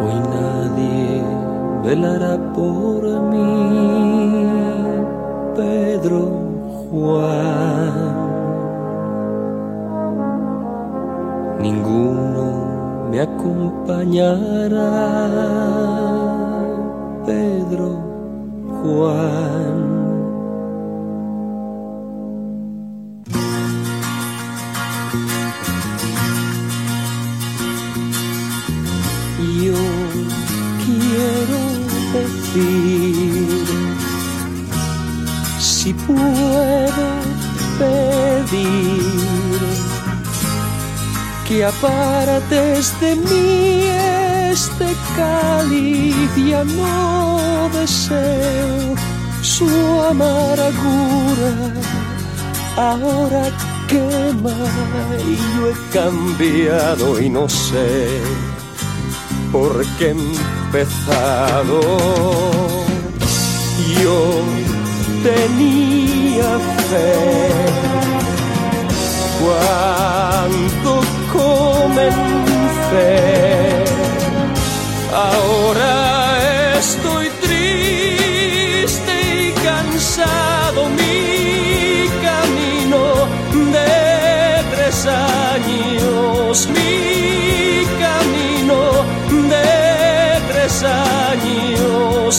Hoy nadie velará por mí, Pedro Juan. Ninguno me acompañará, Pedro Juan. Si puedo pedir, que apartes de mí este cáliz, ya no deseo su amargura, ahora quema y yo he cambiado y no sé por qué he empezado. Yo tenía fe cuando comencé. Ahora estoy triste y cansado. Mi camino de tres años, mi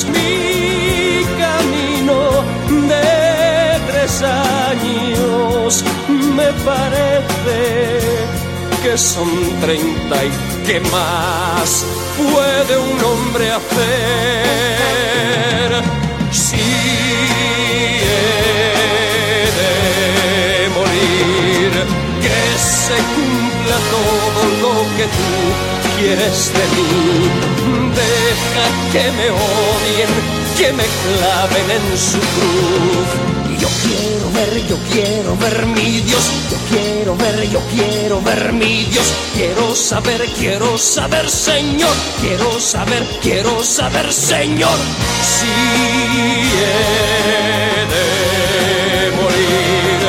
mi camino de tres años, me parece que son treinta y qué más puede un hombre hacer si he de morir, que se cumpla todo lo que tú quieres de mí. Que me odien, que me claven en su cruz. Yo quiero ver, yo quiero ver mi Dios, yo quiero ver, yo quiero ver mi Dios, quiero saber, quiero saber, Señor, quiero saber, quiero saber, Señor, si he de morir.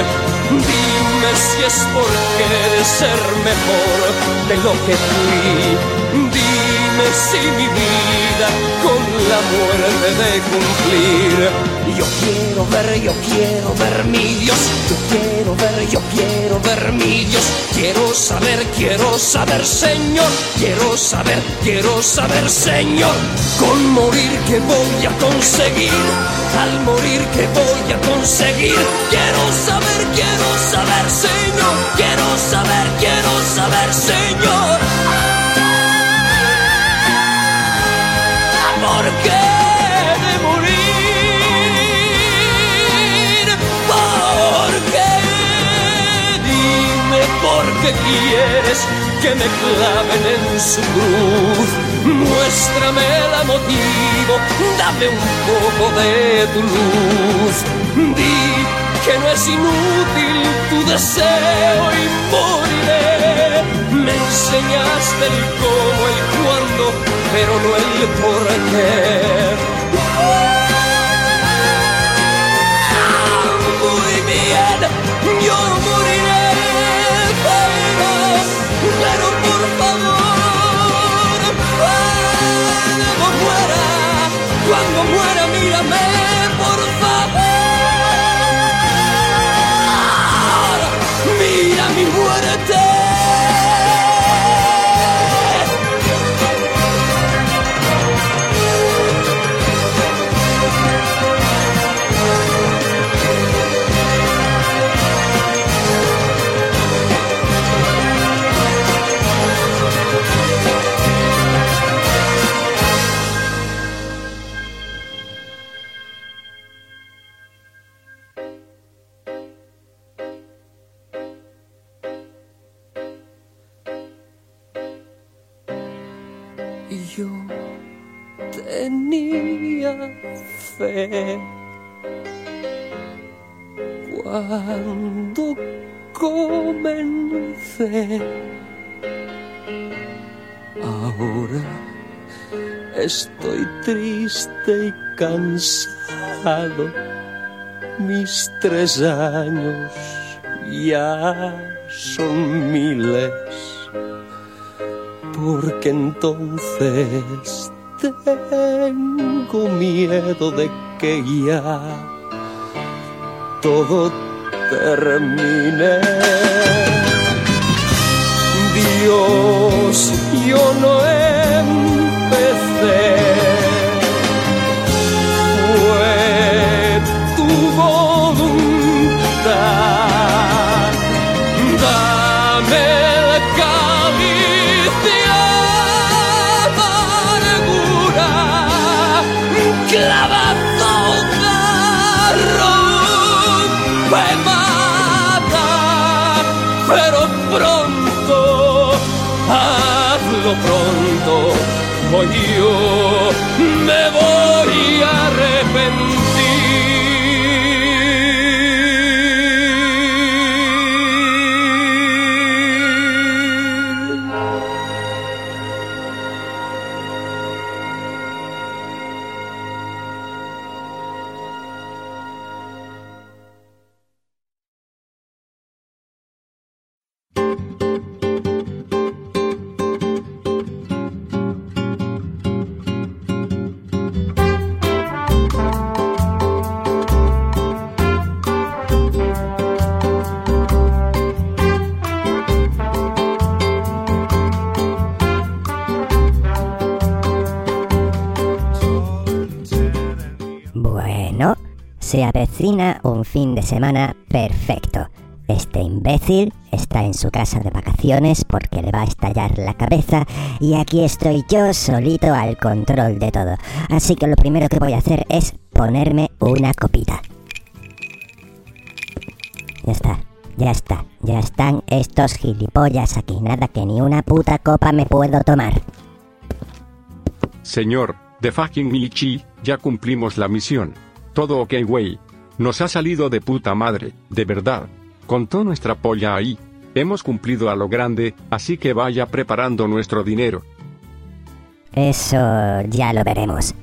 Dime si es por querer ser mejor de lo que fui. Si mi vida con la muerte de cumplir. Yo quiero ver, yo quiero ver mi Dios. Yo quiero ver, yo quiero ver mi Dios. Quiero saber, quiero saber, Señor. Quiero saber, quiero saber, Señor. Con morir que voy a conseguir. Al morir que voy a conseguir. Quiero saber, quiero saber, Señor. Quiero saber, quiero saber, Señor. Qué quieres que me claven en su cruz. Muéstrame el motivo, dame un poco de tu luz. Di que no es inútil tu deseo y moriré. Me enseñaste el cómo, el cuándo, pero no el por qué. Muy bien, yo moriré, cuando muera, mírame, por favor, triste y cansado. Mis tres años ya son miles. porque entonces tengo miedo de que ya todo termine. Dios, yo no empecé. O Está en su casa de vacaciones porque le va a estallar la cabeza y aquí estoy yo solito al control de todo. Así que lo primero que voy a hacer es ponerme una copita. Ya está, ya está, ya están estos gilipollas aquí. Nada que ni una puta copa me puedo tomar. Señor, de fucking Michi, ya cumplimos la misión. Todo ok, güey. Nos ha salido de puta madre, de verdad. Contó nuestra polla ahí. Hemos cumplido a lo grande, así que vaya preparando nuestro dinero. Eso ya lo veremos.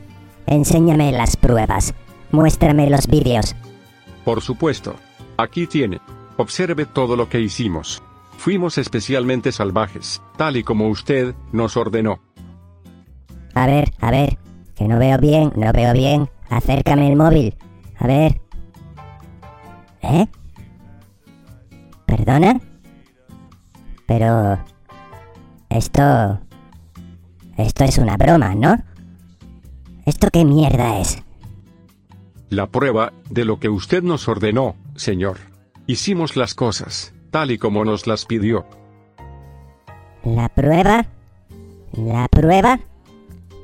Enséñame las pruebas. Muéstrame los vídeos. Por supuesto. Aquí tiene. Observe todo lo que hicimos. Fuimos especialmente salvajes, tal y como usted nos ordenó. A ver, a ver, que no veo bien, no veo bien. Acércame el móvil. A ver. ¿Eh? ¿Perdona? Pero... Esto... Esto es una broma, ¿no? ¿Esto qué mierda es? La prueba de lo que usted nos ordenó, señor. Hicimos las cosas, tal y como nos las pidió. ¿La prueba? ¿La prueba?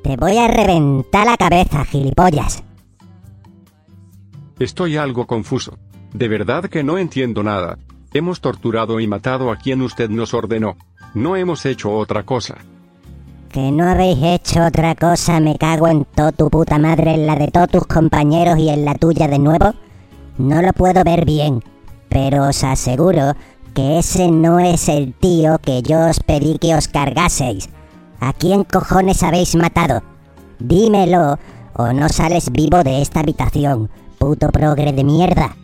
Te voy a reventar la cabeza, gilipollas. Estoy algo confuso. De verdad que no entiendo nada. Hemos torturado y matado a quien usted nos ordenó. No hemos hecho otra cosa. Que no habéis hecho otra cosa, me cago en toda tu puta madre, en la de todos tus compañeros y en la tuya de nuevo. No lo puedo ver bien, pero os aseguro que ese no es el tío que yo os pedí que os cargaseis. ¿A quién cojones habéis matado? Dímelo, o no sales vivo de esta habitación, puto progre de mierda.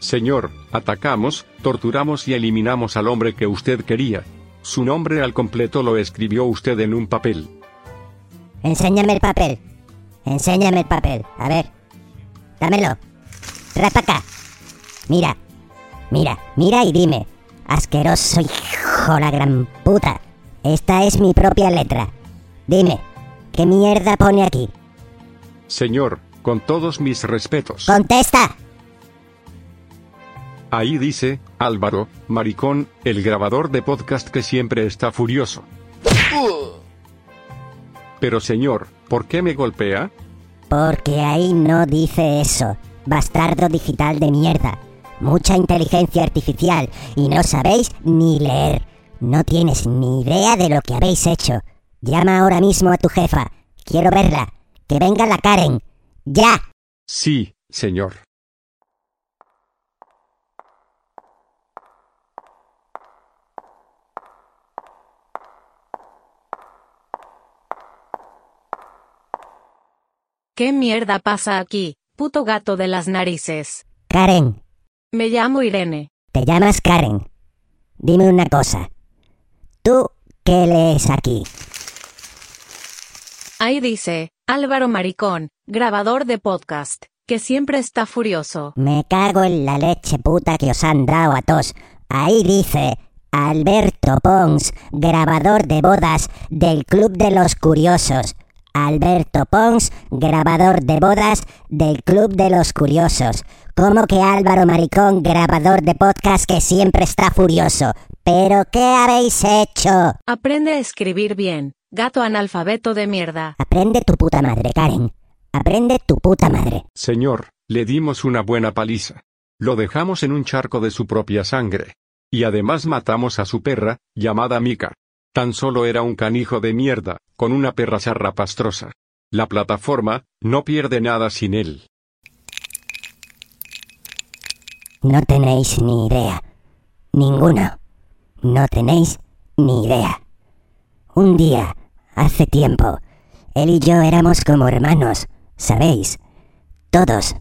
Señor, atacamos, torturamos y eliminamos al hombre que usted quería. Su nombre al completo lo escribió usted en un papel. Enséñame el papel. Enséñame el papel. A ver. Dámelo. Trae pa' acá. Mira. Mira, mira y dime. Asqueroso hijo la gran puta. Esta es mi propia letra. Dime. ¿Qué mierda pone aquí? Señor, con todos mis respetos. ¡Contesta! Ahí dice, Álvaro, maricón, el grabador de podcast que siempre está furioso. Pero señor, ¿por qué me golpea? Porque ahí no dice eso. Bastardo digital de mierda. Mucha inteligencia artificial y no sabéis ni leer. No tienes ni idea de lo que habéis hecho. Llama ahora mismo a tu jefa. Quiero verla. Que venga la Karen. ¡Ya! Sí, señor. ¿Qué mierda pasa aquí, puto gato de las narices? Karen. Me llamo Irene. Te llamas Karen. Dime una cosa. ¿Tú ¿Qué lees aquí? Ahí dice, Álvaro Maricón, grabador de podcast, que siempre está furioso. Me cago en la leche puta que os han dado a todos. Ahí dice Alberto Pons, grabador de bodas del Club de los Curiosos. Alberto Pons, grabador de bodas del Club de los Curiosos. Como que Álvaro Maricón, grabador de podcast que siempre está furioso. ¿Pero qué habéis hecho? Aprende a escribir bien, gato analfabeto de mierda. Aprende tu puta madre, Karen. Aprende tu puta madre. Señor, le dimos una buena paliza. Lo dejamos en un charco de su propia sangre. Y además matamos a su perra, llamada Mika. Tan solo era un canijo de mierda, con una perra zarrapastrosa. La plataforma, no pierde nada sin él. No tenéis ni idea. Ninguno. No tenéis ni idea. Un día, hace tiempo, él y yo éramos como hermanos, ¿sabéis? Todos,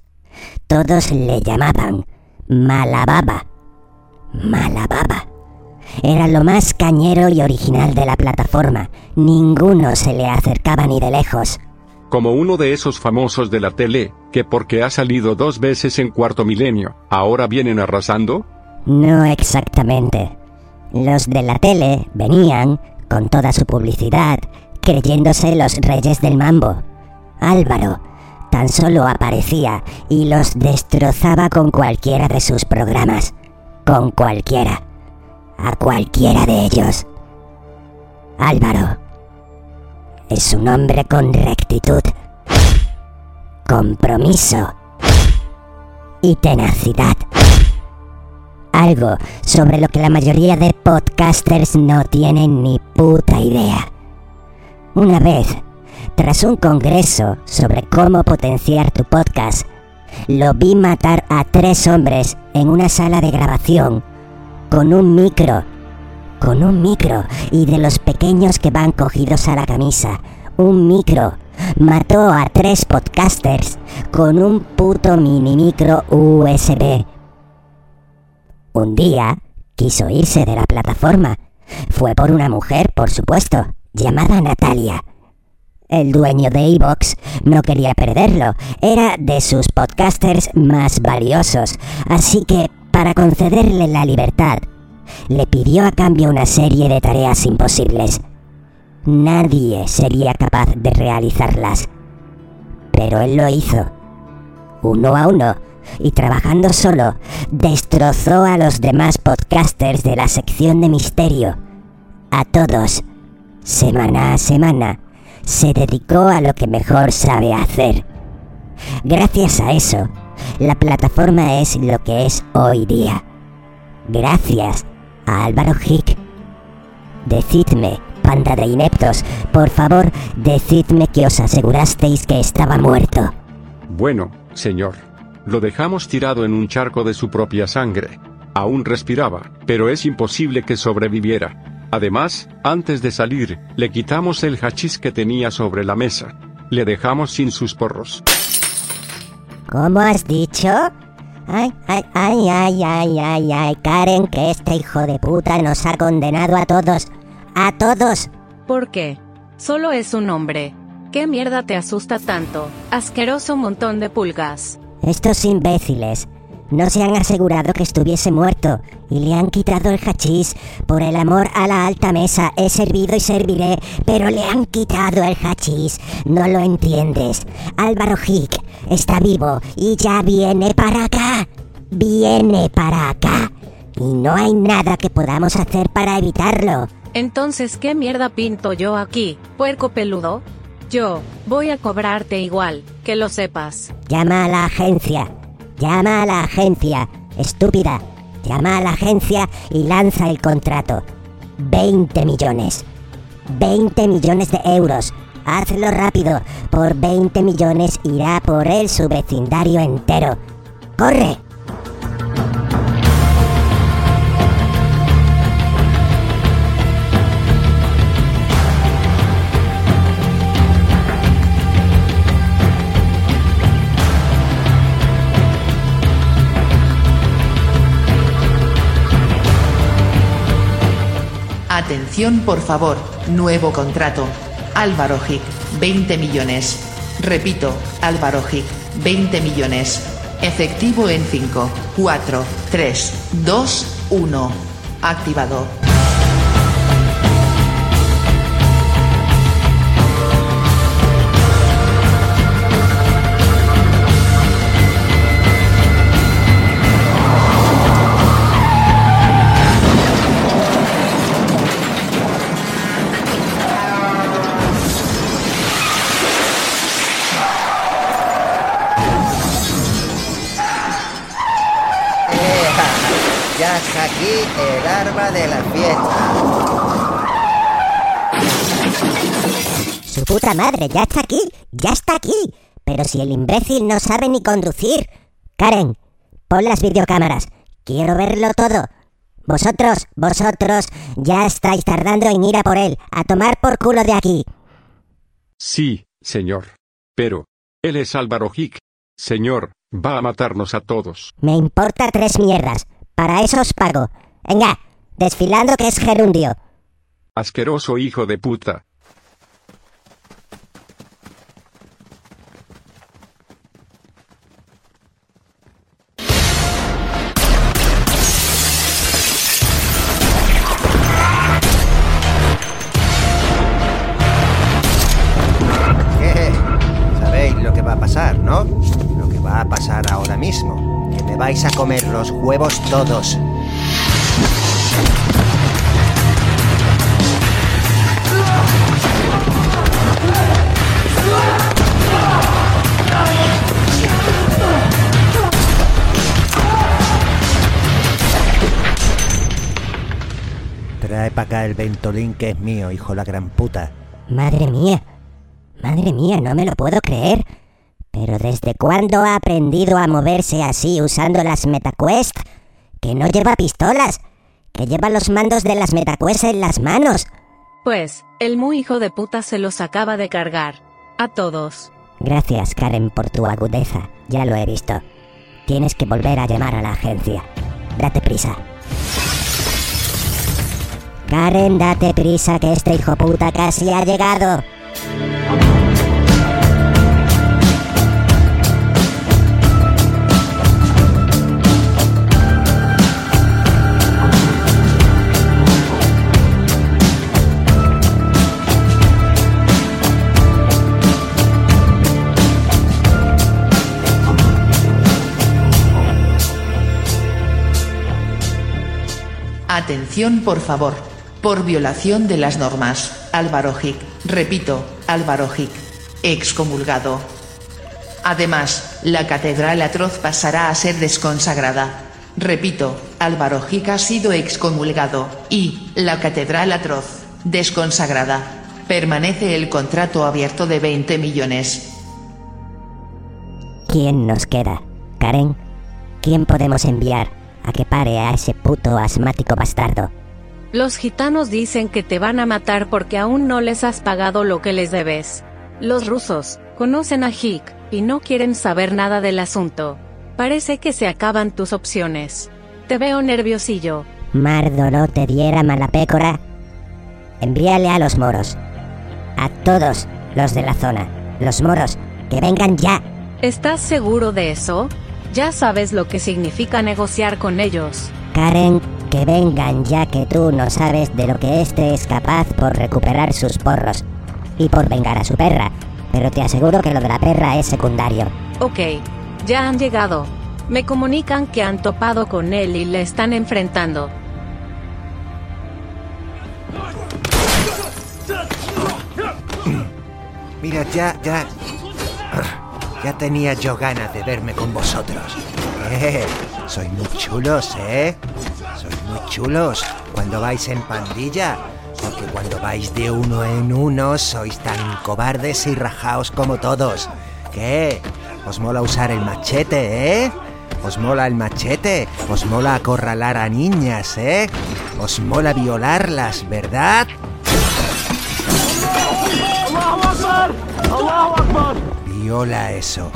todos le llamaban Malababa. Malababa. Era lo más cañero y original de la plataforma. Ninguno se le acercaba ni de lejos. Como uno de esos famosos de la tele, que porque ha salido dos veces en cuarto milenio, ahora vienen arrasando? No exactamente. Los de la tele venían, con toda su publicidad, creyéndose los reyes del mambo. Álvaro tan solo aparecía y los destrozaba con cualquiera de sus programas. Con cualquiera. A cualquiera de ellos. Álvaro es un hombre con rectitud, compromiso y tenacidad. Algo sobre lo que la mayoría de podcasters no tienen ni puta idea. Una vez, tras un congreso sobre cómo potenciar tu podcast, lo vi matar a tres hombres en una sala de grabación con un micro. Con un micro y de los pequeños que van cogidos a la camisa. Un micro. Mató a tres podcasters con un puto mini micro USB. Un día quiso irse de la plataforma. Fue por una mujer, por supuesto, llamada Natalia. El dueño de Evox no quería perderlo, era de sus podcasters más valiosos, así que para concederle la libertad, le pidió a cambio una serie de tareas imposibles. Nadie sería capaz de realizarlas, pero él lo hizo, uno a uno, y trabajando solo, destrozó a los demás podcasters de la sección de misterio. A todos, semana a semana, se dedicó a lo que mejor sabe hacer. Gracias a eso, la plataforma es lo que es hoy día. Gracias Álvaro Hick. Decidme, panda de ineptos, por favor, decidme que os asegurasteis que estaba muerto. Bueno, señor. Lo dejamos tirado en un charco de su propia sangre. Aún respiraba, pero es imposible que sobreviviera. Además, antes de salir, le quitamos el hachís que tenía sobre la mesa. Le dejamos sin sus porros. ¿Cómo has dicho? Ay, ay, ay, ay, ay, ay, ay, Karen, que este hijo de puta nos ha condenado a todos. A todos. ¿Por qué? Solo es un hombre. ¿Qué mierda te asusta tanto? Asqueroso montón de pulgas. Estos imbéciles no se han asegurado que estuviese muerto y le han quitado el hachís. Por el amor a la alta mesa, he servido y serviré, pero le han quitado el hachís. No lo entiendes. Álvaro Hick está vivo y ya viene para acá. Viene para acá. Y no hay nada que podamos hacer para evitarlo. Entonces, ¿qué mierda pinto yo aquí, puerco peludo? Yo, voy a cobrarte igual, que lo sepas. Llama a la agencia. Llama a la agencia. Estúpida. Llama a la agencia y lanza el contrato. 20 millones. 20 millones de euros. Hazlo rápido. Por 20 millones irá por él su vecindario entero. ¡Corre! Atención por favor, nuevo contrato. Álvaro Hick, 20 millones. Repito, Álvaro Hick, 20 millones. Efectivo en 5, 4, 3, 2, 1. Activado. Aquí el arma de la fiesta. Su puta madre, ya está aquí, ya está aquí. Pero si el imbécil no sabe ni conducir. Karen, pon las videocámaras. Quiero verlo todo. Vosotros, vosotros, ya estáis tardando en ir a por él, a tomar por culo de aquí. Sí, señor. Pero, él es Álvaro Hick. Señor, va a matarnos a todos. Me importa tres mierdas. Para eso os pago. Venga, desfilando que es gerundio. Asqueroso hijo de puta. Sabéis lo que va a pasar, ¿no? Va a pasar ahora mismo. Que me vais a comer los huevos todos. Trae para acá el ventolín que es mío, hijo la gran puta. Madre mía. Madre mía, no me lo puedo creer. Pero ¿desde cuándo ha aprendido a moverse así usando las MetaQuest? Que no lleva pistolas. Que lleva los mandos de las MetaQuest en las manos. Pues, el muy hijo de puta se los acaba de cargar. A todos. Gracias, Karen, por tu agudeza. Ya lo he visto. Tienes que volver a llamar a la agencia. Date prisa. Karen, date prisa que este hijo puta casi ha llegado. Atención por favor. Por violación de las normas, Álvaro Hick. Repito, Álvaro Hick. Excomulgado. Además, la catedral atroz pasará a ser desconsagrada. Repito, Álvaro Hick ha sido excomulgado, y, la catedral atroz, desconsagrada. Permanece el contrato abierto de 20 millones. ¿Quién nos queda? Karen, ¿quién podemos enviar a que pare a ese puto asmático bastardo? Los gitanos dicen que te van a matar porque aún no les has pagado lo que les debes. Los rusos conocen a Hick y no quieren saber nada del asunto. Parece que se acaban tus opciones. Te veo nerviosillo. Mardo no te diera mala pécora. Envíale a los moros. A todos los de la zona. Los moros, que vengan ya. ¿Estás seguro de eso? Ya sabes lo que significa negociar con ellos. Karen, que vengan ya que tú no sabes de lo que este es capaz por recuperar sus porros. Y por vengar a su perra. Pero te aseguro que lo de la perra es secundario. Ok, ya han llegado. Me comunican que han topado con él y le están enfrentando. Mira, ya, ya. Ya tenía yo ganas de verme con vosotros. Eh, sois muy chulos, ¿eh? Sois muy chulos cuando vais en pandilla. Porque cuando vais de uno en uno sois tan cobardes y rajaos como todos. ¿Qué? ¿Os mola usar el machete, eh? ¿Os mola el machete? ¿Os mola acorralar a niñas, eh? ¿Os mola violarlas, verdad? Viola eso,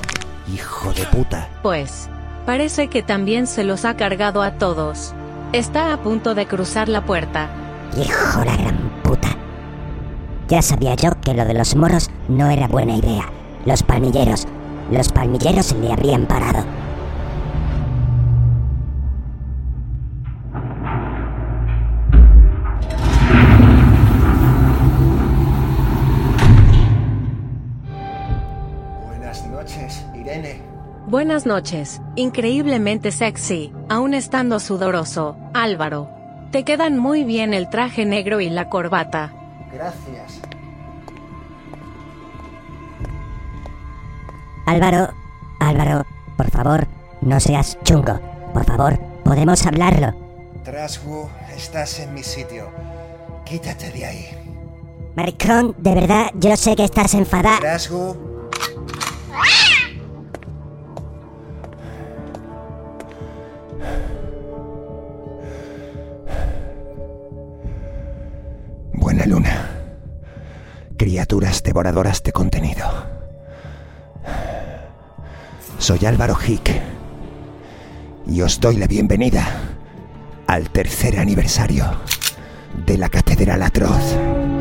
hijo de puta. Pues, parece que también se los ha cargado a todos. Está a punto de cruzar la puerta. Hijo la gran puta. Ya sabía yo que lo de los moros no era buena idea. Los palmilleros. Los palmilleros le habrían parado. Buenas noches. Increíblemente sexy, aún estando sudoroso, Álvaro. Te quedan muy bien el traje negro y la corbata. Gracias. Álvaro, Álvaro, por favor, no seas chungo. Por favor, podemos hablarlo. Trasgu, estás en mi sitio. Quítate de ahí. Maricón, de verdad, yo sé que estás enfadada. Trasgu. Buena luna. Criaturas devoradoras de contenido. Soy Álvaro Hick y os doy la bienvenida al tercer aniversario de la Catedral Atroz.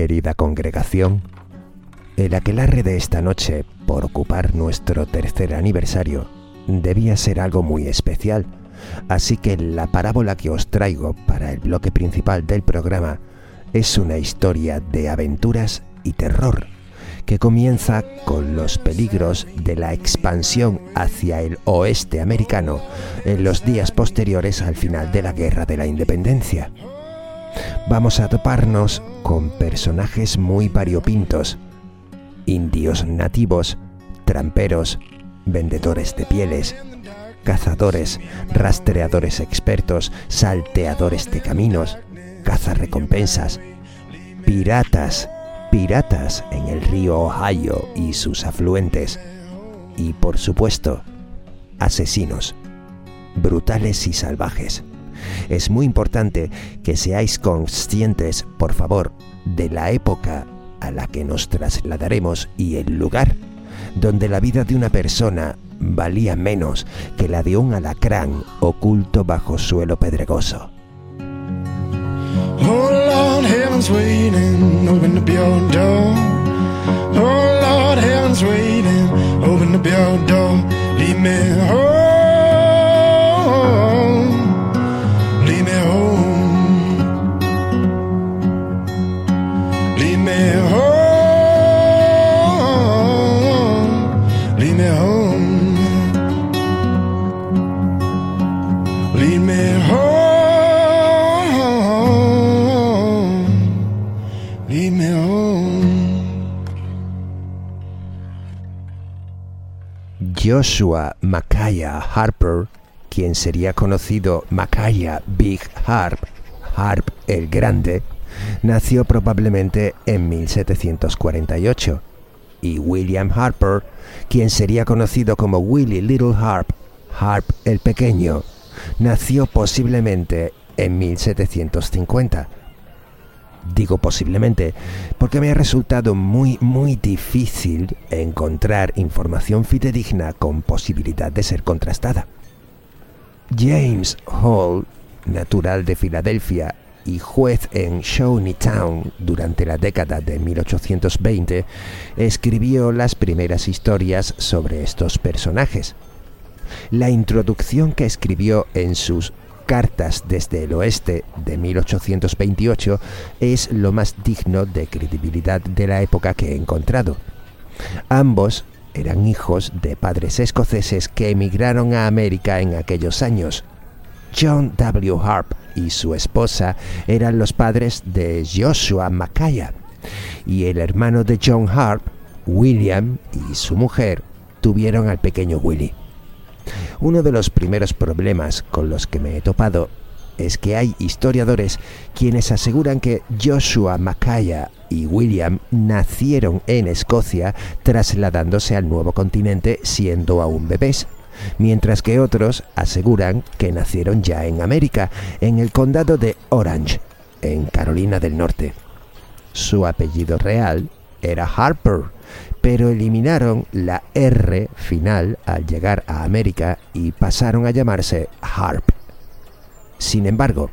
Querida congregación, el aquelarre de esta noche, por ocupar nuestro tercer aniversario, debía ser algo muy especial, así que la parábola que os traigo para el bloque principal del programa es una historia de aventuras y terror, que comienza con los peligros de la expansión hacia el oeste americano en los días posteriores al final de la Guerra de la Independencia vamos a toparnos con personajes muy variopintos. Indios nativos, tramperos, vendedores de pieles, cazadores, rastreadores expertos, salteadores de caminos, cazarrecompensas, piratas, piratas en el río Ohio y sus afluentes, y por supuesto, asesinos, brutales y salvajes. Es muy importante que seáis conscientes, por favor, de la época a la que nos trasladaremos y el lugar donde la vida de una persona valía menos que la de un alacrán oculto bajo suelo pedregoso. Oh Lord, heaven's waiting, open door. Oh. Lead me home. Joshua Makaya Harper, quien sería conocido Makaya Big Harp, Harp el Grande, nació probablemente en 1748, y William Harper, quien sería conocido como Willie Little Harp, Harp el Pequeño, nació posiblemente en 1750. Digo posiblemente porque me ha resultado muy muy difícil encontrar información fidedigna con posibilidad de ser contrastada. James Hall, natural de Filadelfia y juez en Town durante la década de 1820, escribió las primeras historias sobre estos personajes. La introducción que escribió en sus Cartas desde el Oeste de 1828 es lo más digno de credibilidad de la época que he encontrado. Ambos eran hijos de padres escoceses que emigraron a América en aquellos años. John W. Harp y su esposa eran los padres de Joshua Makaya y el hermano de John Harp, William y su mujer tuvieron al pequeño Willie. Uno de los primeros problemas con los que me he topado es que hay historiadores quienes aseguran que Joshua Makaya y William nacieron en Escocia trasladándose al nuevo continente siendo aún bebés, mientras que otros aseguran que nacieron ya en América, en el condado de Orange, en Carolina del Norte. Su apellido real era Harper, pero eliminaron la R final al llegar a América y pasaron a llamarse Harp. Sin embargo,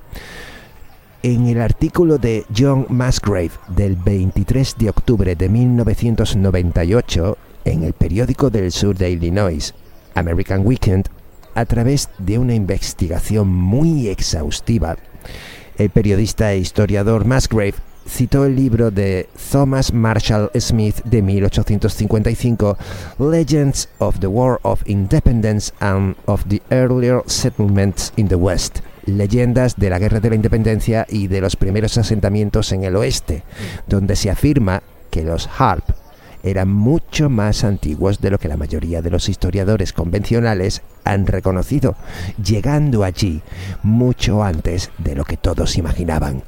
en el artículo de John Musgrave del 23 de octubre de 1998 en el periódico del sur de Illinois, American Weekend, a través de una investigación muy exhaustiva, el periodista e historiador Musgrave citó el libro de Thomas Marshall Smith de 1855, Legends of the War of Independence and of the Earlier Settlements in the West, Leyendas de la Guerra de la Independencia y de los primeros asentamientos en el oeste, donde se afirma que los Harp eran mucho más antiguos de lo que la mayoría de los historiadores convencionales han reconocido, llegando allí mucho antes de lo que todos imaginaban.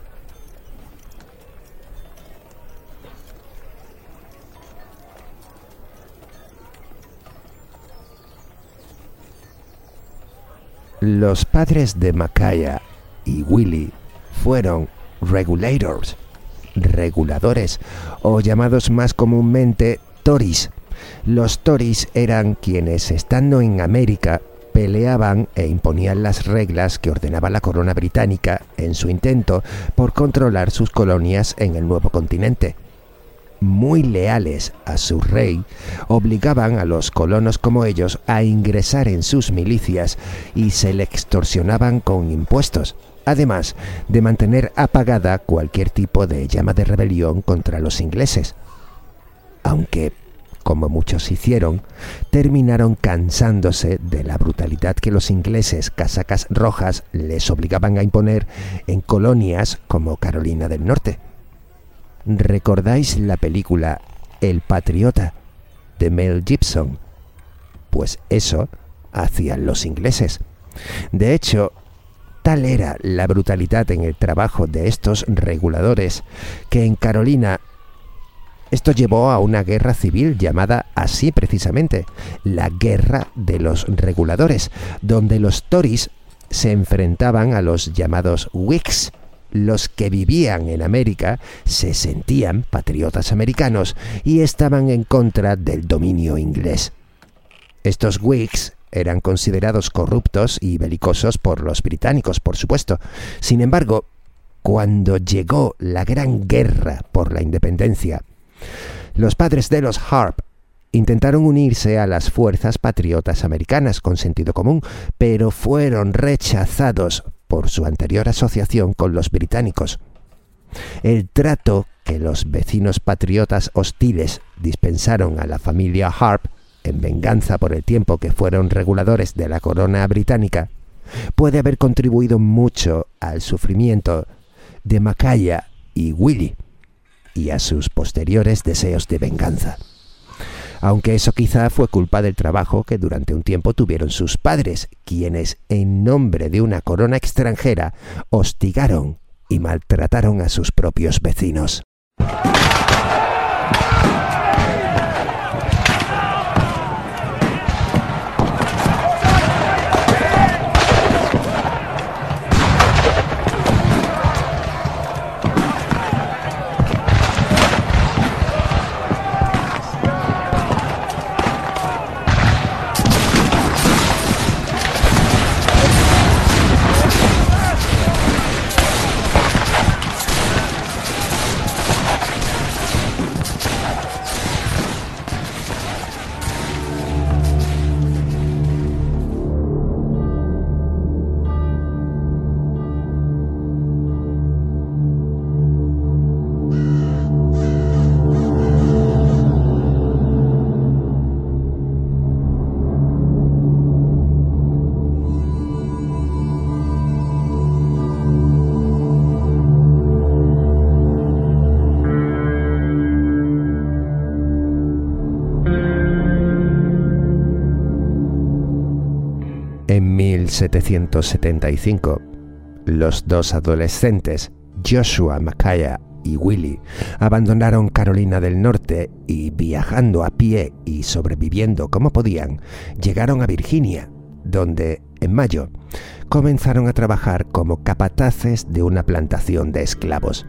Los padres de Makaya y Willy fueron regulators, reguladores, o llamados más comúnmente Tories. Los Tories eran quienes, estando en América, peleaban e imponían las reglas que ordenaba la corona británica en su intento por controlar sus colonias en el nuevo continente muy leales a su rey, obligaban a los colonos como ellos a ingresar en sus milicias y se le extorsionaban con impuestos, además de mantener apagada cualquier tipo de llama de rebelión contra los ingleses. Aunque, como muchos hicieron, terminaron cansándose de la brutalidad que los ingleses casacas rojas les obligaban a imponer en colonias como Carolina del Norte. ¿Recordáis la película El Patriota de Mel Gibson? Pues eso hacían los ingleses. De hecho, tal era la brutalidad en el trabajo de estos reguladores que en Carolina esto llevó a una guerra civil llamada así precisamente, la Guerra de los Reguladores, donde los Tories se enfrentaban a los llamados Whigs, los que vivían en América se sentían patriotas americanos y estaban en contra del dominio inglés. Estos Whigs eran considerados corruptos y belicosos por los británicos, por supuesto. Sin embargo, cuando llegó la Gran Guerra por la Independencia, los padres de los Harp intentaron unirse a las fuerzas patriotas americanas con sentido común, pero fueron rechazados por su anterior asociación con los británicos. El trato que los vecinos patriotas hostiles dispensaron a la familia Harp en venganza por el tiempo que fueron reguladores de la corona británica puede haber contribuido mucho al sufrimiento de Macaya y Willy y a sus posteriores deseos de venganza. Aunque eso quizá fue culpa del trabajo que durante un tiempo tuvieron sus padres, quienes, en nombre de una corona extranjera, hostigaron y maltrataron a sus propios vecinos. 1775, los dos adolescentes, Joshua Makaya y Willie, abandonaron Carolina del Norte y viajando a pie y sobreviviendo como podían, llegaron a Virginia, donde, en mayo, comenzaron a trabajar como capataces de una plantación de esclavos.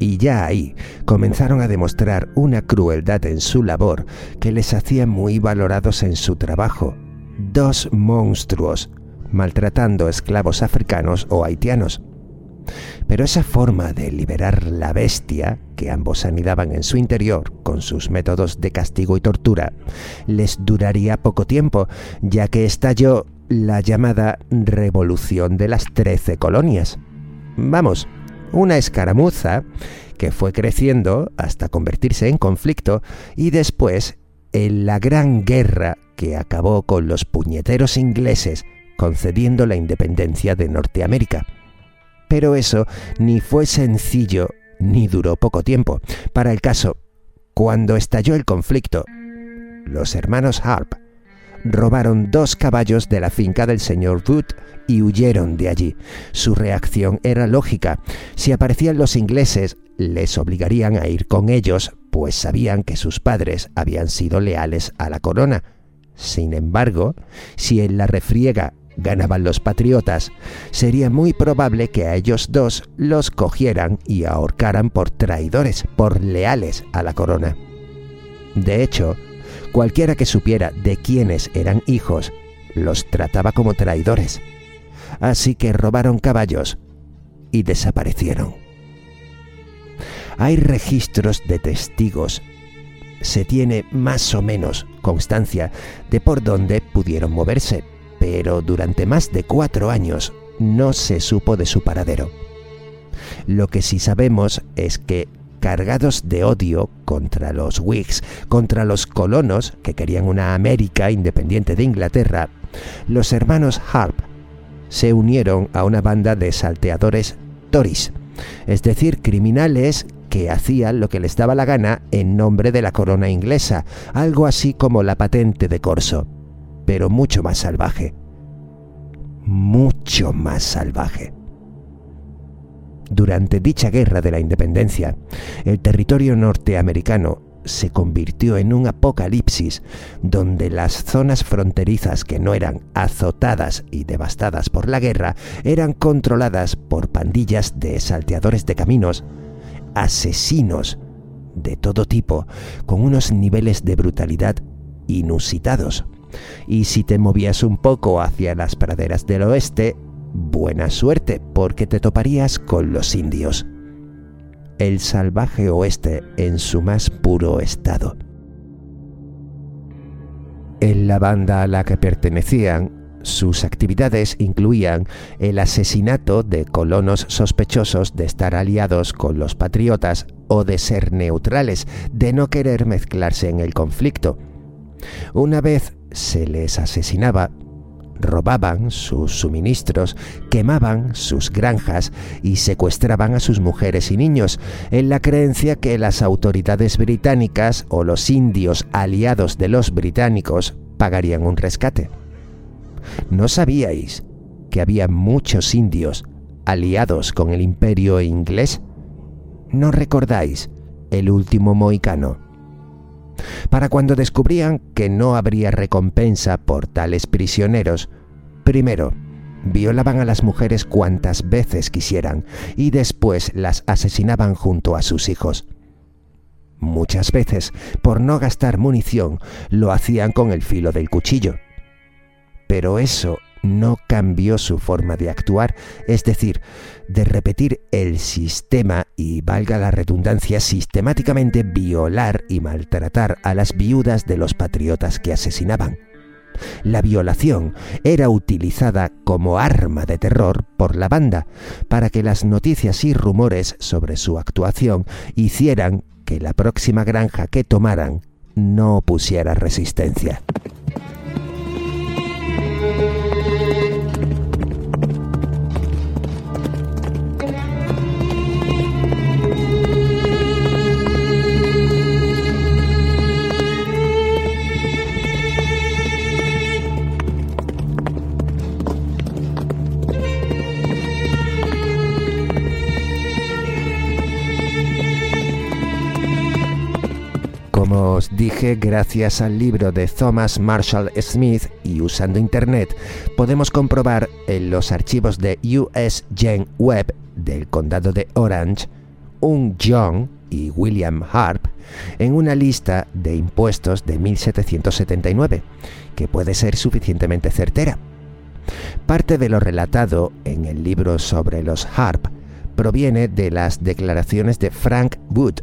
Y ya ahí comenzaron a demostrar una crueldad en su labor que les hacía muy valorados en su trabajo dos monstruos maltratando esclavos africanos o haitianos. Pero esa forma de liberar la bestia, que ambos anidaban en su interior con sus métodos de castigo y tortura, les duraría poco tiempo, ya que estalló la llamada Revolución de las Trece Colonias. Vamos, una escaramuza que fue creciendo hasta convertirse en conflicto y después en la Gran Guerra que acabó con los puñeteros ingleses concediendo la independencia de Norteamérica. Pero eso ni fue sencillo ni duró poco tiempo. Para el caso, cuando estalló el conflicto, los hermanos Harp robaron dos caballos de la finca del señor Wood y huyeron de allí. Su reacción era lógica. Si aparecían los ingleses, les obligarían a ir con ellos, pues sabían que sus padres habían sido leales a la corona sin embargo, si en la refriega ganaban los patriotas, sería muy probable que a ellos dos los cogieran y ahorcaran por traidores, por leales a la corona. De hecho, cualquiera que supiera de quiénes eran hijos, los trataba como traidores. Así que robaron caballos y desaparecieron. Hay registros de testigos se tiene más o menos constancia de por dónde pudieron moverse, pero durante más de cuatro años no se supo de su paradero. Lo que sí sabemos es que, cargados de odio contra los Whigs, contra los colonos que querían una América independiente de Inglaterra, los hermanos Harp se unieron a una banda de salteadores Tories, es decir, criminales que hacían lo que les daba la gana en nombre de la corona inglesa, algo así como la patente de corso, pero mucho más salvaje. Mucho más salvaje. Durante dicha guerra de la independencia, el territorio norteamericano se convirtió en un apocalipsis donde las zonas fronterizas que no eran azotadas y devastadas por la guerra eran controladas por pandillas de salteadores de caminos asesinos de todo tipo, con unos niveles de brutalidad inusitados. Y si te movías un poco hacia las praderas del oeste, buena suerte, porque te toparías con los indios. El salvaje oeste en su más puro estado. En la banda a la que pertenecían sus actividades incluían el asesinato de colonos sospechosos de estar aliados con los patriotas o de ser neutrales, de no querer mezclarse en el conflicto. Una vez se les asesinaba, robaban sus suministros, quemaban sus granjas y secuestraban a sus mujeres y niños, en la creencia que las autoridades británicas o los indios aliados de los británicos pagarían un rescate. ¿No sabíais que había muchos indios aliados con el imperio inglés? ¿No recordáis el último moicano? Para cuando descubrían que no habría recompensa por tales prisioneros, primero, violaban a las mujeres cuantas veces quisieran y después las asesinaban junto a sus hijos. Muchas veces, por no gastar munición, lo hacían con el filo del cuchillo. Pero eso no cambió su forma de actuar, es decir, de repetir el sistema y, valga la redundancia, sistemáticamente violar y maltratar a las viudas de los patriotas que asesinaban. La violación era utilizada como arma de terror por la banda para que las noticias y rumores sobre su actuación hicieran que la próxima granja que tomaran no pusiera resistencia. Como os dije, gracias al libro de Thomas Marshall Smith y usando Internet, podemos comprobar en los archivos de US Gen Web del condado de Orange un John y William Harp en una lista de impuestos de 1779, que puede ser suficientemente certera. Parte de lo relatado en el libro sobre los Harp proviene de las declaraciones de Frank Wood,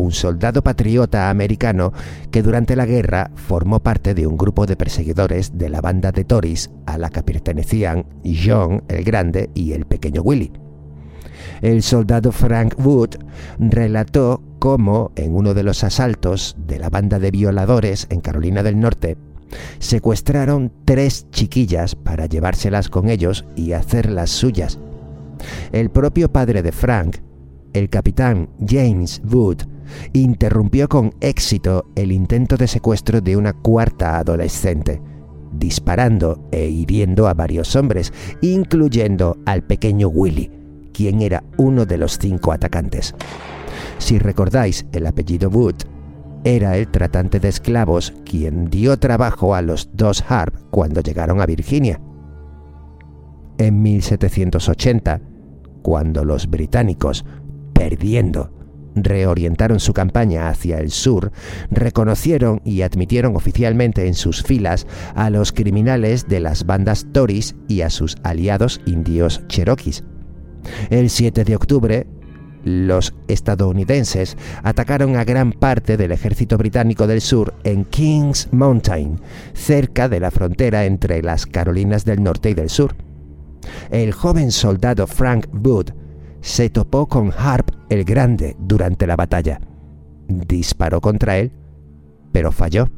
un soldado patriota americano que durante la guerra formó parte de un grupo de perseguidores de la banda de Tories a la que pertenecían John el Grande y el pequeño Willy. El soldado Frank Wood relató cómo en uno de los asaltos de la banda de violadores en Carolina del Norte secuestraron tres chiquillas para llevárselas con ellos y hacerlas suyas. El propio padre de Frank, el capitán James Wood, interrumpió con éxito el intento de secuestro de una cuarta adolescente, disparando e hiriendo a varios hombres, incluyendo al pequeño Willy, quien era uno de los cinco atacantes. Si recordáis el apellido Wood, era el tratante de esclavos quien dio trabajo a los dos Harp cuando llegaron a Virginia. En 1780, cuando los británicos, perdiendo reorientaron su campaña hacia el sur, reconocieron y admitieron oficialmente en sus filas a los criminales de las bandas Tories y a sus aliados indios cherokees. El 7 de octubre, los estadounidenses atacaron a gran parte del ejército británico del sur en Kings Mountain, cerca de la frontera entre las Carolinas del Norte y del Sur. El joven soldado Frank Wood se topó con Harp el Grande durante la batalla. Disparó contra él, pero falló.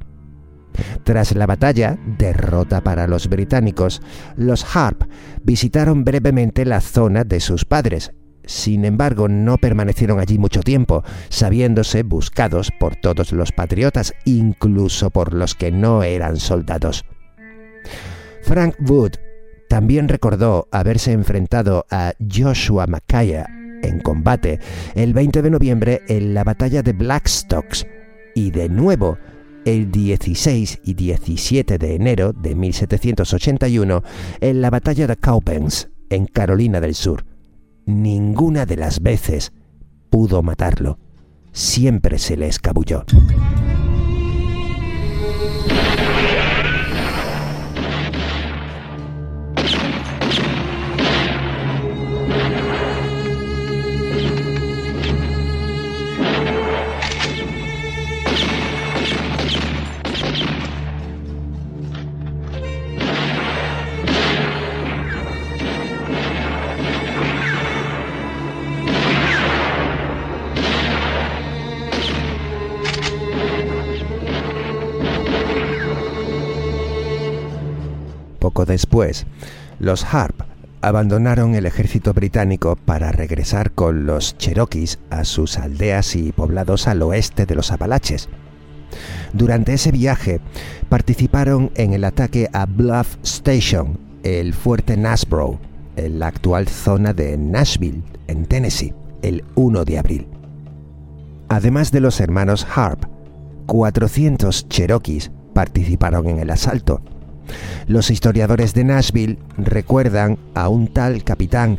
Tras la batalla, derrota para los británicos, los Harp visitaron brevemente la zona de sus padres. Sin embargo, no permanecieron allí mucho tiempo, sabiéndose buscados por todos los patriotas, incluso por los que no eran soldados. Frank Wood también recordó haberse enfrentado a Joshua Mackay en combate el 20 de noviembre en la batalla de Blackstocks y de nuevo el 16 y 17 de enero de 1781 en la batalla de Cowpens en Carolina del Sur. Ninguna de las veces pudo matarlo. Siempre se le escabulló. Poco después, los Harp abandonaron el ejército británico para regresar con los Cherokees a sus aldeas y poblados al oeste de los Apalaches. Durante ese viaje participaron en el ataque a Bluff Station, el fuerte Nasbrough, en la actual zona de Nashville, en Tennessee, el 1 de abril. Además de los hermanos Harp, 400 Cherokees participaron en el asalto. Los historiadores de Nashville recuerdan a un tal capitán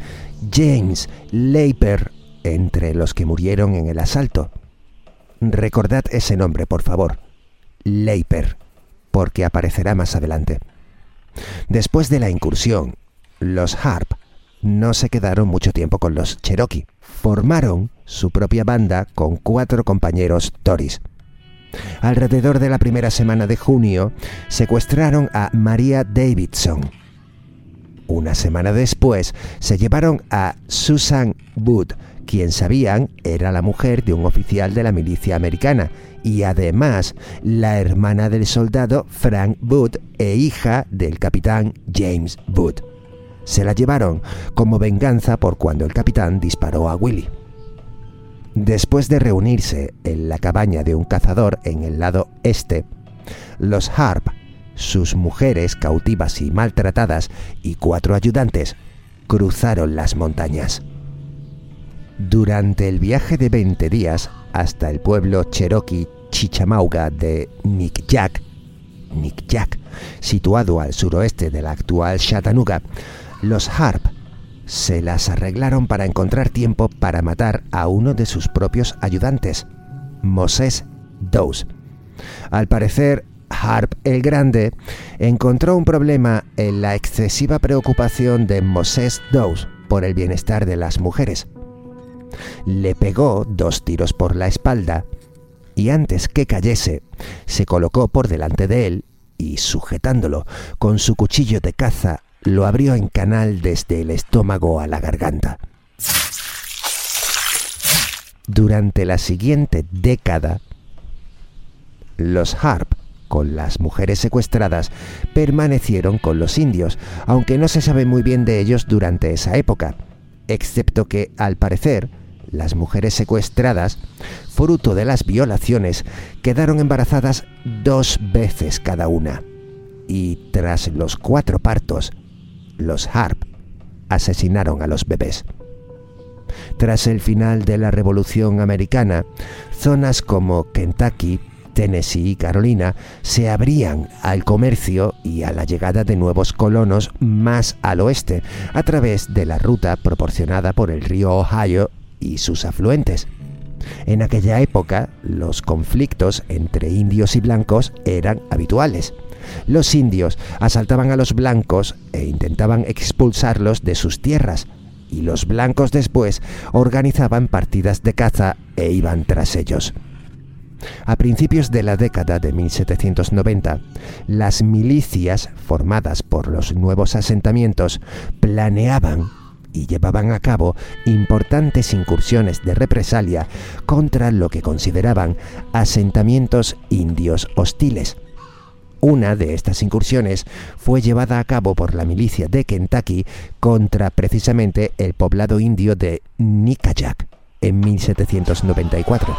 James Leiper entre los que murieron en el asalto. Recordad ese nombre, por favor. Leiper, porque aparecerá más adelante. Después de la incursión, los Harp no se quedaron mucho tiempo con los Cherokee. Formaron su propia banda con cuatro compañeros Tories. Alrededor de la primera semana de junio, secuestraron a Maria Davidson. Una semana después, se llevaron a Susan Wood, quien sabían era la mujer de un oficial de la milicia americana y además la hermana del soldado Frank Wood e hija del capitán James Wood. Se la llevaron como venganza por cuando el capitán disparó a Willie. Después de reunirse en la cabaña de un cazador en el lado este, los Harp, sus mujeres cautivas y maltratadas y cuatro ayudantes cruzaron las montañas. Durante el viaje de 20 días hasta el pueblo cherokee Chichamauga de Nick Jack, situado al suroeste de la actual Chattanooga, los Harp se las arreglaron para encontrar tiempo para matar a uno de sus propios ayudantes, Moses Dawes. Al parecer, Harp el Grande encontró un problema en la excesiva preocupación de Moses Dawes por el bienestar de las mujeres le pegó dos tiros por la espalda y antes que cayese, se colocó por delante de él y, sujetándolo con su cuchillo de caza, lo abrió en canal desde el estómago a la garganta. Durante la siguiente década, los Harp, con las mujeres secuestradas, permanecieron con los indios, aunque no se sabe muy bien de ellos durante esa época, excepto que, al parecer, las mujeres secuestradas, fruto de las violaciones, quedaron embarazadas dos veces cada una. Y tras los cuatro partos, los Harp asesinaron a los bebés. Tras el final de la Revolución Americana, zonas como Kentucky, Tennessee y Carolina se abrían al comercio y a la llegada de nuevos colonos más al oeste, a través de la ruta proporcionada por el río Ohio y sus afluentes. En aquella época, los conflictos entre indios y blancos eran habituales. Los indios asaltaban a los blancos e intentaban expulsarlos de sus tierras, y los blancos después organizaban partidas de caza e iban tras ellos. A principios de la década de 1790, las milicias formadas por los nuevos asentamientos planeaban y llevaban a cabo importantes incursiones de represalia contra lo que consideraban asentamientos indios hostiles. Una de estas incursiones fue llevada a cabo por la milicia de Kentucky contra precisamente el poblado indio de Nickajack en 1794.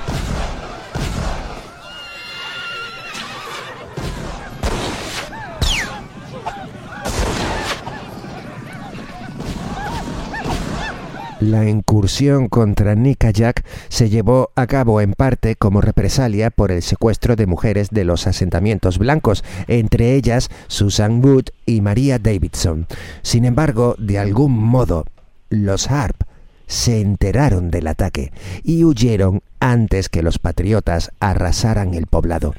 La incursión contra Nickajack se llevó a cabo en parte como represalia por el secuestro de mujeres de los asentamientos blancos, entre ellas Susan Wood y Maria Davidson. Sin embargo, de algún modo, los Harp se enteraron del ataque y huyeron antes que los patriotas arrasaran el poblado.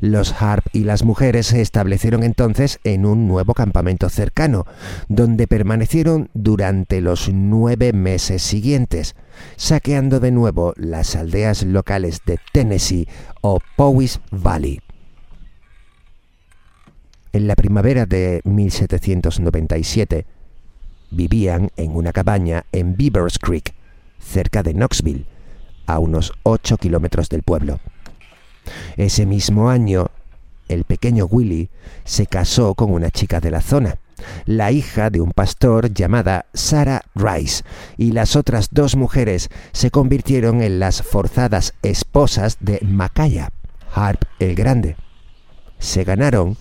Los Harp y las mujeres se establecieron entonces en un nuevo campamento cercano, donde permanecieron durante los nueve meses siguientes, saqueando de nuevo las aldeas locales de Tennessee o Powys Valley. En la primavera de 1797, vivían en una cabaña en Beavers Creek, cerca de Knoxville, a unos 8 kilómetros del pueblo. Ese mismo año, el pequeño Willy se casó con una chica de la zona, la hija de un pastor llamada Sarah Rice, y las otras dos mujeres se convirtieron en las forzadas esposas de Macaya, Harp el Grande. Se ganaron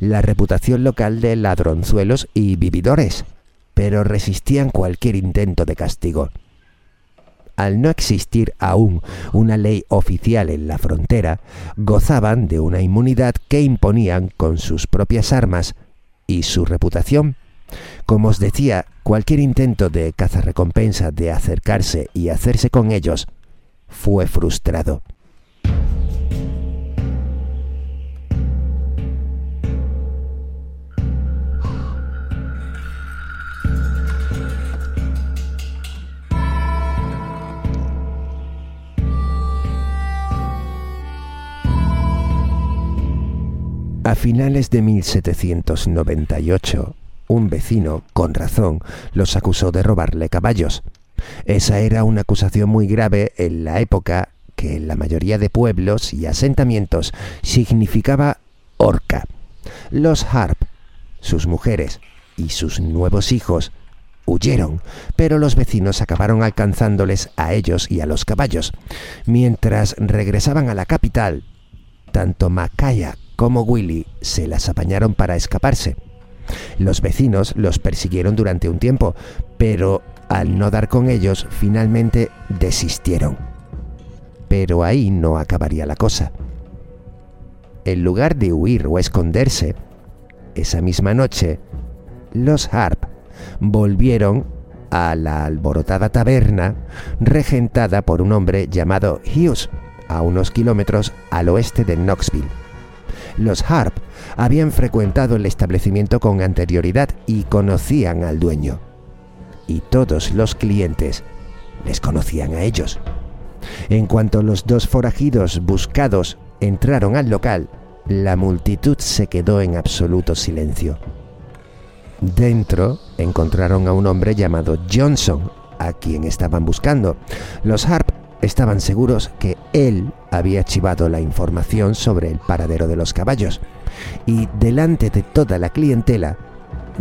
la reputación local de ladronzuelos y vividores, pero resistían cualquier intento de castigo al no existir aún una ley oficial en la frontera, gozaban de una inmunidad que imponían con sus propias armas y su reputación. Como os decía, cualquier intento de cazarrecompensa de acercarse y hacerse con ellos fue frustrado. A finales de 1798, un vecino, con razón, los acusó de robarle caballos. Esa era una acusación muy grave en la época que en la mayoría de pueblos y asentamientos significaba horca. Los Harp, sus mujeres y sus nuevos hijos huyeron, pero los vecinos acabaron alcanzándoles a ellos y a los caballos. Mientras regresaban a la capital, tanto Macaya como Willy se las apañaron para escaparse. Los vecinos los persiguieron durante un tiempo, pero al no dar con ellos, finalmente desistieron. Pero ahí no acabaría la cosa. En lugar de huir o esconderse, esa misma noche, los Harp volvieron a la alborotada taberna regentada por un hombre llamado Hughes, a unos kilómetros al oeste de Knoxville. Los Harp habían frecuentado el establecimiento con anterioridad y conocían al dueño. Y todos los clientes les conocían a ellos. En cuanto los dos forajidos buscados entraron al local, la multitud se quedó en absoluto silencio. Dentro encontraron a un hombre llamado Johnson, a quien estaban buscando. Los Harp estaban seguros que él había archivado la información sobre el paradero de los caballos y delante de toda la clientela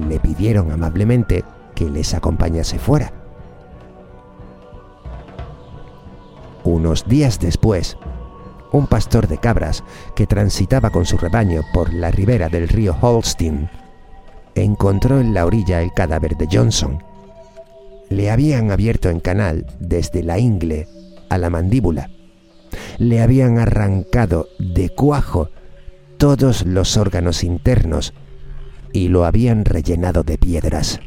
le pidieron amablemente que les acompañase fuera. Unos días después, un pastor de cabras que transitaba con su rebaño por la ribera del río Holstein encontró en la orilla el cadáver de Johnson. Le habían abierto en canal desde la ingle a la mandíbula. Le habían arrancado de cuajo todos los órganos internos y lo habían rellenado de piedras.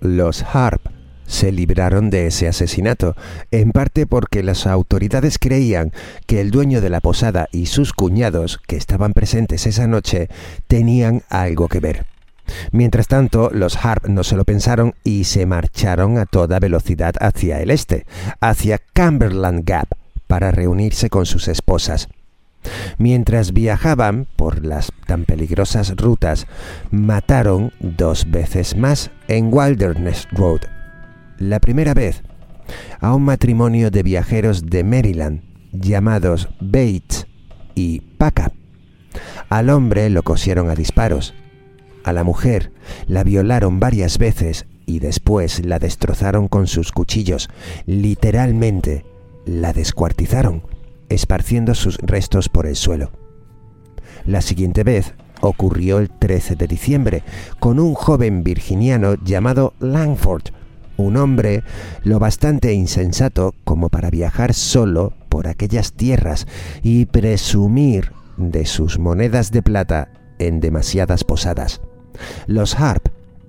Los Harp se libraron de ese asesinato, en parte porque las autoridades creían que el dueño de la posada y sus cuñados, que estaban presentes esa noche, tenían algo que ver. Mientras tanto, los Harp no se lo pensaron y se marcharon a toda velocidad hacia el este, hacia Cumberland Gap, para reunirse con sus esposas. Mientras viajaban por las tan peligrosas rutas, mataron dos veces más en Wilderness Road. La primera vez a un matrimonio de viajeros de Maryland llamados Bates y Paca. Al hombre lo cosieron a disparos. A la mujer la violaron varias veces y después la destrozaron con sus cuchillos. Literalmente la descuartizaron esparciendo sus restos por el suelo. La siguiente vez ocurrió el 13 de diciembre con un joven virginiano llamado Langford, un hombre lo bastante insensato como para viajar solo por aquellas tierras y presumir de sus monedas de plata en demasiadas posadas. Los Harp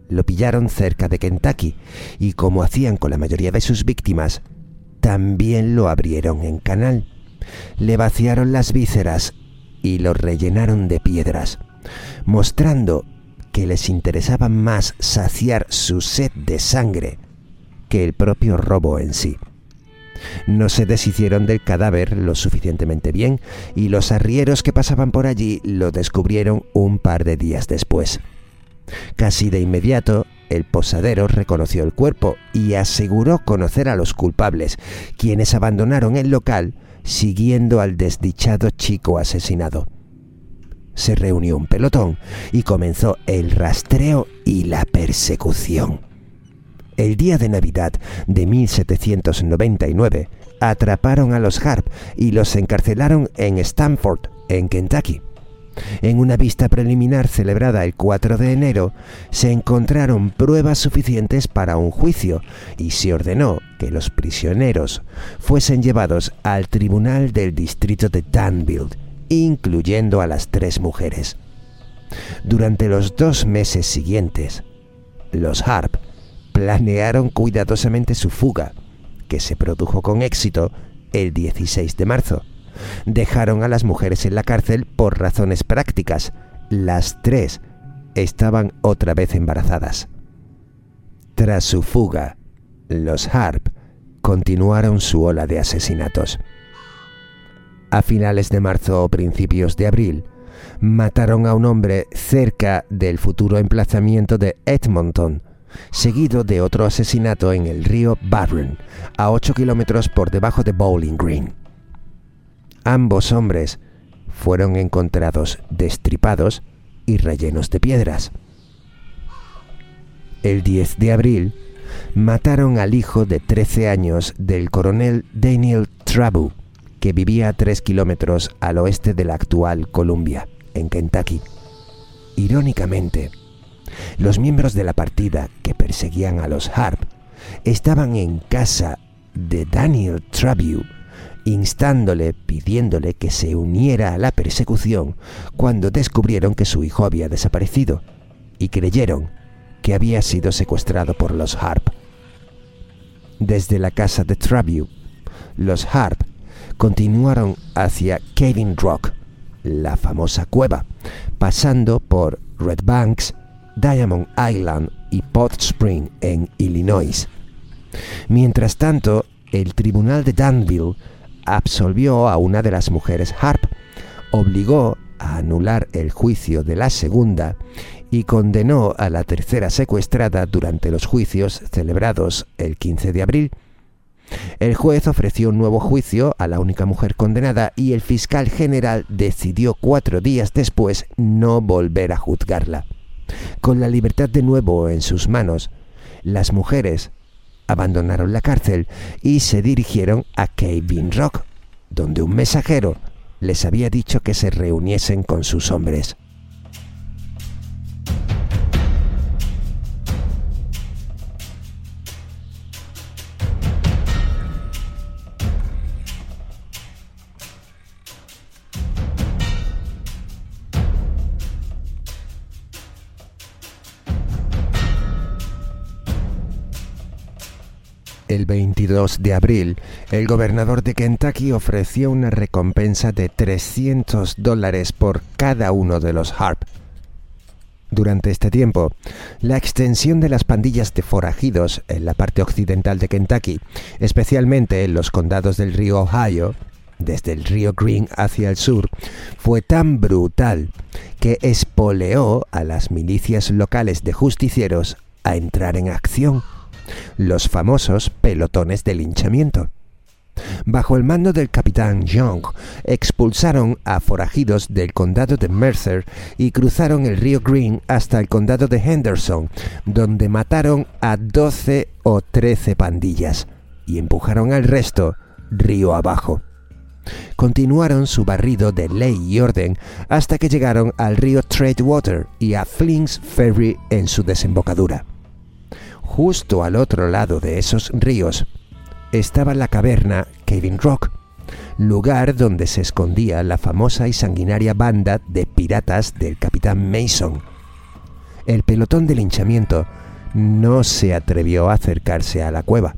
lo pillaron cerca de Kentucky y como hacían con la mayoría de sus víctimas, también lo abrieron en canal le vaciaron las vísceras y lo rellenaron de piedras, mostrando que les interesaba más saciar su sed de sangre que el propio robo en sí. No se deshicieron del cadáver lo suficientemente bien y los arrieros que pasaban por allí lo descubrieron un par de días después. Casi de inmediato, el posadero reconoció el cuerpo y aseguró conocer a los culpables, quienes abandonaron el local siguiendo al desdichado chico asesinado. Se reunió un pelotón y comenzó el rastreo y la persecución. El día de Navidad de 1799 atraparon a los Harp y los encarcelaron en Stanford, en Kentucky. En una vista preliminar celebrada el 4 de enero, se encontraron pruebas suficientes para un juicio y se ordenó que los prisioneros fuesen llevados al tribunal del distrito de Danville, incluyendo a las tres mujeres. Durante los dos meses siguientes, los Harp planearon cuidadosamente su fuga, que se produjo con éxito el 16 de marzo. Dejaron a las mujeres en la cárcel por razones prácticas. Las tres estaban otra vez embarazadas. Tras su fuga, los Harp continuaron su ola de asesinatos. A finales de marzo o principios de abril, mataron a un hombre cerca del futuro emplazamiento de Edmonton, seguido de otro asesinato en el río Barron, a 8 kilómetros por debajo de Bowling Green. Ambos hombres fueron encontrados destripados y rellenos de piedras. El 10 de abril mataron al hijo de 13 años del coronel Daniel Trabu, que vivía a 3 kilómetros al oeste de la actual Columbia, en Kentucky. Irónicamente, los miembros de la partida que perseguían a los Harp estaban en casa de Daniel Trabu instándole, pidiéndole que se uniera a la persecución cuando descubrieron que su hijo había desaparecido y creyeron que había sido secuestrado por los Harp. Desde la casa de Trabu, los Harp continuaron hacia Caving Rock, la famosa cueva, pasando por Red Banks, Diamond Island y Pot Spring en Illinois. Mientras tanto, el tribunal de Danville absolvió a una de las mujeres Harp, obligó a anular el juicio de la segunda y condenó a la tercera secuestrada durante los juicios celebrados el 15 de abril. El juez ofreció un nuevo juicio a la única mujer condenada y el fiscal general decidió cuatro días después no volver a juzgarla. Con la libertad de nuevo en sus manos, las mujeres abandonaron la cárcel y se dirigieron a Cave Rock, donde un mensajero les había dicho que se reuniesen con sus hombres. El 22 de abril, el gobernador de Kentucky ofreció una recompensa de 300 dólares por cada uno de los Harp. Durante este tiempo, la extensión de las pandillas de forajidos en la parte occidental de Kentucky, especialmente en los condados del río Ohio, desde el río Green hacia el sur, fue tan brutal que espoleó a las milicias locales de justicieros a entrar en acción los famosos pelotones de linchamiento. Bajo el mando del capitán Young, expulsaron a forajidos del condado de Mercer y cruzaron el río Green hasta el condado de Henderson, donde mataron a 12 o 13 pandillas y empujaron al resto río abajo. Continuaron su barrido de ley y orden hasta que llegaron al río Water y a Flink's Ferry en su desembocadura. Justo al otro lado de esos ríos estaba la caverna Kevin Rock, lugar donde se escondía la famosa y sanguinaria banda de piratas del capitán Mason. El pelotón de linchamiento no se atrevió a acercarse a la cueva.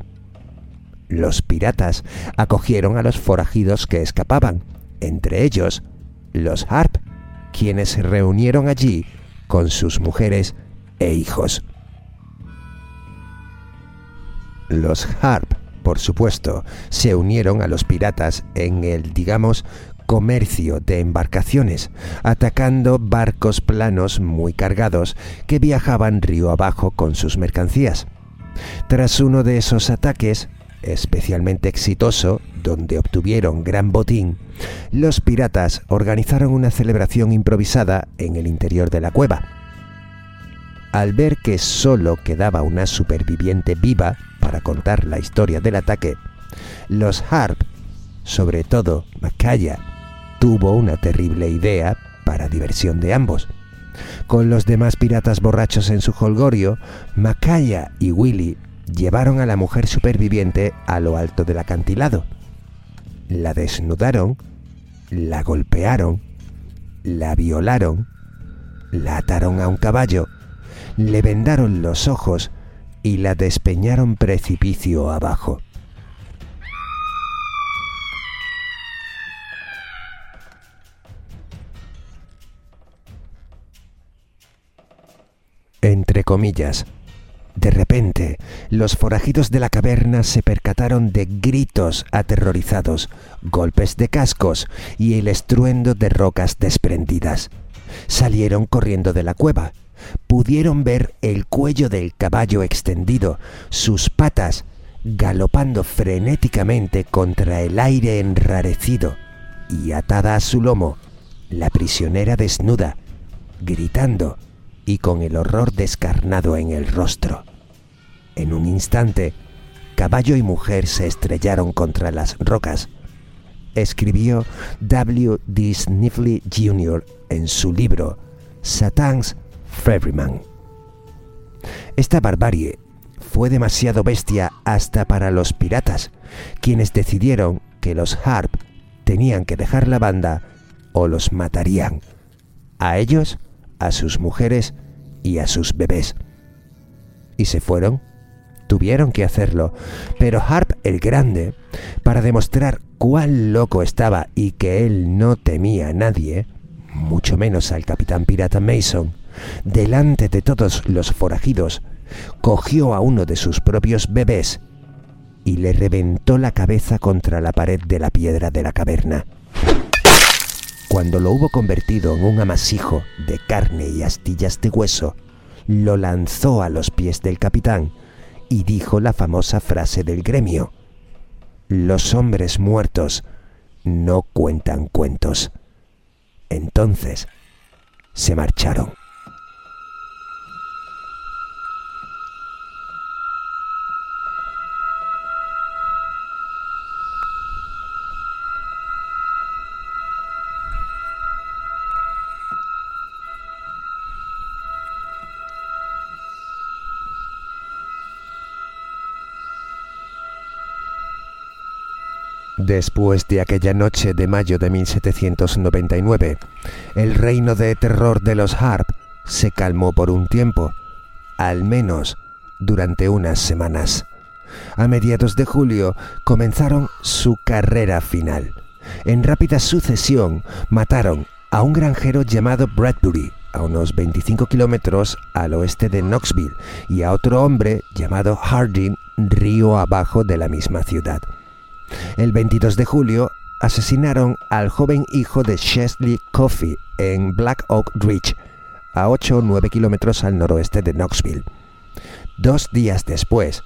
Los piratas acogieron a los forajidos que escapaban, entre ellos los Harp, quienes se reunieron allí con sus mujeres e hijos. Los Harp, por supuesto, se unieron a los piratas en el, digamos, comercio de embarcaciones, atacando barcos planos muy cargados que viajaban río abajo con sus mercancías. Tras uno de esos ataques, especialmente exitoso, donde obtuvieron gran botín, los piratas organizaron una celebración improvisada en el interior de la cueva. Al ver que solo quedaba una superviviente viva para contar la historia del ataque, los Harp, sobre todo Macaya, tuvo una terrible idea para diversión de ambos. Con los demás piratas borrachos en su holgorio, Macaya y Willy llevaron a la mujer superviviente a lo alto del acantilado. La desnudaron, la golpearon, la violaron, la ataron a un caballo, le vendaron los ojos y la despeñaron precipicio abajo. Entre comillas, de repente, los forajidos de la caverna se percataron de gritos aterrorizados, golpes de cascos y el estruendo de rocas desprendidas. Salieron corriendo de la cueva. Pudieron ver el cuello del caballo extendido, sus patas galopando frenéticamente contra el aire enrarecido, y atada a su lomo, la prisionera desnuda, gritando y con el horror descarnado en el rostro. En un instante, caballo y mujer se estrellaron contra las rocas. Escribió W. D. Sniffley Jr. en su libro Satan's Ferryman. Esta barbarie fue demasiado bestia hasta para los piratas, quienes decidieron que los Harp tenían que dejar la banda o los matarían. A ellos a sus mujeres y a sus bebés. Y se fueron. Tuvieron que hacerlo. Pero Harp el Grande, para demostrar cuán loco estaba y que él no temía a nadie, mucho menos al capitán pirata Mason, delante de todos los forajidos, cogió a uno de sus propios bebés y le reventó la cabeza contra la pared de la piedra de la caverna. Cuando lo hubo convertido en un amasijo de carne y astillas de hueso, lo lanzó a los pies del capitán y dijo la famosa frase del gremio. Los hombres muertos no cuentan cuentos. Entonces se marcharon. Después de aquella noche de mayo de 1799, el reino de terror de los Harp se calmó por un tiempo, al menos durante unas semanas. A mediados de julio comenzaron su carrera final. En rápida sucesión mataron a un granjero llamado Bradbury, a unos 25 kilómetros al oeste de Knoxville, y a otro hombre llamado Harding, río abajo de la misma ciudad. El 22 de julio asesinaron al joven hijo de Chesley Coffey en Black Oak Ridge, a 8 o 9 kilómetros al noroeste de Knoxville. Dos días después,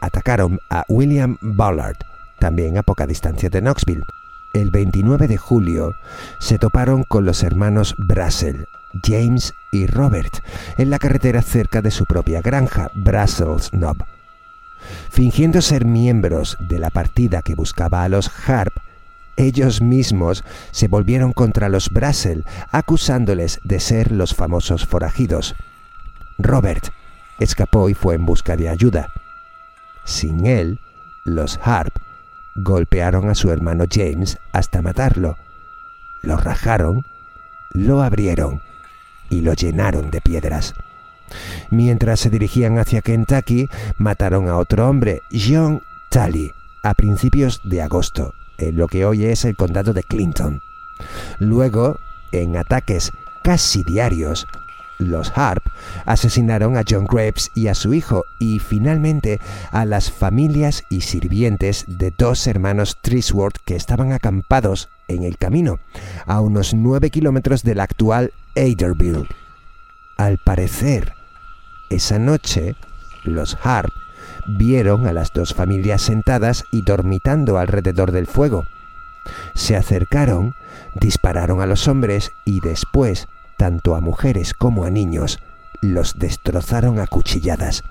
atacaron a William Ballard, también a poca distancia de Knoxville. El 29 de julio se toparon con los hermanos Brassel, James y Robert, en la carretera cerca de su propia granja, Brussels Knob. Fingiendo ser miembros de la partida que buscaba a los Harp, ellos mismos se volvieron contra los Brassel, acusándoles de ser los famosos forajidos. Robert escapó y fue en busca de ayuda. Sin él, los Harp golpearon a su hermano James hasta matarlo. Lo rajaron, lo abrieron y lo llenaron de piedras. Mientras se dirigían hacia Kentucky, mataron a otro hombre, John Talley, a principios de agosto, en lo que hoy es el condado de Clinton. Luego, en ataques casi diarios, los Harp asesinaron a John Graves y a su hijo y finalmente a las familias y sirvientes de dos hermanos Trisworth que estaban acampados en el camino, a unos 9 kilómetros del actual Aderville. Al parecer, esa noche, los Harp vieron a las dos familias sentadas y dormitando alrededor del fuego. Se acercaron, dispararon a los hombres y después, tanto a mujeres como a niños, los destrozaron a cuchilladas.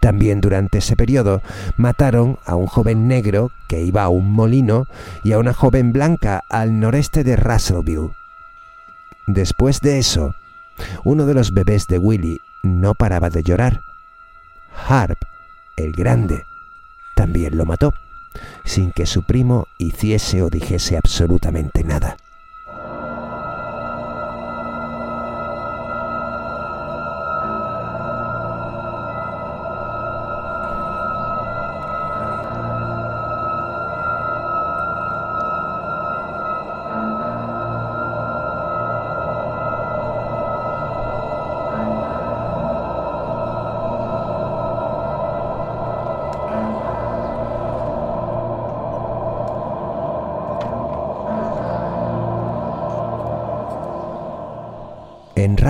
También durante ese periodo mataron a un joven negro que iba a un molino y a una joven blanca al noreste de Russellville. Después de eso, uno de los bebés de Willy no paraba de llorar. Harp, el grande, también lo mató, sin que su primo hiciese o dijese absolutamente nada.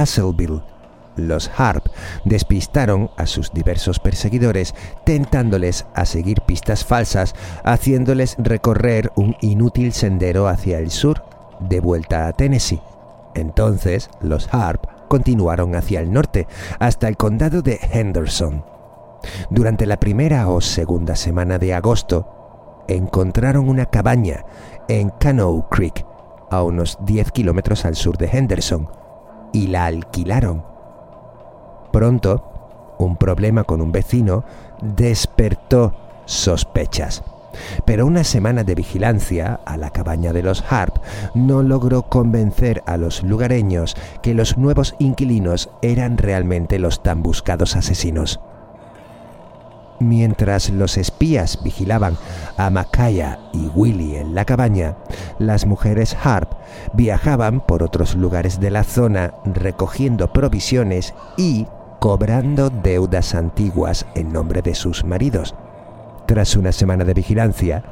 Russellville, los Harp despistaron a sus diversos perseguidores, tentándoles a seguir pistas falsas, haciéndoles recorrer un inútil sendero hacia el sur, de vuelta a Tennessee. Entonces, los Harp continuaron hacia el norte, hasta el condado de Henderson. Durante la primera o segunda semana de agosto, encontraron una cabaña en Canoe Creek, a unos 10 kilómetros al sur de Henderson, y la alquilaron. Pronto, un problema con un vecino despertó sospechas. Pero una semana de vigilancia a la cabaña de los Harp no logró convencer a los lugareños que los nuevos inquilinos eran realmente los tan buscados asesinos. Mientras los espías vigilaban a Makaya y Willy en la cabaña, las mujeres Harp viajaban por otros lugares de la zona recogiendo provisiones y cobrando deudas antiguas en nombre de sus maridos. Tras una semana de vigilancia,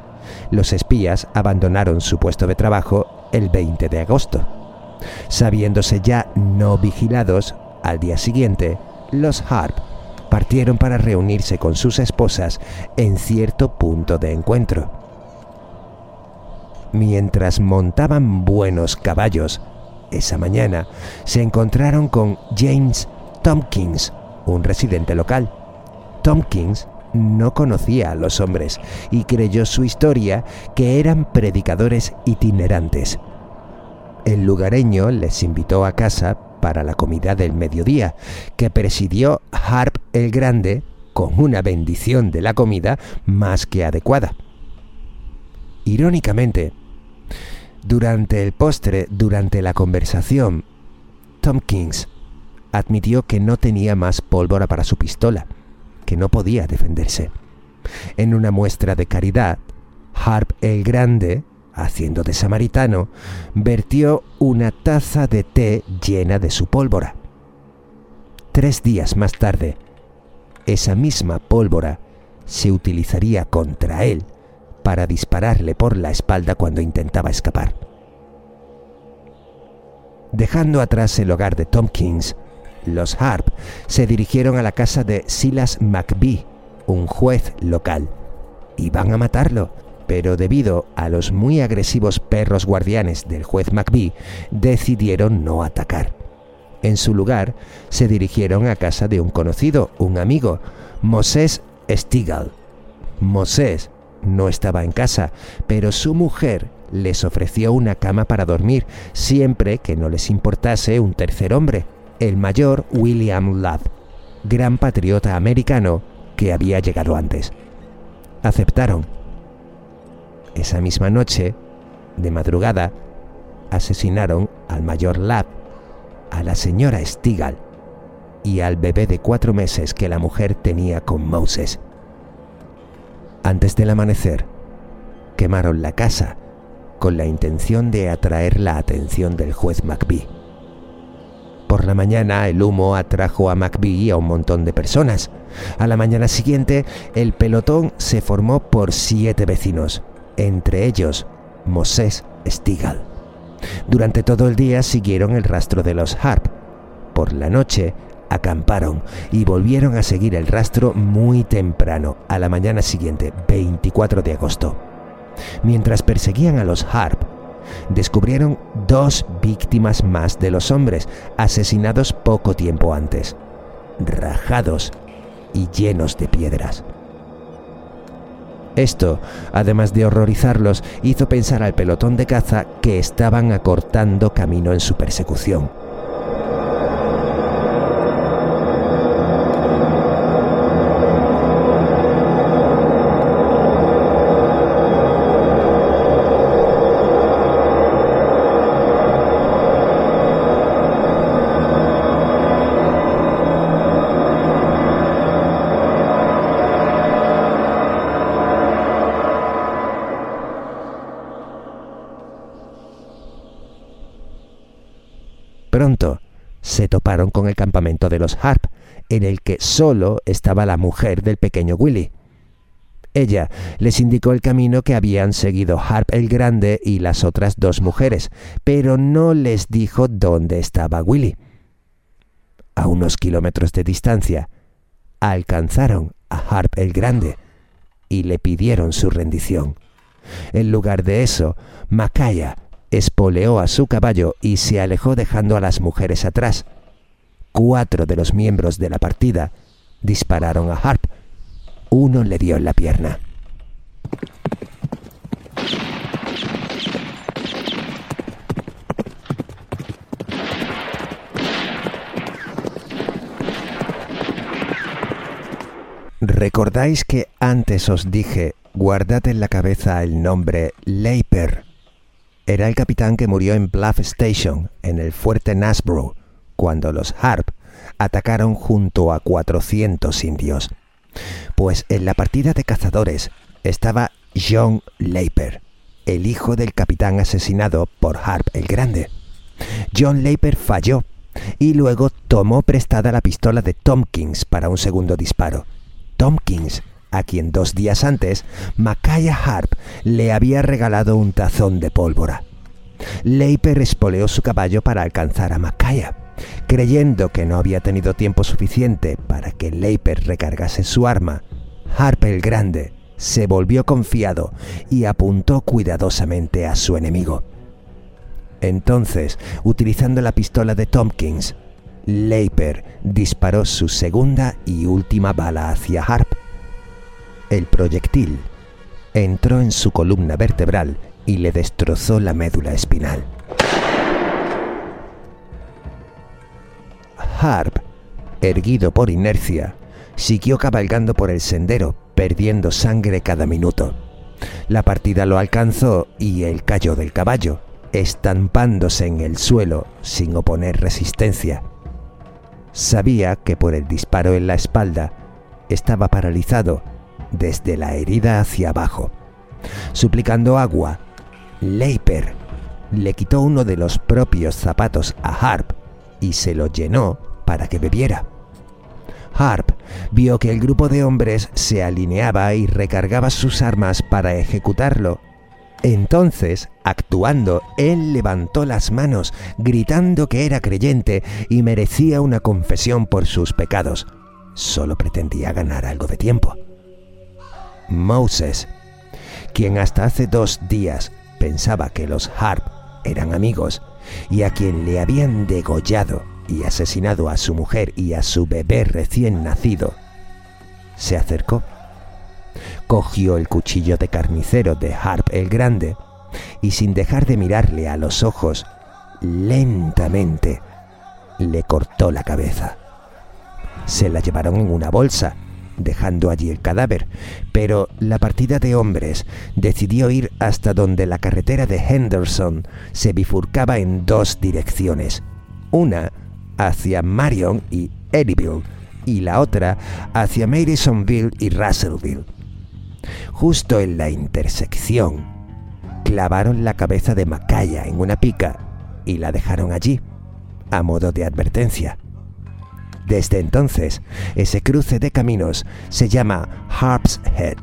los espías abandonaron su puesto de trabajo el 20 de agosto. Sabiéndose ya no vigilados, al día siguiente, los Harp partieron para reunirse con sus esposas en cierto punto de encuentro. Mientras montaban buenos caballos, esa mañana se encontraron con James Tompkins, un residente local. Tompkins no conocía a los hombres y creyó su historia que eran predicadores itinerantes. El lugareño les invitó a casa para la comida del mediodía, que presidió Harp el Grande con una bendición de la comida más que adecuada. Irónicamente, durante el postre, durante la conversación, Tompkins admitió que no tenía más pólvora para su pistola, que no podía defenderse. En una muestra de caridad, Harp el Grande, haciendo de samaritano, vertió una taza de té llena de su pólvora. Tres días más tarde, esa misma pólvora se utilizaría contra él para dispararle por la espalda cuando intentaba escapar. Dejando atrás el hogar de Tompkins, los Harp se dirigieron a la casa de Silas McBee, un juez local. Iban a matarlo, pero debido a los muy agresivos perros guardianes del juez McBee, decidieron no atacar. En su lugar, se dirigieron a casa de un conocido, un amigo, Moses Stigall. Moses no estaba en casa, pero su mujer les ofreció una cama para dormir siempre que no les importase un tercer hombre, el mayor William Love, gran patriota americano que había llegado antes. Aceptaron. Esa misma noche, de madrugada, asesinaron al mayor Love, a la señora Stigall y al bebé de cuatro meses que la mujer tenía con Moses. Antes del amanecer, quemaron la casa con la intención de atraer la atención del juez McBee. Por la mañana el humo atrajo a McBee y a un montón de personas. A la mañana siguiente el pelotón se formó por siete vecinos, entre ellos Moses Stigall. Durante todo el día siguieron el rastro de los Harp. Por la noche acamparon y volvieron a seguir el rastro muy temprano, a la mañana siguiente, 24 de agosto. Mientras perseguían a los Harp, descubrieron dos víctimas más de los hombres, asesinados poco tiempo antes, rajados y llenos de piedras. Esto, además de horrorizarlos, hizo pensar al pelotón de caza que estaban acortando camino en su persecución. Solo estaba la mujer del pequeño Willy. Ella les indicó el camino que habían seguido Harp el Grande y las otras dos mujeres, pero no les dijo dónde estaba Willy. A unos kilómetros de distancia, alcanzaron a Harp el Grande y le pidieron su rendición. En lugar de eso, Macaya espoleó a su caballo y se alejó dejando a las mujeres atrás. Cuatro de los miembros de la partida dispararon a Harp. Uno le dio en la pierna. ¿Recordáis que antes os dije, guardad en la cabeza el nombre Leiper? Era el capitán que murió en Bluff Station, en el fuerte Nasbrough, cuando los Harp atacaron junto a 400 indios. Pues en la partida de cazadores estaba John Leiper, el hijo del capitán asesinado por Harp el Grande. John Leiper falló y luego tomó prestada la pistola de Tompkins para un segundo disparo. Tompkins, a quien dos días antes Macaya Harp le había regalado un tazón de pólvora. Leiper espoleó su caballo para alcanzar a Macaya. Creyendo que no había tenido tiempo suficiente para que Leiper recargase su arma, Harp el Grande se volvió confiado y apuntó cuidadosamente a su enemigo. Entonces, utilizando la pistola de Tompkins, Leiper disparó su segunda y última bala hacia Harp. El proyectil entró en su columna vertebral y le destrozó la médula espinal. Harp, erguido por inercia, siguió cabalgando por el sendero, perdiendo sangre cada minuto. La partida lo alcanzó y él cayó del caballo, estampándose en el suelo sin oponer resistencia. Sabía que por el disparo en la espalda estaba paralizado desde la herida hacia abajo. Suplicando agua, Leiper le quitó uno de los propios zapatos a Harp y se lo llenó para que bebiera. Harp vio que el grupo de hombres se alineaba y recargaba sus armas para ejecutarlo. Entonces, actuando, él levantó las manos, gritando que era creyente y merecía una confesión por sus pecados. Solo pretendía ganar algo de tiempo. Moses, quien hasta hace dos días pensaba que los Harp eran amigos y a quien le habían degollado y asesinado a su mujer y a su bebé recién nacido, se acercó, cogió el cuchillo de carnicero de Harp el Grande y sin dejar de mirarle a los ojos, lentamente le cortó la cabeza. Se la llevaron en una bolsa dejando allí el cadáver, pero la partida de hombres decidió ir hasta donde la carretera de Henderson se bifurcaba en dos direcciones, una hacia Marion y Eddyville y la otra hacia Madisonville y Russellville. Justo en la intersección, clavaron la cabeza de Macaya en una pica y la dejaron allí. a modo de advertencia. Desde entonces, ese cruce de caminos se llama Harp's Head,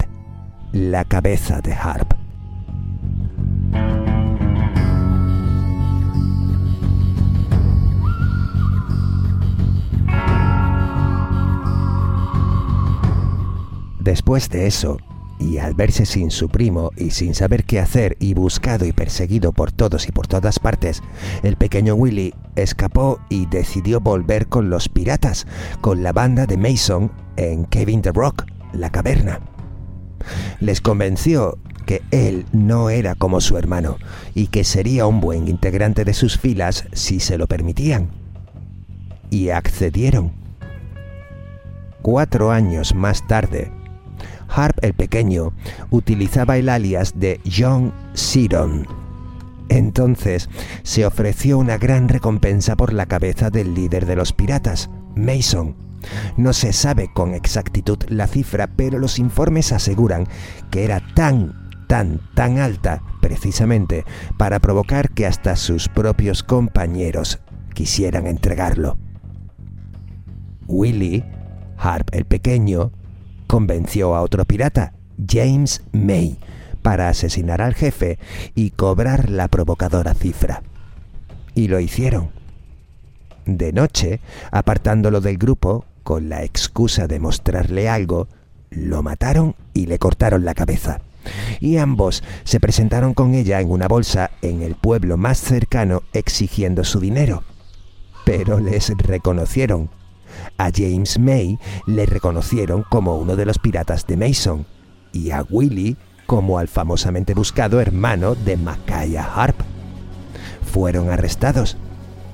la cabeza de Harp. Después de eso, y al verse sin su primo y sin saber qué hacer y buscado y perseguido por todos y por todas partes, el pequeño Willy escapó y decidió volver con los piratas, con la banda de Mason en Kevin the Rock, la caverna. Les convenció que él no era como su hermano y que sería un buen integrante de sus filas si se lo permitían. Y accedieron. Cuatro años más tarde, Harp el Pequeño utilizaba el alias de John Sidon. Entonces se ofreció una gran recompensa por la cabeza del líder de los piratas, Mason. No se sabe con exactitud la cifra, pero los informes aseguran que era tan, tan, tan alta, precisamente, para provocar que hasta sus propios compañeros quisieran entregarlo. Willy, Harp el Pequeño, convenció a otro pirata, James May, para asesinar al jefe y cobrar la provocadora cifra. Y lo hicieron. De noche, apartándolo del grupo, con la excusa de mostrarle algo, lo mataron y le cortaron la cabeza. Y ambos se presentaron con ella en una bolsa en el pueblo más cercano exigiendo su dinero. Pero les reconocieron a James May le reconocieron como uno de los piratas de Mason y a Willy como al famosamente buscado hermano de Macaya Harp. Fueron arrestados,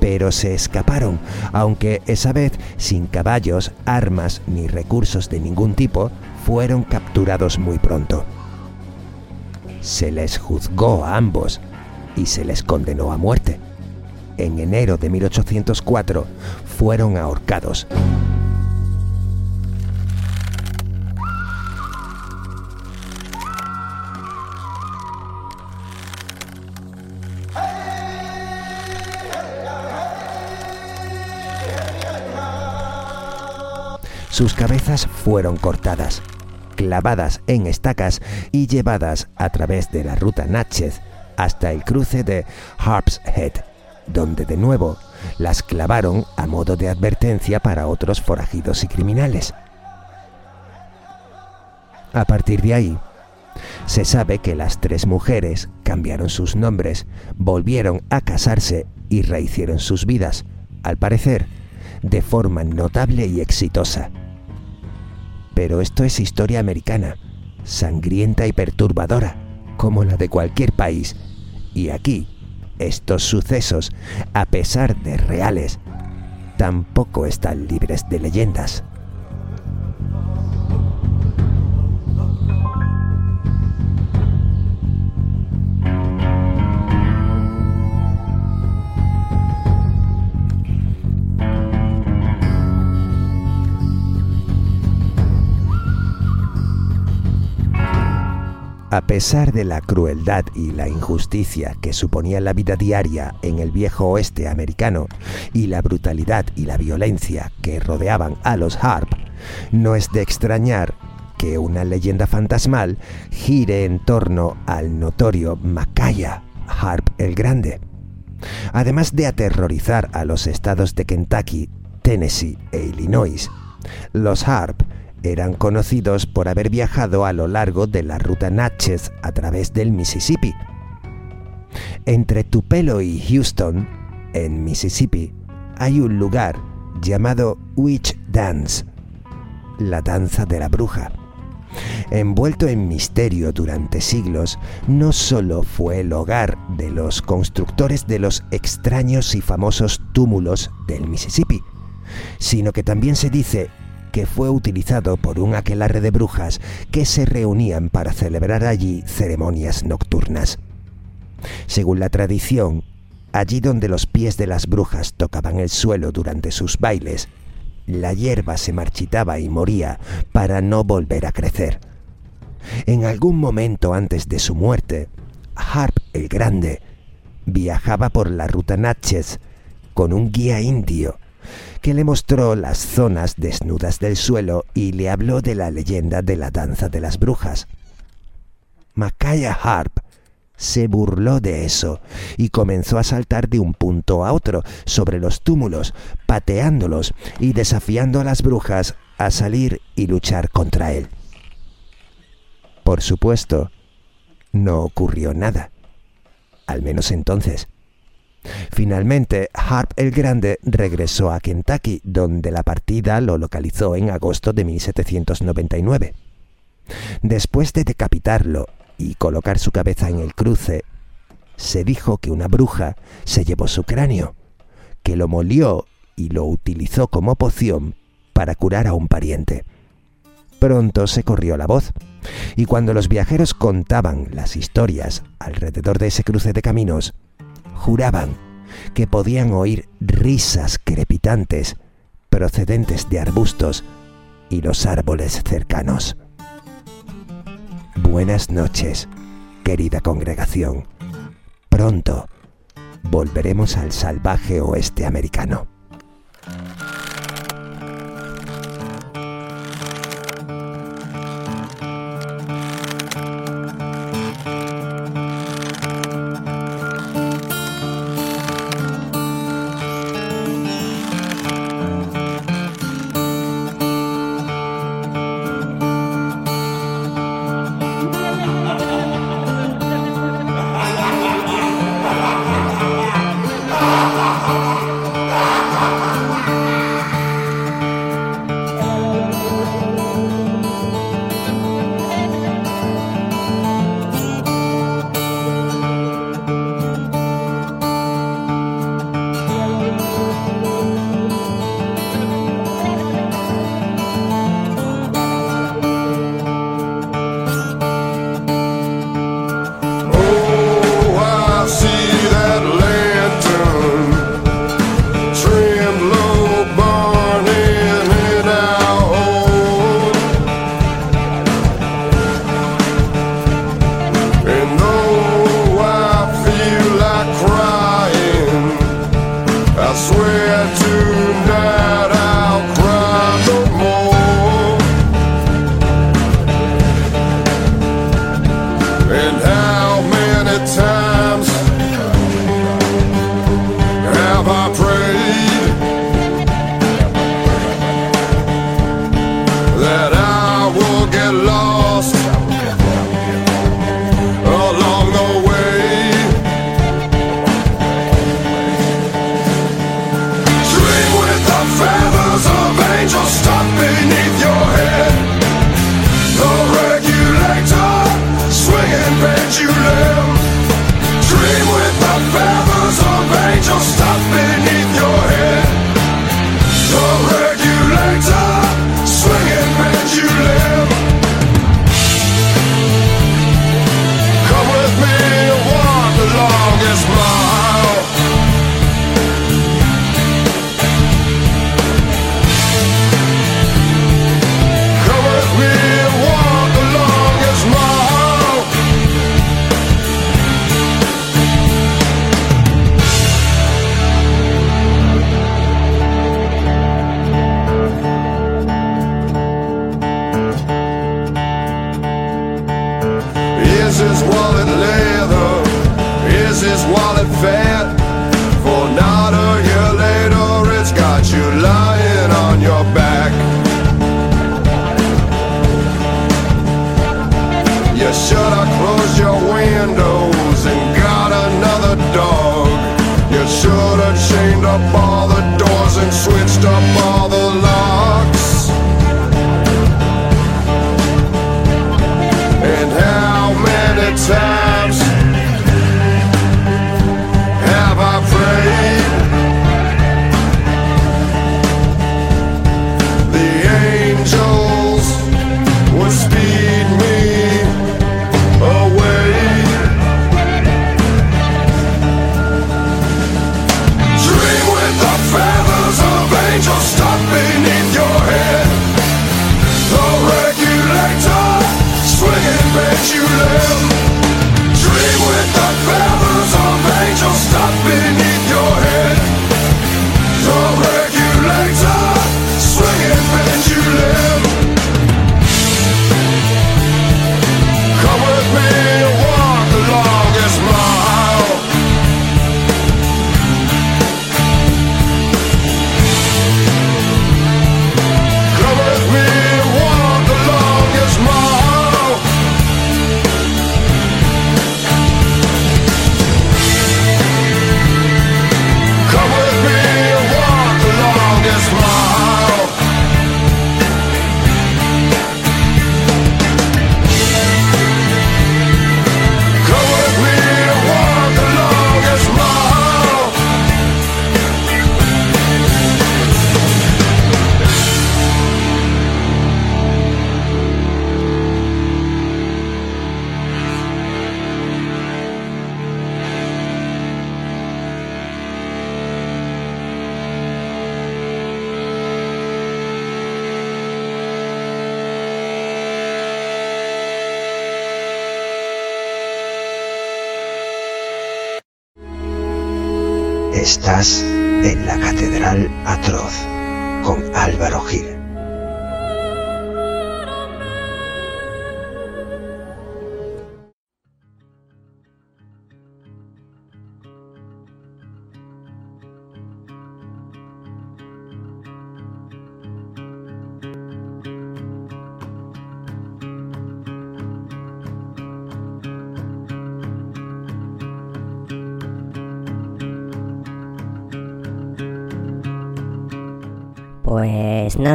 pero se escaparon, aunque esa vez sin caballos, armas ni recursos de ningún tipo, fueron capturados muy pronto. Se les juzgó a ambos y se les condenó a muerte. En enero de 1804 fueron ahorcados. Sus cabezas fueron cortadas, clavadas en estacas y llevadas a través de la ruta Natchez hasta el cruce de Harp's Head, donde de nuevo las clavaron a modo de advertencia para otros forajidos y criminales. A partir de ahí, se sabe que las tres mujeres cambiaron sus nombres, volvieron a casarse y rehicieron sus vidas, al parecer, de forma notable y exitosa. Pero esto es historia americana, sangrienta y perturbadora, como la de cualquier país, y aquí estos sucesos, a pesar de reales, tampoco están libres de leyendas. A pesar de la crueldad y la injusticia que suponía la vida diaria en el viejo oeste americano y la brutalidad y la violencia que rodeaban a los Harp, no es de extrañar que una leyenda fantasmal gire en torno al notorio Macaya Harp el Grande. Además de aterrorizar a los estados de Kentucky, Tennessee e Illinois, los Harp eran conocidos por haber viajado a lo largo de la ruta Natchez a través del Mississippi. Entre Tupelo y Houston, en Mississippi, hay un lugar llamado Witch Dance, la danza de la bruja. Envuelto en misterio durante siglos, no solo fue el hogar de los constructores de los extraños y famosos túmulos del Mississippi, sino que también se dice que fue utilizado por un aquelarre de brujas que se reunían para celebrar allí ceremonias nocturnas. Según la tradición, allí donde los pies de las brujas tocaban el suelo durante sus bailes, la hierba se marchitaba y moría para no volver a crecer. En algún momento antes de su muerte, Harp el Grande viajaba por la ruta Natchez con un guía indio que le mostró las zonas desnudas del suelo y le habló de la leyenda de la danza de las brujas. Macaya Harp se burló de eso y comenzó a saltar de un punto a otro sobre los túmulos, pateándolos y desafiando a las brujas a salir y luchar contra él. Por supuesto, no ocurrió nada, al menos entonces. Finalmente, Harp el Grande regresó a Kentucky, donde la partida lo localizó en agosto de 1799. Después de decapitarlo y colocar su cabeza en el cruce, se dijo que una bruja se llevó su cráneo, que lo molió y lo utilizó como poción para curar a un pariente. Pronto se corrió la voz, y cuando los viajeros contaban las historias alrededor de ese cruce de caminos, juraban que podían oír risas crepitantes procedentes de arbustos y los árboles cercanos. Buenas noches, querida congregación. Pronto volveremos al salvaje oeste americano.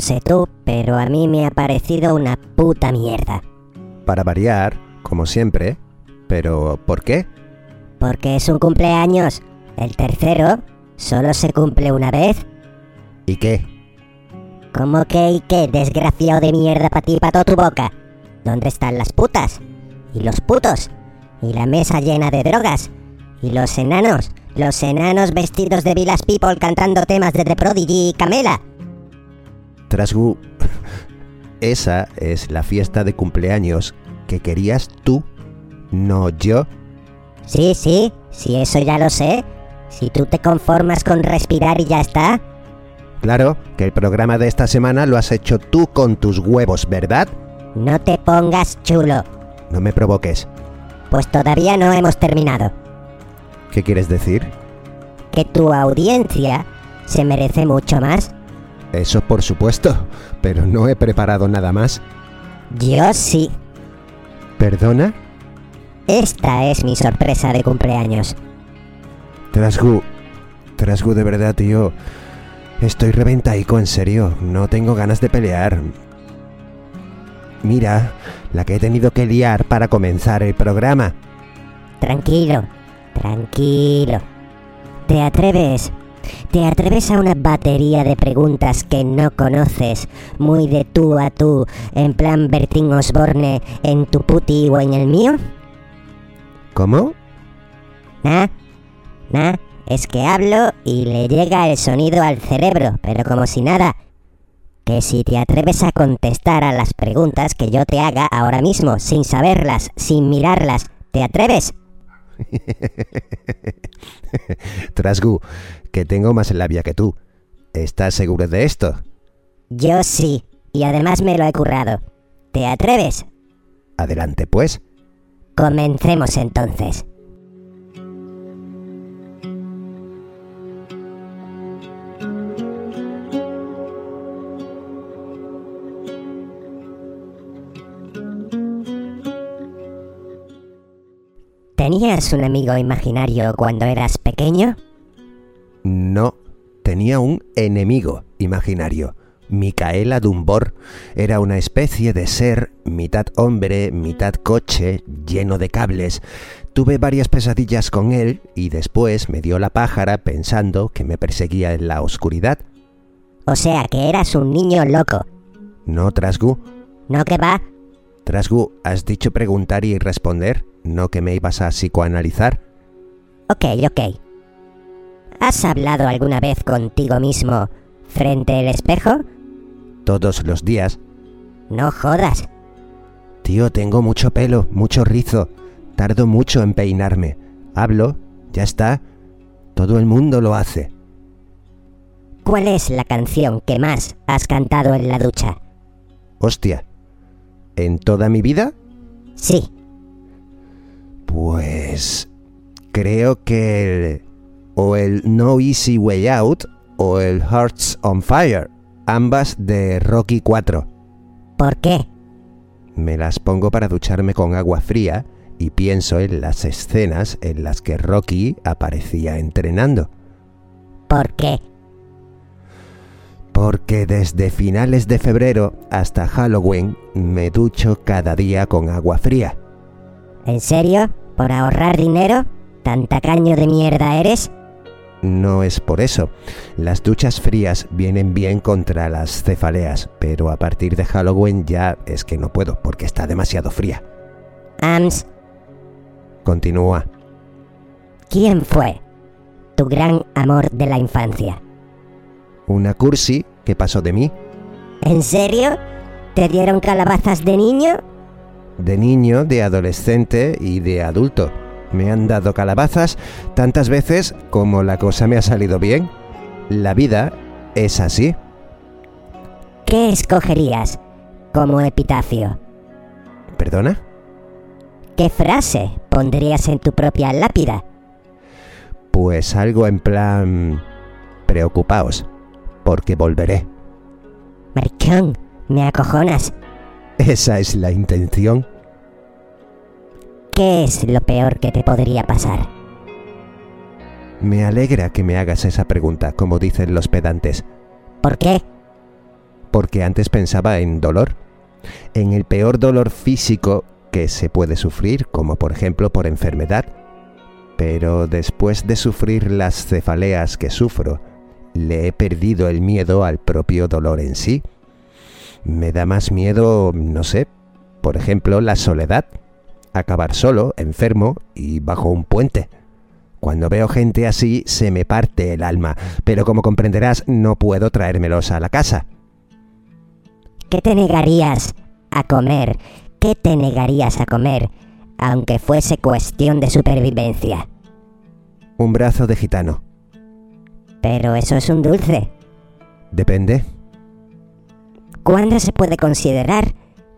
Sé tú, pero a mí me ha parecido una puta mierda. Para variar, como siempre. Pero, ¿por qué? Porque es un cumpleaños. El tercero solo se cumple una vez. ¿Y qué? ¿Cómo que y qué, desgraciado de mierda para ti y para toda tu boca? ¿Dónde están las putas? ¿Y los putos? ¿Y la mesa llena de drogas? ¿Y los enanos? Los enanos vestidos de Villas People cantando temas de The Prodigy y Camela. Trasgu, esa es la fiesta de cumpleaños que querías tú, no yo. Sí, sí, sí, eso ya lo sé. Si tú te conformas con respirar y ya está. Claro, que el programa de esta semana lo has hecho tú con tus huevos, ¿verdad? No te pongas chulo. No me provoques. Pues todavía no hemos terminado. ¿Qué quieres decir? Que tu audiencia se merece mucho más. Eso por supuesto, pero no he preparado nada más. Yo sí. ¿Perdona? Esta es mi sorpresa de cumpleaños. Trasgu, Trasgu, de verdad, tío. Estoy reventaico, en serio. No tengo ganas de pelear. Mira, la que he tenido que liar para comenzar el programa. Tranquilo, tranquilo. ¿Te atreves? ¿Te atreves a una batería de preguntas que no conoces, muy de tú a tú, en plan Bertín Osborne, en tu puti o en el mío? ¿Cómo? Nah, nah, es que hablo y le llega el sonido al cerebro, pero como si nada. Que si te atreves a contestar a las preguntas que yo te haga ahora mismo, sin saberlas, sin mirarlas, ¿te atreves? Trasgu, que tengo más labia que tú. ¿Estás seguro de esto? Yo sí, y además me lo he currado. ¿Te atreves? Adelante, pues. Comencemos entonces. ¿Tenías un amigo imaginario cuando eras pequeño? No, tenía un enemigo imaginario. Micaela Dumbor era una especie de ser mitad hombre, mitad coche, lleno de cables. Tuve varias pesadillas con él y después me dio la pájara pensando que me perseguía en la oscuridad. O sea, que eras un niño loco. No, Trasgu. ¿No que va? Trasgu, ¿has dicho preguntar y responder? ¿No que me ibas a psicoanalizar? Ok, ok. ¿Has hablado alguna vez contigo mismo frente al espejo? Todos los días. No jodas. Tío, tengo mucho pelo, mucho rizo. Tardo mucho en peinarme. Hablo, ya está. Todo el mundo lo hace. ¿Cuál es la canción que más has cantado en la ducha? Hostia. ¿En toda mi vida? Sí. Pues... Creo que el... O el No Easy Way Out o el Hearts on Fire. Ambas de Rocky 4. ¿Por qué? Me las pongo para ducharme con agua fría y pienso en las escenas en las que Rocky aparecía entrenando. ¿Por qué? Porque desde finales de febrero hasta Halloween me ducho cada día con agua fría. ¿En serio? ¿Por ahorrar dinero? ¿Tan tacaño de mierda eres? No es por eso. Las duchas frías vienen bien contra las cefaleas, pero a partir de Halloween ya es que no puedo porque está demasiado fría. Ams, Continúa. ¿quién fue tu gran amor de la infancia? Una cursi que pasó de mí. ¿En serio? ¿Te dieron calabazas de niño? De niño, de adolescente y de adulto. Me han dado calabazas tantas veces como la cosa me ha salido bien. La vida es así. ¿Qué escogerías como epitafio? ¿Perdona? ¿Qué frase pondrías en tu propia lápida? Pues algo en plan... Preocupaos, porque volveré. Maricón, me acojonas. Esa es la intención. ¿Qué es lo peor que te podría pasar? Me alegra que me hagas esa pregunta, como dicen los pedantes, ¿Por qué? porque antes pensaba en dolor, en el peor dolor físico que se puede sufrir, como por ejemplo por enfermedad. Pero después de sufrir las cefaleas que sufro, le he perdido el miedo al propio dolor en sí. Me da más miedo, no sé, por ejemplo, la soledad, acabar solo, enfermo y bajo un puente. Cuando veo gente así se me parte el alma, pero como comprenderás no puedo traérmelos a la casa. ¿Qué te negarías a comer? ¿Qué te negarías a comer, aunque fuese cuestión de supervivencia? Un brazo de gitano. Pero eso es un dulce. Depende. ¿Cuándo se puede considerar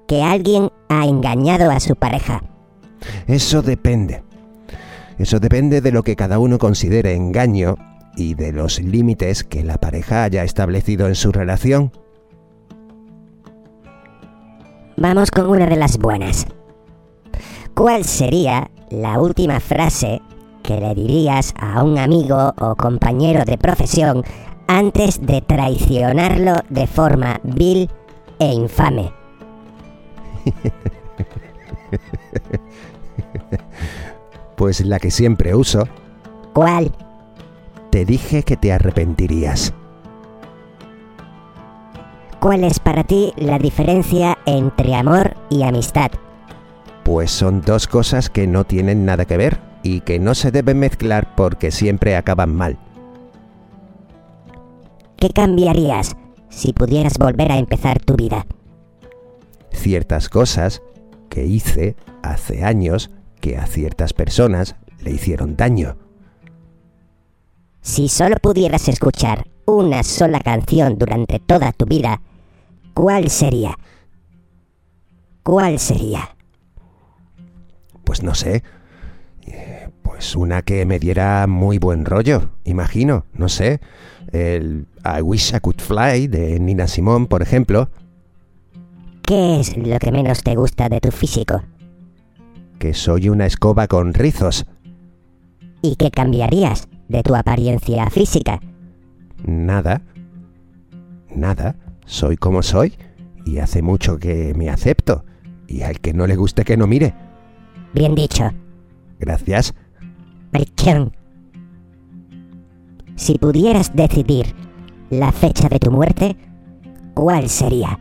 que alguien ha engañado a su pareja? Eso depende. Eso depende de lo que cada uno considere engaño y de los límites que la pareja haya establecido en su relación. Vamos con una de las buenas. ¿Cuál sería la última frase que le dirías a un amigo o compañero de profesión antes de traicionarlo de forma vil e infame? Pues la que siempre uso. ¿Cuál? Te dije que te arrepentirías. ¿Cuál es para ti la diferencia entre amor y amistad? Pues son dos cosas que no tienen nada que ver y que no se deben mezclar porque siempre acaban mal. ¿Qué cambiarías si pudieras volver a empezar tu vida? Ciertas cosas que hice hace años que a ciertas personas le hicieron daño. Si solo pudieras escuchar una sola canción durante toda tu vida, ¿cuál sería? ¿Cuál sería? Pues no sé. Eh, Pues una que me diera muy buen rollo, imagino, no sé. El I Wish I Could Fly de Nina Simone, por ejemplo, ¿Qué es lo que menos te gusta de tu físico? Que soy una escoba con rizos. ¿Y qué cambiarías de tu apariencia física? Nada. Nada. Soy como soy y hace mucho que me acepto. Y al que no le guste que no mire. Bien dicho, Gracias. Maricón. Si pudieras decidir la fecha de tu muerte, ¿cuál sería?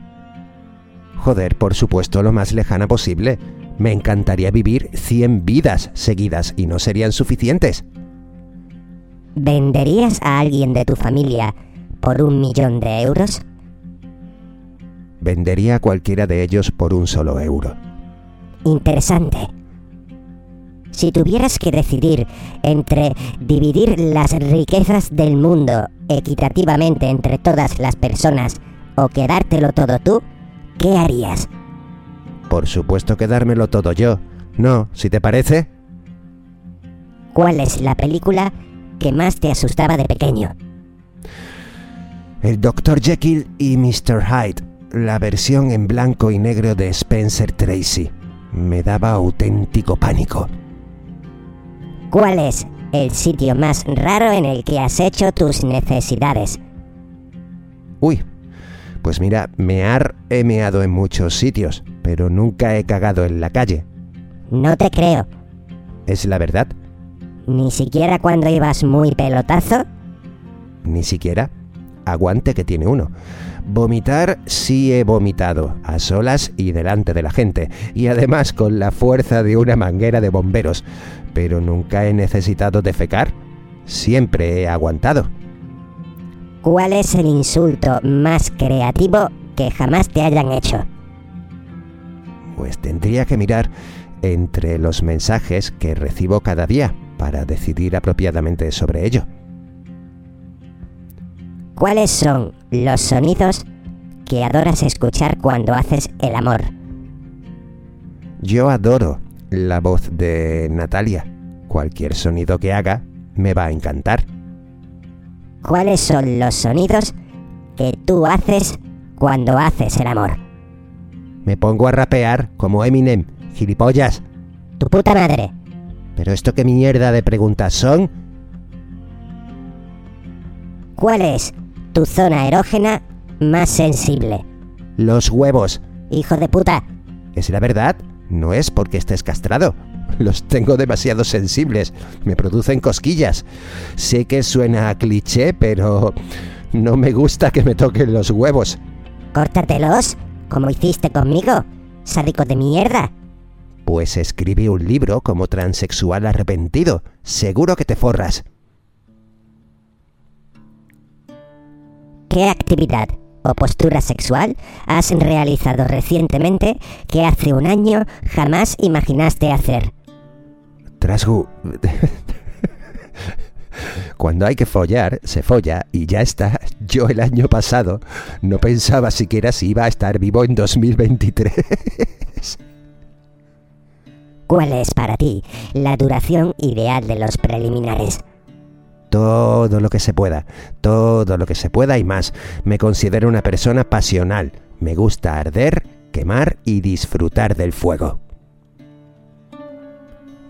Joder, por supuesto, lo más lejana posible. Me encantaría vivir 100 vidas seguidas y no serían suficientes. ¿Venderías a alguien de tu familia por un millón de euros? Vendería a cualquiera de ellos por un solo euro. Interesante. Si tuvieras que decidir entre dividir las riquezas del mundo equitativamente entre todas las personas o quedártelo todo tú, ¿qué harías? Por supuesto que dármelo todo yo. No, si te parece. ¿Cuál es la película que más te asustaba de pequeño? El Dr. Jekyll y Mr. Hyde, la versión en blanco y negro de Spencer Tracy. Me daba auténtico pánico. ¿Cuál es el sitio más raro en el que has hecho tus necesidades? Uy, pues mira, mear he meado en muchos sitios, pero nunca he cagado en la calle. No te creo. ¿Es la verdad? Ni siquiera cuando ibas muy pelotazo. Ni siquiera. Aguante que tiene uno. Vomitar sí he vomitado, a solas y delante de la gente, y además con la fuerza de una manguera de bomberos, pero nunca he necesitado defecar. Siempre he aguantado. ¿Cuál es el insulto más creativo que jamás te hayan hecho? Pues tendría que mirar entre los mensajes que recibo cada día para decidir apropiadamente sobre ello. ¿Cuáles son los sonidos que adoras escuchar cuando haces el amor? Yo adoro la voz de Natalia. Cualquier sonido que haga me va a encantar. ¿Cuáles son los sonidos que tú haces cuando haces el amor? Me pongo a rapear como Eminem, gilipollas. Tu puta madre. Pero esto qué mierda de preguntas son? ¿Cuál es tu zona erógena más sensible? Los huevos. Hijo de puta. ¿Es la verdad? No es porque estés castrado. Los tengo demasiado sensibles. Me producen cosquillas. Sé que suena a cliché, pero no me gusta que me toquen los huevos. Córtatelos, como hiciste conmigo, sádico de mierda. Pues escribe un libro como transexual arrepentido. Seguro que te forras. ¿Qué actividad o postura sexual has realizado recientemente que hace un año jamás imaginaste hacer? Trasgu. Cuando hay que follar, se folla y ya está. Yo el año pasado no pensaba siquiera si iba a estar vivo en 2023. ¿Cuál es para ti la duración ideal de los preliminares? Todo lo que se pueda, todo lo que se pueda y más. Me considero una persona pasional. Me gusta arder, quemar y disfrutar del fuego.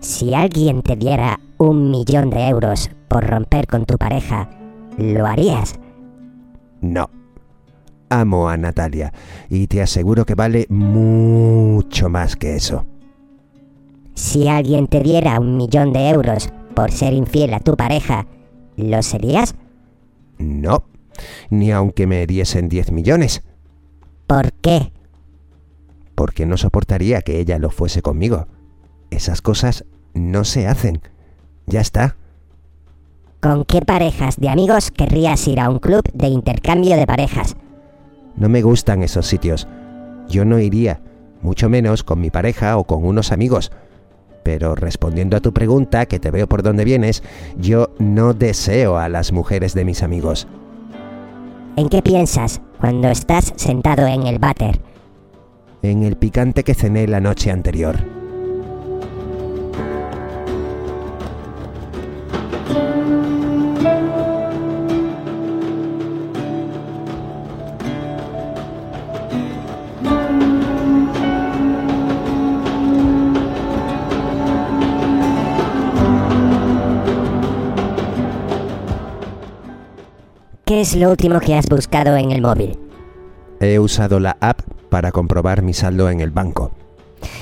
Si alguien te diera un millón de euros por romper con tu pareja, ¿lo harías? No. Amo a Natalia y te aseguro que vale mucho más que eso. Si alguien te diera un millón de euros por ser infiel a tu pareja, ¿lo serías? No. Ni aunque me diesen 10 millones. ¿Por qué? Porque no soportaría que ella lo fuese conmigo. Esas cosas no se hacen. Ya está. ¿Con qué parejas de amigos querrías ir a un club de intercambio de parejas? No me gustan esos sitios. Yo no iría, mucho menos con mi pareja o con unos amigos. Pero respondiendo a tu pregunta, que te veo por dónde vienes, yo no deseo a las mujeres de mis amigos. ¿En qué piensas cuando estás sentado en el váter? En el picante que cené la noche anterior. ¿Qué es lo último que has buscado en el móvil? He usado la app para comprobar mi saldo en el banco.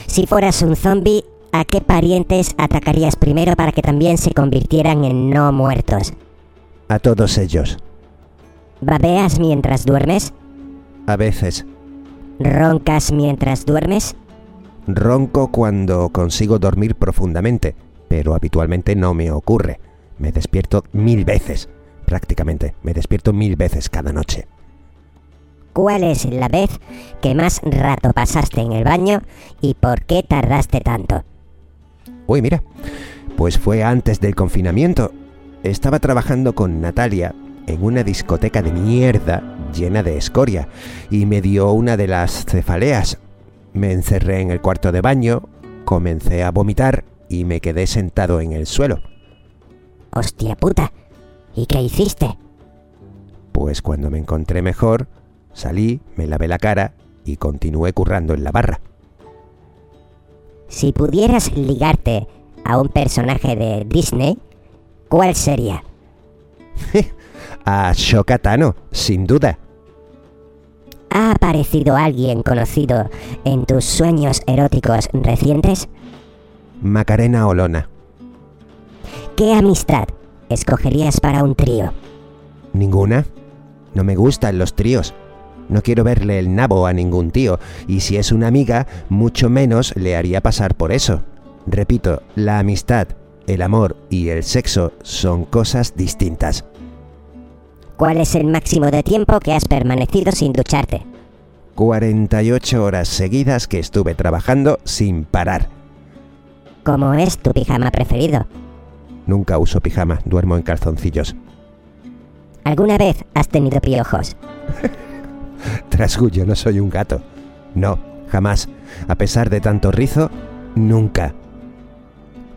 Si fueras un zombie, ¿a qué parientes atacarías primero para que también se convirtieran en no muertos? A todos ellos. ¿Babeas mientras duermes? A veces. ¿Roncas mientras duermes? Ronco cuando consigo dormir profundamente, pero habitualmente no me ocurre. Me despierto mil veces, prácticamente. Me despierto mil veces cada noche. ¿Cuál es la vez que más rato pasaste en el baño y por qué tardaste tanto? Uy, mira, pues fue antes del confinamiento. Estaba trabajando con Natalia en una discoteca de mierda llena de escoria y me dio una de las cefaleas. Me encerré en el cuarto de baño, comencé a vomitar y me quedé sentado en el suelo. Hostia puta. ¿Y qué hiciste? Pues cuando me encontré mejor, salí, me lavé la cara y continué currando en la barra. Si pudieras ligarte a un personaje de Disney, ¿cuál sería? A Shokatano, sin duda. ¿Ha aparecido alguien conocido en tus sueños eróticos recientes? Macarena Olona. ¿Qué amistad escogerías para un trío? ¿Ninguna? No me gustan los tríos. No quiero verle el nabo a ningún tío, y si es una amiga, mucho menos le haría pasar por eso. Repito, la amistad, el amor y el sexo son cosas distintas. ¿Cuál es el máximo de tiempo que has permanecido sin ducharte? 48 horas seguidas que estuve trabajando sin parar. ¿Cómo es tu pijama preferido? Nunca uso pijama, duermo en calzoncillos. ¿Alguna vez has tenido piojos? Trasgu, yo no soy un gato. No, jamás. A pesar de tanto rizo, nunca.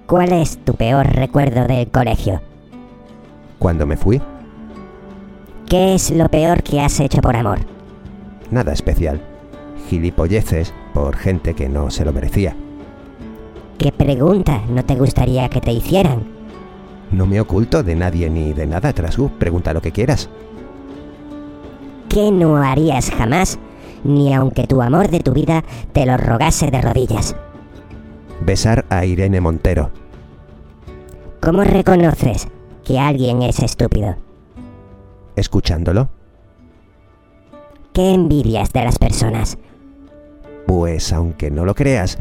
¿Cuál es tu peor recuerdo del colegio? Cuando me fui, ¿Qué es lo peor que has hecho por amor? nada especial. Gilipolleces por gente que no se lo merecía. ¿Qué pregunta no te gustaría que te hicieran? No me oculto de nadie ni de nada, Trasgu. Pregunta lo que quieras. ¿Qué no harías jamás, ni aunque tu amor de tu vida te lo rogase de rodillas? Besar a Irene Montero. ¿Cómo reconoces que alguien es estúpido? Escuchándolo, ¿Qué envidias de las personas? pues aunque no lo creas,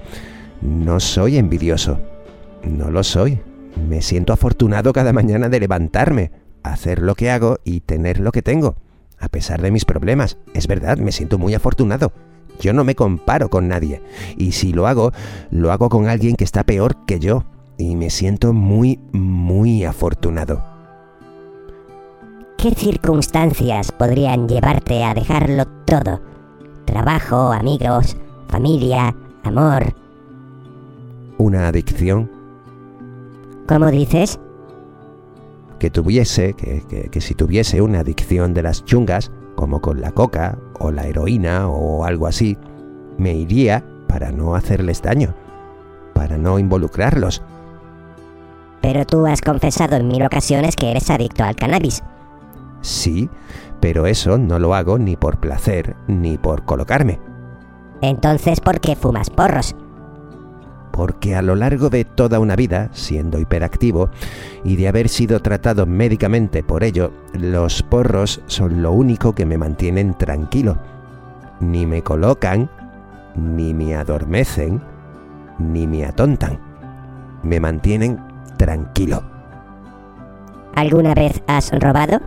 no soy envidioso. No lo soy. Me siento afortunado cada mañana de levantarme, hacer lo que hago y tener lo que tengo. A pesar de mis problemas, es verdad, me siento muy afortunado. Yo no me comparo con nadie. Y si lo hago, lo hago con alguien que está peor que yo. Y me siento muy, muy afortunado. ¿Qué circunstancias podrían llevarte a dejarlo todo? Trabajo, amigos, familia, amor. Una adicción ¿Cómo dices? que tuviese, que, que- que si tuviese una adicción de las chungas, como con la coca o la heroína o algo así, me iría para no hacerles daño, para no involucrarlos. Pero tú has confesado en mil ocasiones que eres adicto al cannabis. Sí, pero eso no lo hago ni por placer ni por colocarme, Entonces, ¿por qué fumas porros? Porque a lo largo de toda una vida, siendo hiperactivo, y de haber sido tratado médicamente por ello, los porros son lo único que me mantienen tranquilo. Ni me colocan, ni me adormecen, ni me atontan. Me mantienen tranquilo. ¿Alguna vez has robado?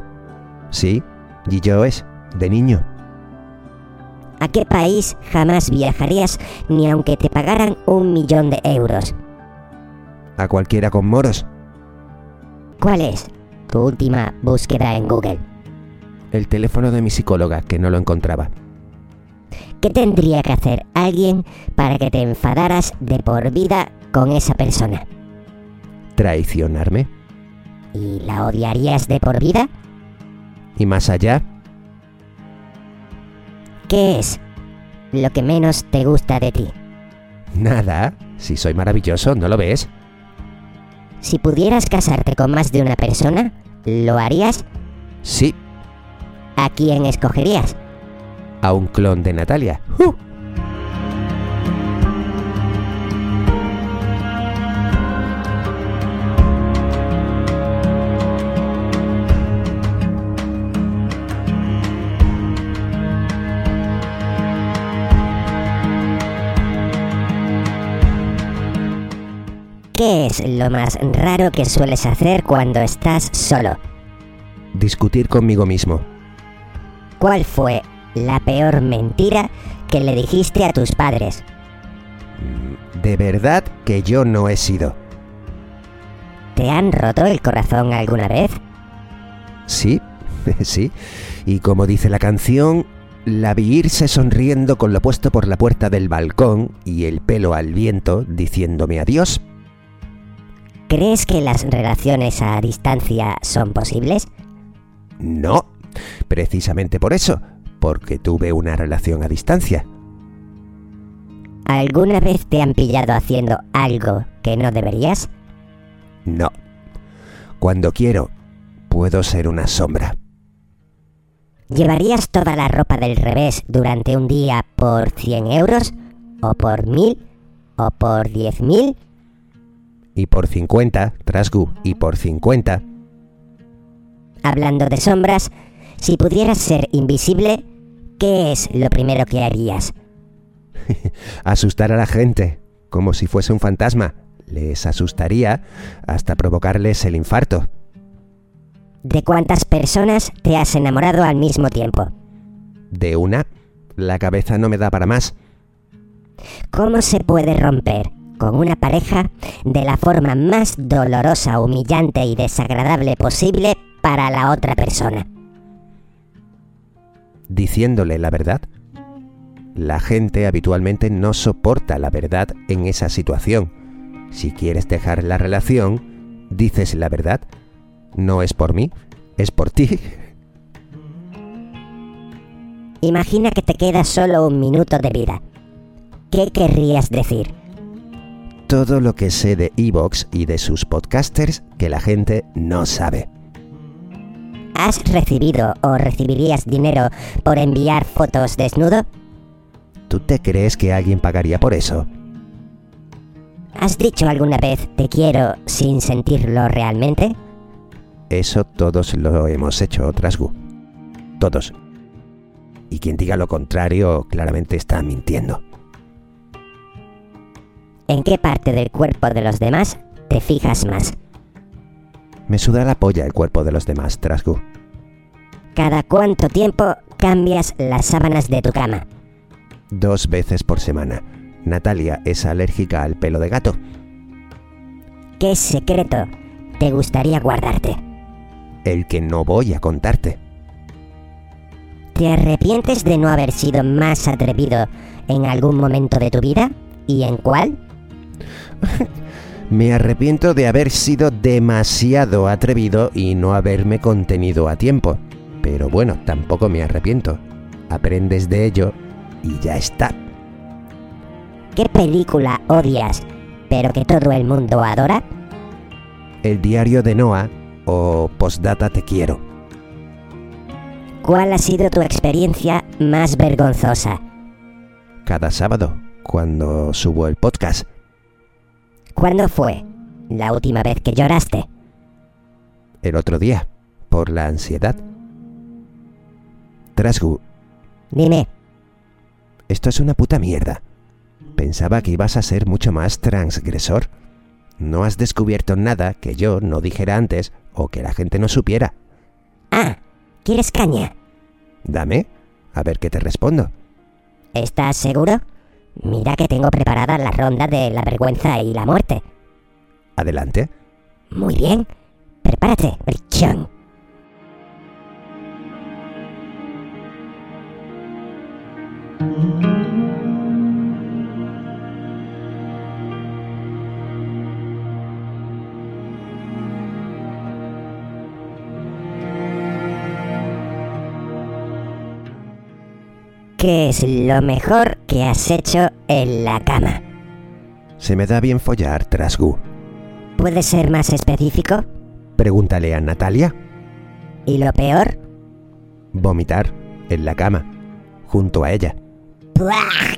Sí, y yo es, de niño. ¿A qué país jamás viajarías ni aunque te pagaran un millón de euros? A cualquiera con moros. ¿Cuál es tu última búsqueda en Google? El teléfono de mi psicóloga, que no lo encontraba. ¿Qué tendría que hacer alguien para que te enfadaras de por vida con esa persona? Traicionarme. ¿Y la odiarías de por vida? Y más allá, ¿Qué es lo que menos te gusta de ti? nada. Si soy maravilloso, ¿no lo ves? Si pudieras casarte con más de una persona, ¿lo harías? Sí, ¿A quién escogerías? a un clon de Natalia. ¿Qué es lo más raro que sueles hacer cuando estás solo? Discutir conmigo mismo. ¿Cuál fue la peor mentira que le dijiste a tus padres? De verdad que yo no he sido. ¿Te han roto el corazón alguna vez? Sí, sí. Y como dice la canción, la vi irse sonriendo con lo puesto por la puerta del balcón y el pelo al viento diciéndome adiós. ¿Crees que las relaciones a distancia son posibles? No, precisamente por eso, porque tuve una relación a distancia. ¿Alguna vez te han pillado haciendo algo que no deberías? No. Cuando quiero, puedo ser una sombra. ¿Llevarías toda la ropa del revés durante un día por 100 euros? ¿O por 1000? ¿O por 10.000? Y por 50, Trasgu, y por 50, Hablando de sombras, si pudieras ser invisible, ¿qué es lo primero que harías? asustar a la gente, como si fuese un fantasma. Les asustaría hasta provocarles el infarto. ¿De cuántas personas te has enamorado al mismo tiempo? De una, la cabeza no me da para más. ¿Cómo se puede romper con una pareja de la forma más dolorosa, humillante y desagradable posible para la otra persona. Diciéndole la verdad. La gente habitualmente no soporta la verdad en esa situación. Si quieres dejar la relación, dices la verdad. No es por mí, es por ti. Imagina que te queda solo un minuto de vida. ¿Qué querrías decir? Todo lo que sé de Evox y de sus podcasters que la gente no sabe. ¿Has recibido o recibirías dinero por enviar fotos desnudo? ¿Tú te crees que alguien pagaría por eso? ¿Has dicho alguna vez te quiero sin sentirlo realmente? Eso todos lo hemos hecho, Trasgu. Todos. Y quien diga lo contrario claramente está mintiendo. ¿En qué parte del cuerpo de los demás te fijas más? Me suda la polla el cuerpo de los demás, Trasgu. ¿Cada cuánto tiempo cambias las sábanas de tu cama? Dos veces por semana. Natalia es alérgica al pelo de gato. ¿Qué secreto te gustaría guardarte? El que no voy a contarte. ¿Te arrepientes de no haber sido más atrevido en algún momento de tu vida? ¿Y en cuál? Me arrepiento de haber sido demasiado atrevido y no haberme contenido a tiempo. Pero bueno, tampoco me arrepiento. Aprendes de ello y ya está. ¿Qué película odias, pero que todo el mundo adora? El diario de Noah o Postdata Te Quiero. ¿Cuál ha sido tu experiencia más vergonzosa? Cada sábado, cuando subo el podcast. ¿Cuándo fue la última vez que lloraste? El otro día, por la ansiedad. Trasgu, Dime, esto es una puta mierda. Pensaba que ibas a ser mucho más transgresor. No has descubierto nada que yo no dijera antes o que la gente no supiera. ah, ¿quieres caña? Dame, a ver qué te respondo. ¿Estás seguro? Mira que tengo preparada la ronda de la vergüenza y la muerte. Adelante. Muy bien, prepárate, brichón. ¿Qué es lo mejor que has hecho en la cama? Se me da bien follar, Trasgu. ¿Puedes ser más específico? Pregúntale a Natalia. ¿Y lo peor? Vomitar en la cama, junto a ella. ¡Buah!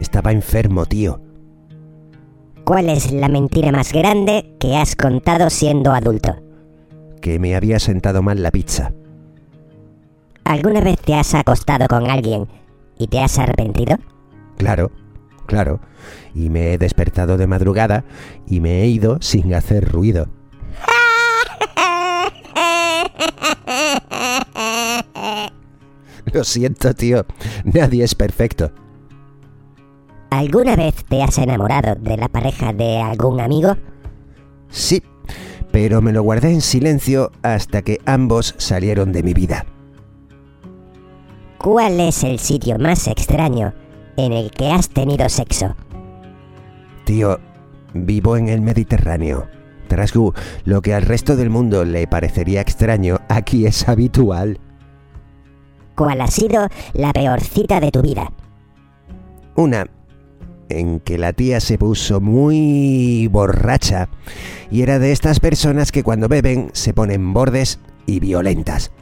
Estaba enfermo, tío. ¿Cuál es la mentira más grande que has contado siendo adulto? Que me había sentado mal la pizza. ¿Alguna vez te has acostado con alguien y te has arrepentido? Claro, claro. Y me he despertado de madrugada y me he ido sin hacer ruido. Lo siento, tío. Nadie es perfecto. ¿Alguna vez te has enamorado de la pareja de algún amigo? Sí, pero me lo guardé en silencio hasta que ambos salieron de mi vida. ¿Cuál es el sitio más extraño en el que has tenido sexo? Tío, vivo en el Mediterráneo. Trasgu, lo que al resto del mundo le parecería extraño, aquí es habitual. ¿Cuál ha sido la peor cita de tu vida? Una en que la tía se puso muy borracha y era de estas personas que cuando beben se ponen bordes y violentas.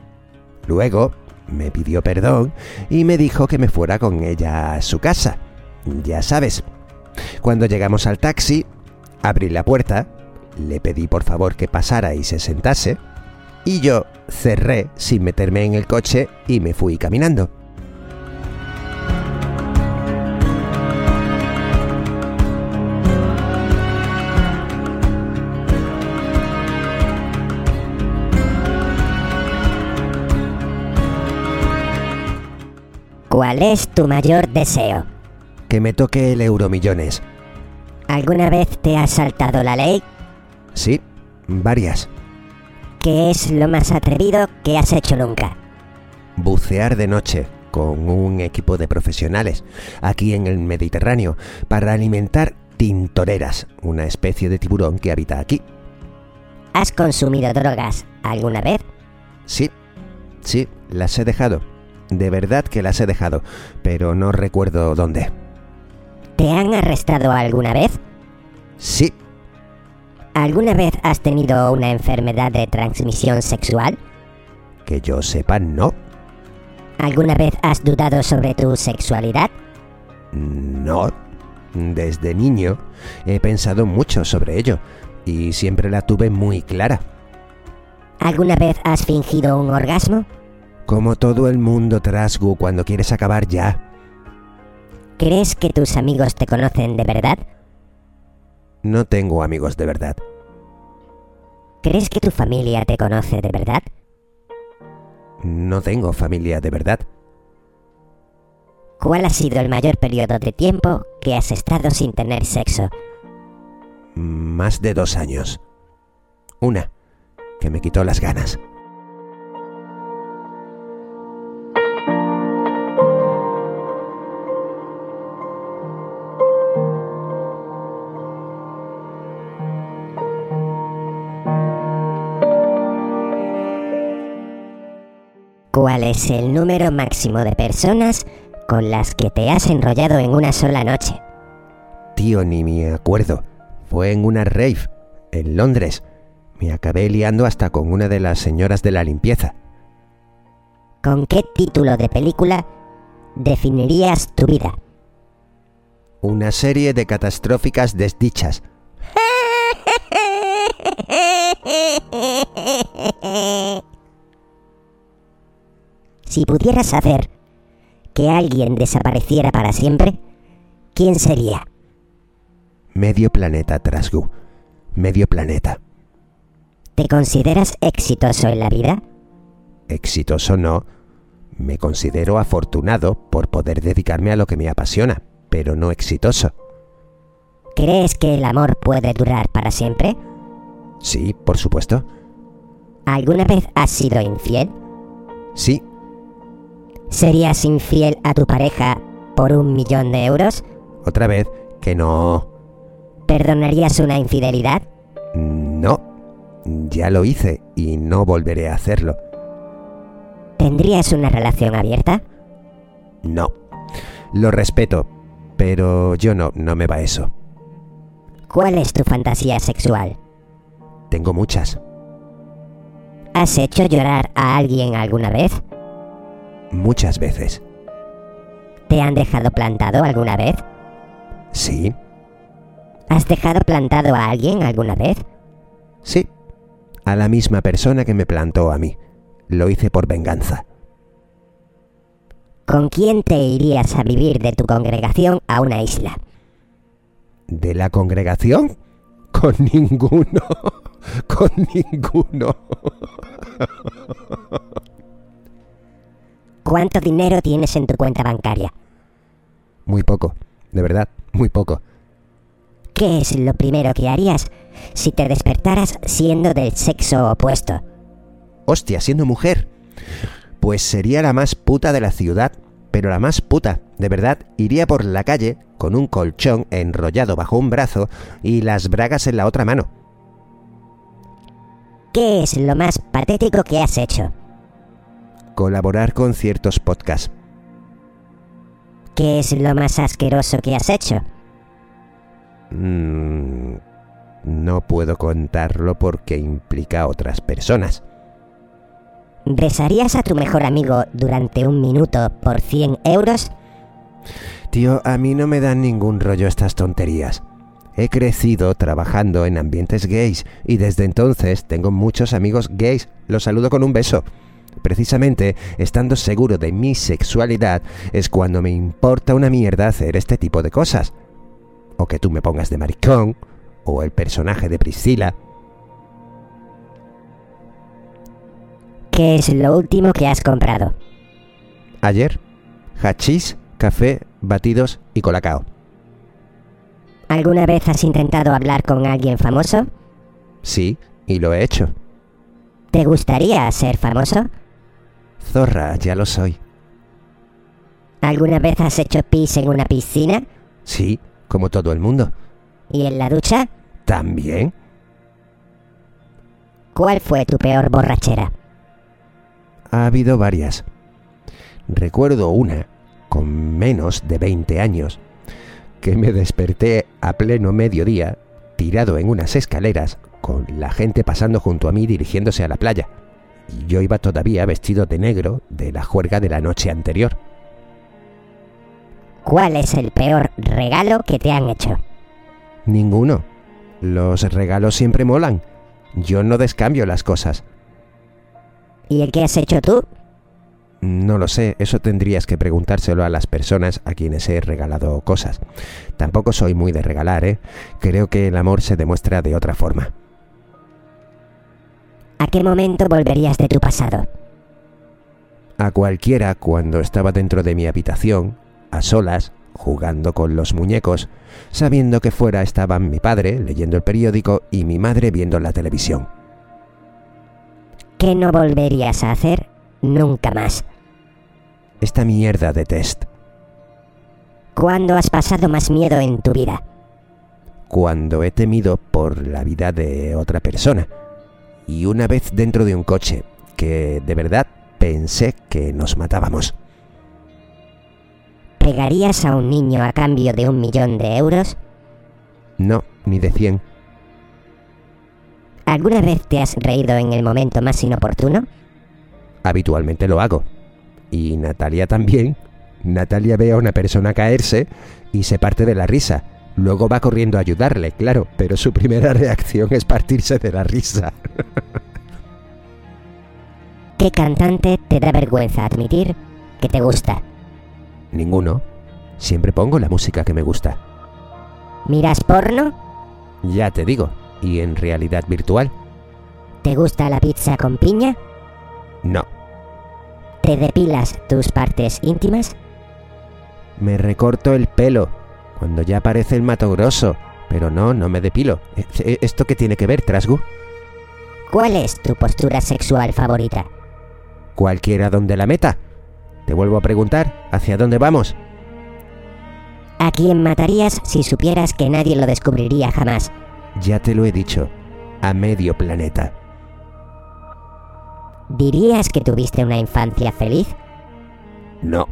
Luego me pidió perdón y me dijo que me fuera con ella a su casa. Ya sabes. Cuando llegamos al taxi, abrí la puerta, le pedí por favor que pasara y se sentase, y yo cerré sin meterme en el coche y me fui caminando. ¿Cuál es tu mayor deseo? Que me toque el Euromillones. ¿Alguna vez te has saltado la ley? Sí, varias. ¿Qué es lo más atrevido que has hecho nunca? Bucear de noche con un equipo de profesionales aquí en el Mediterráneo para alimentar tintoreras, una especie de tiburón que habita aquí. ¿Has consumido drogas alguna vez? Sí, sí, las he dejado. De verdad que las he dejado, pero no recuerdo dónde. ¿Te han arrestado alguna vez? Sí, ¿Alguna vez has tenido una enfermedad de transmisión sexual? que yo sepa, no. ¿Alguna vez has dudado sobre tu sexualidad? No. Desde niño he pensado mucho sobre ello y siempre la tuve muy clara. ¿Alguna vez has fingido un orgasmo? Como todo el mundo trasgu cuando quieres acabar ya. ¿Crees que tus amigos te conocen de verdad? No tengo amigos de verdad. ¿Crees que tu familia te conoce de verdad? No tengo familia de verdad. ¿Cuál ha sido el mayor periodo de tiempo que has estado sin tener sexo? Más de dos años. Una, que me quitó las ganas. ¿Cuál es el número máximo de personas con las que te has enrollado en una sola noche? Tío, ni me acuerdo. Fue en una rave, en Londres. Me acabé liando hasta con una de las señoras de la limpieza. ¿Con qué título de película definirías tu vida? Una serie de catastróficas desdichas. Si pudieras hacer que alguien desapareciera para siempre, ¿quién sería? Medio planeta, Trasgu. Medio planeta. ¿Te consideras exitoso en la vida? Exitoso no. Me considero afortunado por poder dedicarme a lo que me apasiona, pero no exitoso. ¿Crees que el amor puede durar para siempre? Sí, por supuesto. ¿Alguna vez has sido infiel? Sí, ¿Serías infiel a tu pareja por un millón de euros? otra vez que no. ¿Perdonarías una infidelidad? No. Ya lo hice y no volveré a hacerlo. ¿Tendrías una relación abierta? No. Lo respeto, pero yo no, no me va eso. ¿Cuál es tu fantasía sexual? Tengo muchas. ¿Has hecho llorar a alguien alguna vez? Muchas veces. ¿Te han dejado plantado alguna vez? Sí, ¿Has dejado plantado a alguien alguna vez? sí. A la misma persona que me plantó a mí. Lo hice por venganza. ¿Con quién te irías a vivir de tu congregación a una isla? ¿De la congregación? Con ninguno. Con ninguno. ¿Cuánto dinero tienes en tu cuenta bancaria? Muy poco. De verdad, muy poco. ¿Qué es lo primero que harías si te despertaras siendo del sexo opuesto? Hostia, siendo mujer. Pues sería la más puta de la ciudad. Pero la más puta, de verdad, iría por la calle con un colchón enrollado bajo un brazo y las bragas en la otra mano. ¿Qué es lo más patético que has hecho? Colaborar con ciertos podcasts. ¿Qué es lo más asqueroso que has hecho? Mm, no puedo contarlo porque implica a otras personas. ¿Besarías a tu mejor amigo durante un minuto por 100 euros? Tío, a mí no me dan ningún rollo estas tonterías. He crecido trabajando en ambientes gays y desde entonces tengo muchos amigos gays. Los saludo con un beso. Precisamente, estando seguro de mi sexualidad, es cuando me importa una mierda hacer este tipo de cosas. O que tú me pongas de maricón, o el personaje de Priscila. ¿Qué es lo último que has comprado? Ayer, hachís, café, batidos y colacao. ¿Alguna vez has intentado hablar con alguien famoso? Sí, y lo he hecho. ¿Te gustaría ser famoso? Zorra, ya lo soy. ¿Alguna vez has hecho pis en una piscina? Sí, como todo el mundo. ¿Y en la ducha? También. ¿Cuál fue tu peor borrachera? Ha habido varias. Recuerdo una, con menos de 20 años, que me desperté a pleno mediodía, tirado en unas escaleras, con la gente pasando junto a mí dirigiéndose a la playa. Y yo iba todavía vestido de negro de la juerga de la noche anterior. ¿Cuál es el peor regalo que te han hecho? Ninguno. Los regalos siempre molan. Yo no descambio las cosas. ¿Y el que has hecho tú? No lo sé, eso tendrías que preguntárselo a las personas a quienes he regalado cosas. Tampoco soy muy de regalar, ¿eh? Creo que el amor se demuestra de otra forma. ¿A qué momento volverías de tu pasado? A cualquiera cuando estaba dentro de mi habitación, a solas, jugando con los muñecos, sabiendo que fuera estaban mi padre leyendo el periódico y mi madre viendo la televisión. ¿Qué no volverías a hacer nunca más? Esta mierda de test. ¿Cuándo has pasado más miedo en tu vida? Cuando he temido por la vida de otra persona. Y una vez dentro de un coche, que de verdad pensé que nos matábamos. ¿Pegarías a un niño a cambio de un millón de euros? No, ni de cien. ¿Alguna vez te has reído en el momento más inoportuno? Habitualmente lo hago. Y Natalia también. Natalia ve a una persona caerse y se parte de la risa. Luego va corriendo a ayudarle, claro, pero su primera reacción es partirse de la risa. ¿Qué cantante te da vergüenza admitir que te gusta? Ninguno. Siempre pongo la música que me gusta. ¿Miras porno? Ya te digo. ¿Y en realidad virtual? ¿Te gusta la pizza con piña? No. ¿Te depilas tus partes íntimas? Me recorto el pelo cuando ya aparece el mato grosso. Pero no, no me depilo. E- ¿Esto qué tiene que ver, Trasgu? ¿Cuál es tu postura sexual favorita? Cualquiera donde la meta. Te vuelvo a preguntar, ¿hacia dónde vamos? ¿A quién matarías si supieras que nadie lo descubriría jamás? Ya te lo he dicho. A medio planeta. ¿Dirías que tuviste una infancia feliz? No.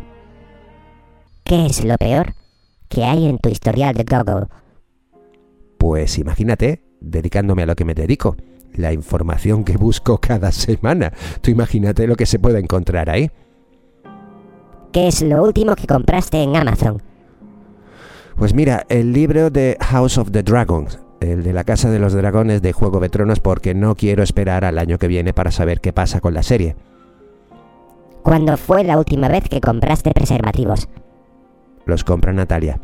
¿Qué es lo peor que hay en tu historial de Google? Pues imagínate, dedicándome a lo que me dedico. La información que busco cada semana. Tú imagínate lo que se puede encontrar ahí. ¿Qué es lo último que compraste en Amazon? Pues mira, el libro de House of the Dragons, el de la Casa de los Dragones de Juego de Tronos, porque no quiero esperar al año que viene para saber qué pasa con la serie. ¿Cuándo fue la última vez que compraste preservativos? Los compra Natalia.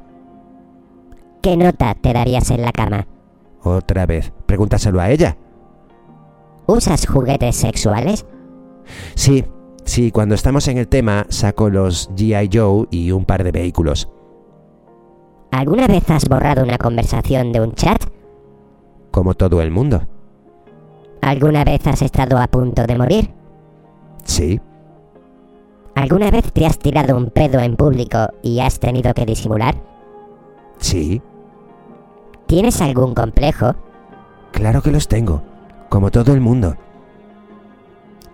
¿Qué nota te darías en la cama? Otra vez, pregúntaselo a ella. ¿Usas juguetes sexuales? Sí, sí, cuando estamos en el tema saco los GI Joe y un par de vehículos. ¿Alguna vez has borrado una conversación de un chat? Como todo el mundo. ¿Alguna vez has estado a punto de morir? Sí, ¿Alguna vez te has tirado un pedo en público y has tenido que disimular? sí, ¿Tienes algún complejo? claro que los tengo. Como todo el mundo.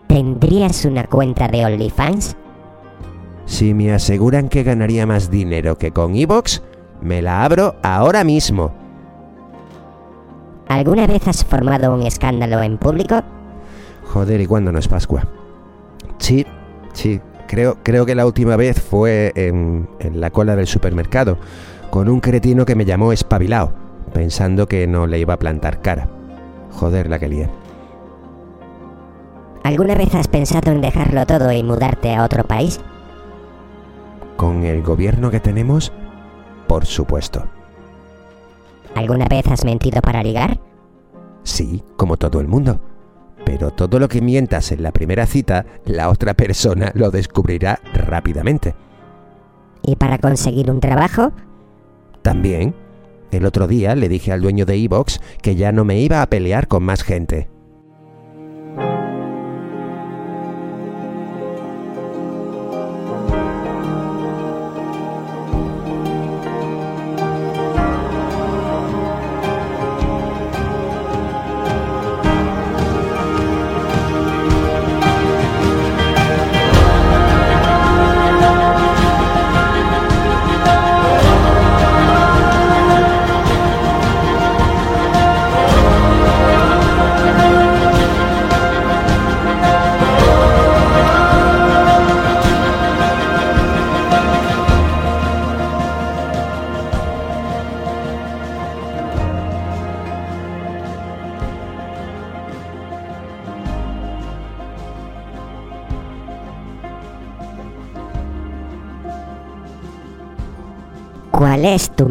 ¿Tendrías una cuenta de OnlyFans? Si me aseguran que ganaría más dinero que con Evox, me la abro ahora mismo. ¿Alguna vez has formado un escándalo en público? Joder, ¿y cuándo no es Pascua? Sí, sí. Creo, creo que la última vez fue en, en la cola del supermercado, con un cretino que me llamó espabilao, pensando que no le iba a plantar cara. Joder, la que lié. ¿Alguna vez has pensado en dejarlo todo y mudarte a otro país? Con el gobierno que tenemos, por supuesto. ¿Alguna vez has mentido para ligar? Sí, como todo el mundo. Pero todo lo que mientas en la primera cita, la otra persona lo descubrirá rápidamente. ¿Y para conseguir un trabajo? También. El otro día le dije al dueño de Evox que ya no me iba a pelear con más gente.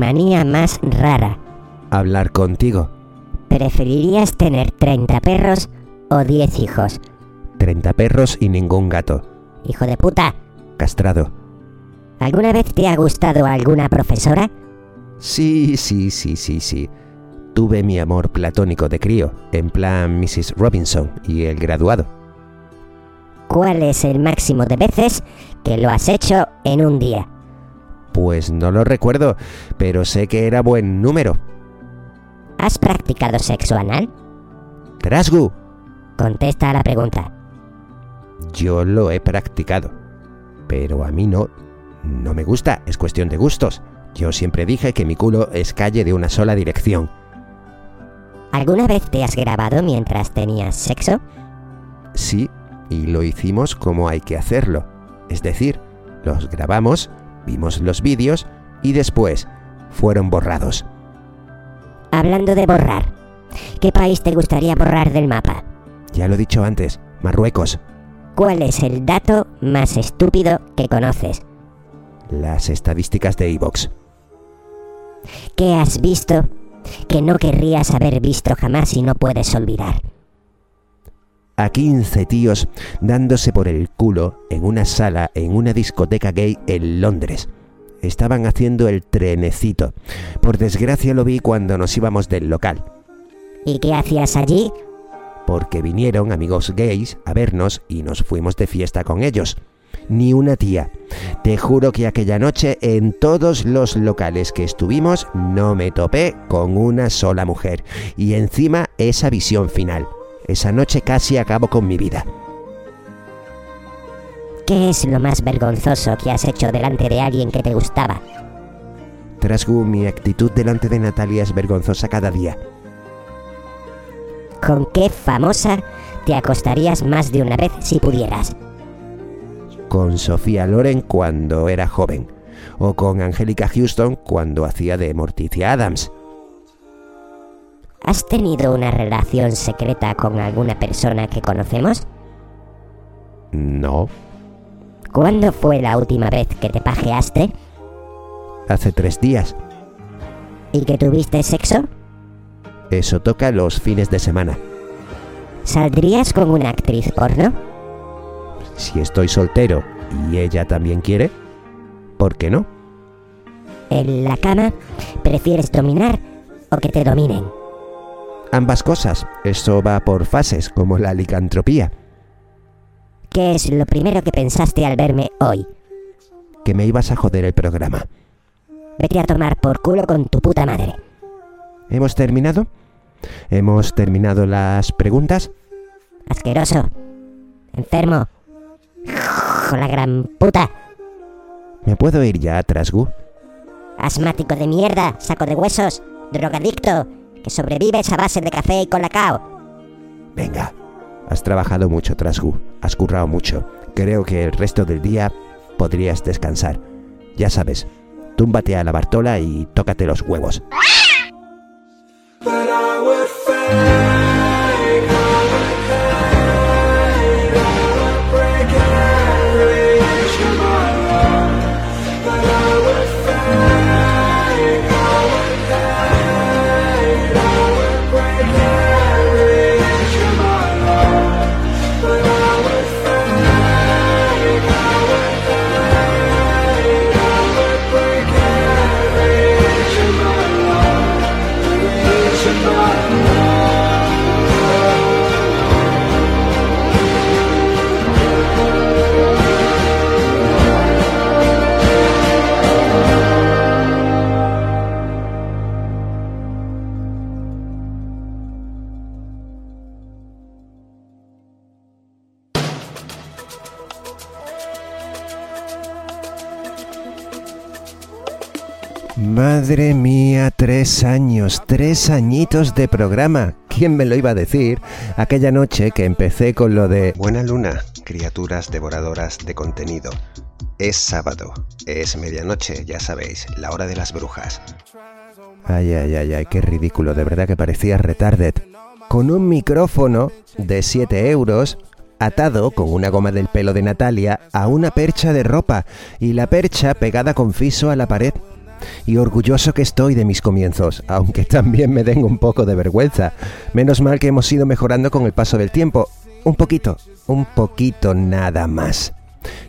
Manía más rara? Hablar contigo. ¿Preferirías tener 30 perros o 10 hijos? 30 perros y ningún gato. Hijo de puta. Castrado. ¿Alguna vez te ha gustado alguna profesora? Sí, sí, sí, sí, sí. Tuve mi amor platónico de crío, en plan Mrs. Robinson y el graduado. ¿Cuál es el máximo de veces que lo has hecho en un día? Pues no lo recuerdo, pero sé que era buen número. ¿Has practicado sexo anal? Trasgu, Contesta a la pregunta. yo lo he practicado. Pero a mí no. No me gusta, es cuestión de gustos. Yo siempre dije que mi culo es calle de una sola dirección. ¿Alguna vez te has grabado mientras tenías sexo? Sí, y lo hicimos como hay que hacerlo. Es decir, los grabamos, vimos los vídeos y después fueron borrados. Hablando de borrar, ¿qué país te gustaría borrar del mapa? Ya lo he dicho antes, Marruecos. ¿Cuál es el dato más estúpido que conoces? Las estadísticas de Evox. ¿Qué has visto que no querrías haber visto jamás y no puedes olvidar? A 15 tíos dándose por el culo en una sala en una discoteca gay en Londres. Estaban haciendo el trenecito. Por desgracia lo vi cuando nos íbamos del local. ¿Y qué hacías allí? porque vinieron amigos gays a vernos y nos fuimos de fiesta con ellos. Ni una tía. Te juro que aquella noche en todos los locales que estuvimos no me topé con una sola mujer. Y encima esa visión final. Esa noche casi acabo con mi vida. ¿Qué es lo más vergonzoso que has hecho delante de alguien que te gustaba? Trasgu, mi actitud delante de Natalia es vergonzosa cada día. ¿Con qué famosa te acostarías más de una vez si pudieras? Con Sofía Loren cuando era joven. O con Angélica Houston cuando hacía de Morticia Adams. ¿Has tenido una relación secreta con alguna persona que conocemos? No. ¿Cuándo fue la última vez que te pajeaste Hace tres días. y que tuviste sexo? Eso toca los fines de semana. ¿Saldrías con una actriz porno? Si estoy soltero y ella también quiere, ¿por qué no? ¿En la cama prefieres dominar o que te dominen? Ambas cosas. Eso va por fases, como la licantropía. ¿Qué es lo primero que pensaste al verme hoy? Que me ibas a joder el programa. Vete a tomar por culo con tu puta madre. ¿Hemos terminado? ¿Hemos terminado las preguntas? Asqueroso. Enfermo. Con la gran puta. ¿Me puedo ir ya, Trasgu? Asmático de mierda, saco de huesos, drogadicto, que sobrevives a base de café y colacao. Venga. Has trabajado mucho, Trasgu. Has currado mucho. Creo que el resto del día podrías descansar. Ya sabes, túmbate a la Bartola y tócate los huevos. Tres años, tres añitos de programa. ¿Quién me lo iba a decir? Aquella noche que empecé con lo de... Buena luna, criaturas devoradoras de contenido. Es sábado, es medianoche, ya sabéis, la hora de las brujas. Ay, ay, ay, ay, qué ridículo, de verdad que parecía retarded. Con un micrófono de 7 euros atado con una goma del pelo de Natalia a una percha de ropa y la percha pegada con fiso a la pared y orgulloso que estoy de mis comienzos, aunque también me den un poco de vergüenza. Menos mal que hemos ido mejorando con el paso del tiempo. Un poquito, un poquito nada más.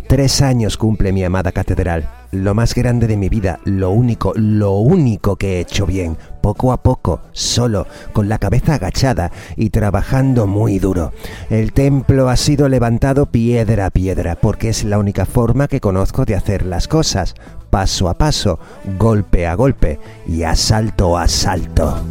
Tres años cumple mi amada catedral, lo más grande de mi vida, lo único, lo único que he hecho bien, poco a poco, solo, con la cabeza agachada y trabajando muy duro. El templo ha sido levantado piedra a piedra, porque es la única forma que conozco de hacer las cosas, paso a paso, golpe a golpe y asalto a asalto.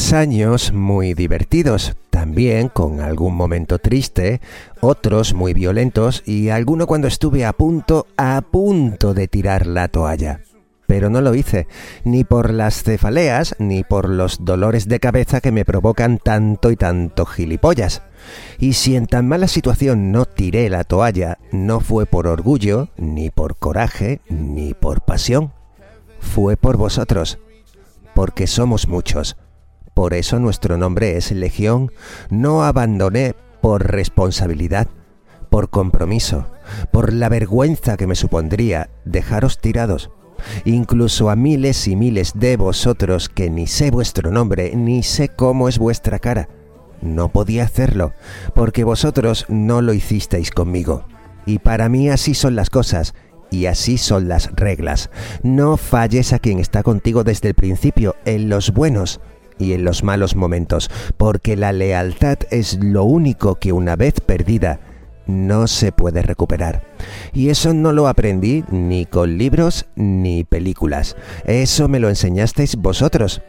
Años muy divertidos, también con algún momento triste, otros muy violentos y alguno cuando estuve a punto, a punto de tirar la toalla. Pero no lo hice, ni por las cefaleas, ni por los dolores de cabeza que me provocan tanto y tanto gilipollas. Y si en tan mala situación no tiré la toalla, no fue por orgullo, ni por coraje, ni por pasión. Fue por vosotros, porque somos muchos por eso nuestro nombre es Legión. No abandoné por responsabilidad, por compromiso, por la vergüenza que me supondría dejaros tirados. Incluso a miles y miles de vosotros que ni sé vuestro nombre, ni sé cómo es vuestra cara. No podía hacerlo, porque vosotros no lo hicisteis conmigo. Y para mí así son las cosas, y así son las reglas. No falles a quien está contigo desde el principio, en los buenos y en los malos momentos, porque la lealtad es lo único que una vez perdida no se puede recuperar. Y eso no lo aprendí ni con libros ni películas. Eso me lo enseñasteis vosotros.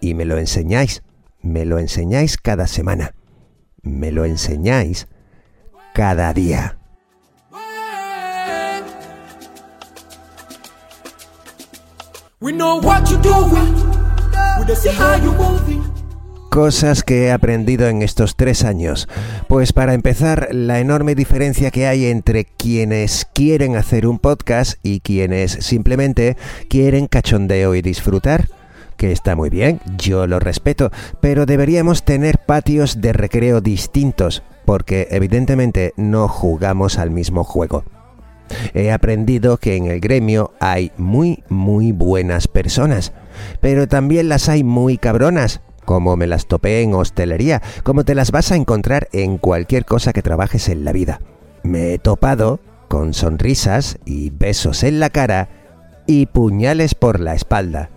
Y me lo enseñáis. Me lo enseñáis cada semana. Me lo enseñáis cada día. Cosas que he aprendido en estos tres años. Pues para empezar, la enorme diferencia que hay entre quienes quieren hacer un podcast y quienes simplemente quieren cachondeo y disfrutar que está muy bien, yo lo respeto, pero deberíamos tener patios de recreo distintos, porque evidentemente no jugamos al mismo juego. He aprendido que en el gremio hay muy, muy buenas personas, pero también las hay muy cabronas, como me las topé en hostelería, como te las vas a encontrar en cualquier cosa que trabajes en la vida. Me he topado con sonrisas y besos en la cara y puñales por la espalda.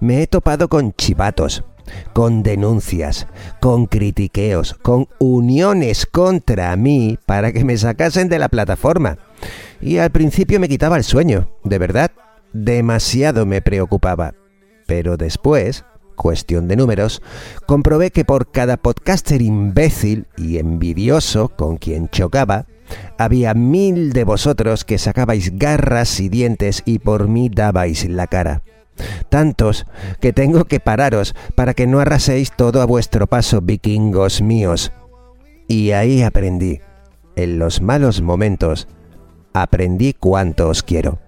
Me he topado con chivatos, con denuncias, con critiqueos, con uniones contra mí para que me sacasen de la plataforma. Y al principio me quitaba el sueño, de verdad, demasiado me preocupaba. Pero después, cuestión de números, comprobé que por cada podcaster imbécil y envidioso con quien chocaba, había mil de vosotros que sacabais garras y dientes y por mí dabais la cara. Tantos que tengo que pararos para que no arraséis todo a vuestro paso, vikingos míos. Y ahí aprendí, en los malos momentos, aprendí cuánto os quiero.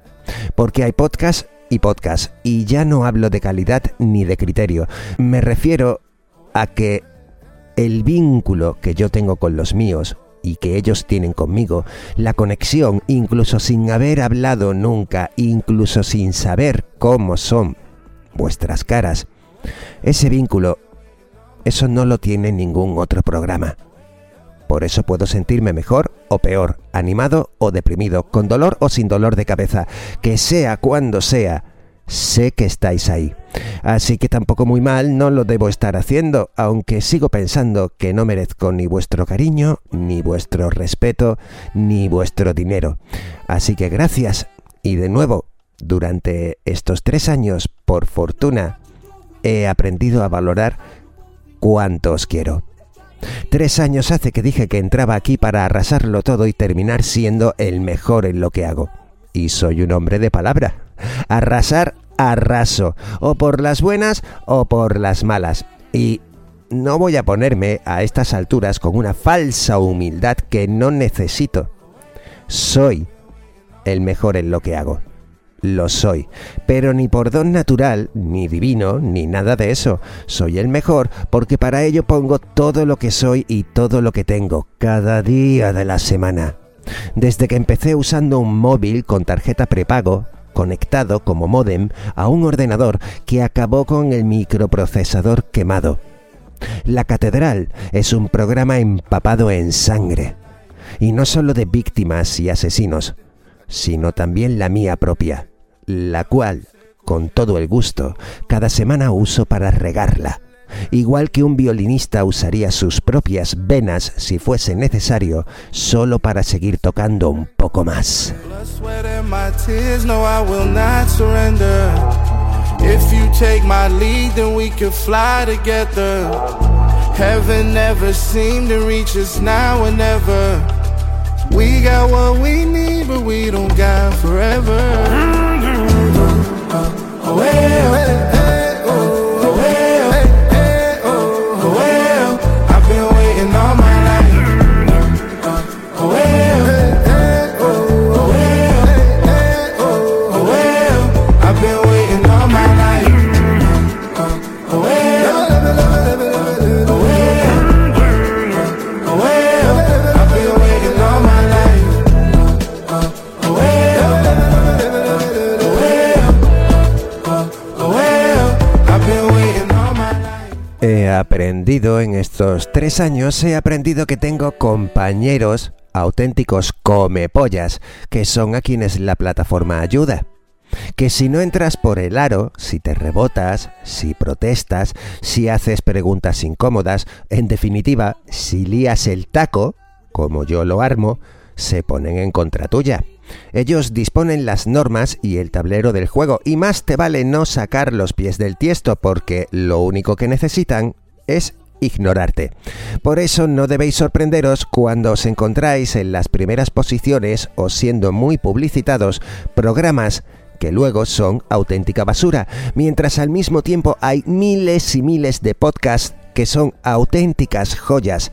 Porque hay podcast y podcast, y ya no hablo de calidad ni de criterio. Me refiero a que el vínculo que yo tengo con los míos y que ellos tienen conmigo, la conexión, incluso sin haber hablado nunca, incluso sin saber cómo son vuestras caras, ese vínculo, eso no lo tiene ningún otro programa. Por eso puedo sentirme mejor o peor, animado o deprimido, con dolor o sin dolor de cabeza, que sea cuando sea, sé que estáis ahí. Así que tampoco muy mal no lo debo estar haciendo, aunque sigo pensando que no merezco ni vuestro cariño, ni vuestro respeto, ni vuestro dinero. Así que gracias y de nuevo, durante estos tres años, por fortuna, he aprendido a valorar cuánto os quiero. Tres años hace que dije que entraba aquí para arrasarlo todo y terminar siendo el mejor en lo que hago. Y soy un hombre de palabra. Arrasar, arraso. O por las buenas o por las malas. Y no voy a ponerme a estas alturas con una falsa humildad que no necesito. Soy el mejor en lo que hago lo soy, pero ni por don natural, ni divino, ni nada de eso. Soy el mejor porque para ello pongo todo lo que soy y todo lo que tengo, cada día de la semana. Desde que empecé usando un móvil con tarjeta prepago, conectado como modem a un ordenador que acabó con el microprocesador quemado. La Catedral es un programa empapado en sangre, y no solo de víctimas y asesinos, sino también la mía propia la cual, con todo el gusto, cada semana uso para regarla, igual que un violinista usaría sus propias venas si fuese necesario, solo para seguir tocando un poco más. We got what we need, but we don't got forever. away, away. away. Aprendido en estos tres años, he aprendido que tengo compañeros auténticos comepollas, que son a quienes la plataforma ayuda. Que si no entras por el aro, si te rebotas, si protestas, si haces preguntas incómodas, en definitiva, si lías el taco, como yo lo armo, se ponen en contra tuya. Ellos disponen las normas y el tablero del juego, y más te vale no sacar los pies del tiesto porque lo único que necesitan es ignorarte. Por eso no debéis sorprenderos cuando os encontráis en las primeras posiciones o siendo muy publicitados programas que luego son auténtica basura, mientras al mismo tiempo hay miles y miles de podcasts que son auténticas joyas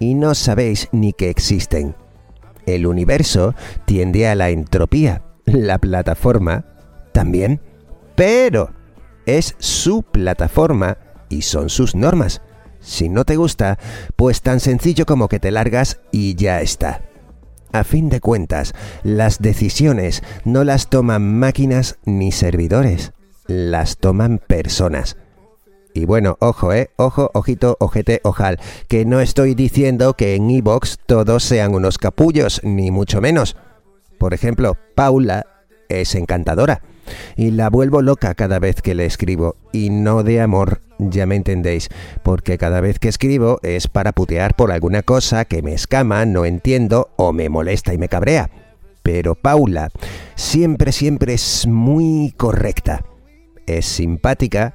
y no sabéis ni que existen. El universo tiende a la entropía, la plataforma también, pero es su plataforma y son sus normas. Si no te gusta, pues tan sencillo como que te largas y ya está. A fin de cuentas, las decisiones no las toman máquinas ni servidores, las toman personas. Y bueno, ojo, eh, ojo, ojito, ojete, ojal, que no estoy diciendo que en Evox todos sean unos capullos, ni mucho menos. Por ejemplo, Paula es encantadora y la vuelvo loca cada vez que le escribo, y no de amor, ya me entendéis, porque cada vez que escribo es para putear por alguna cosa que me escama, no entiendo o me molesta y me cabrea. Pero Paula siempre, siempre es muy correcta. Es simpática,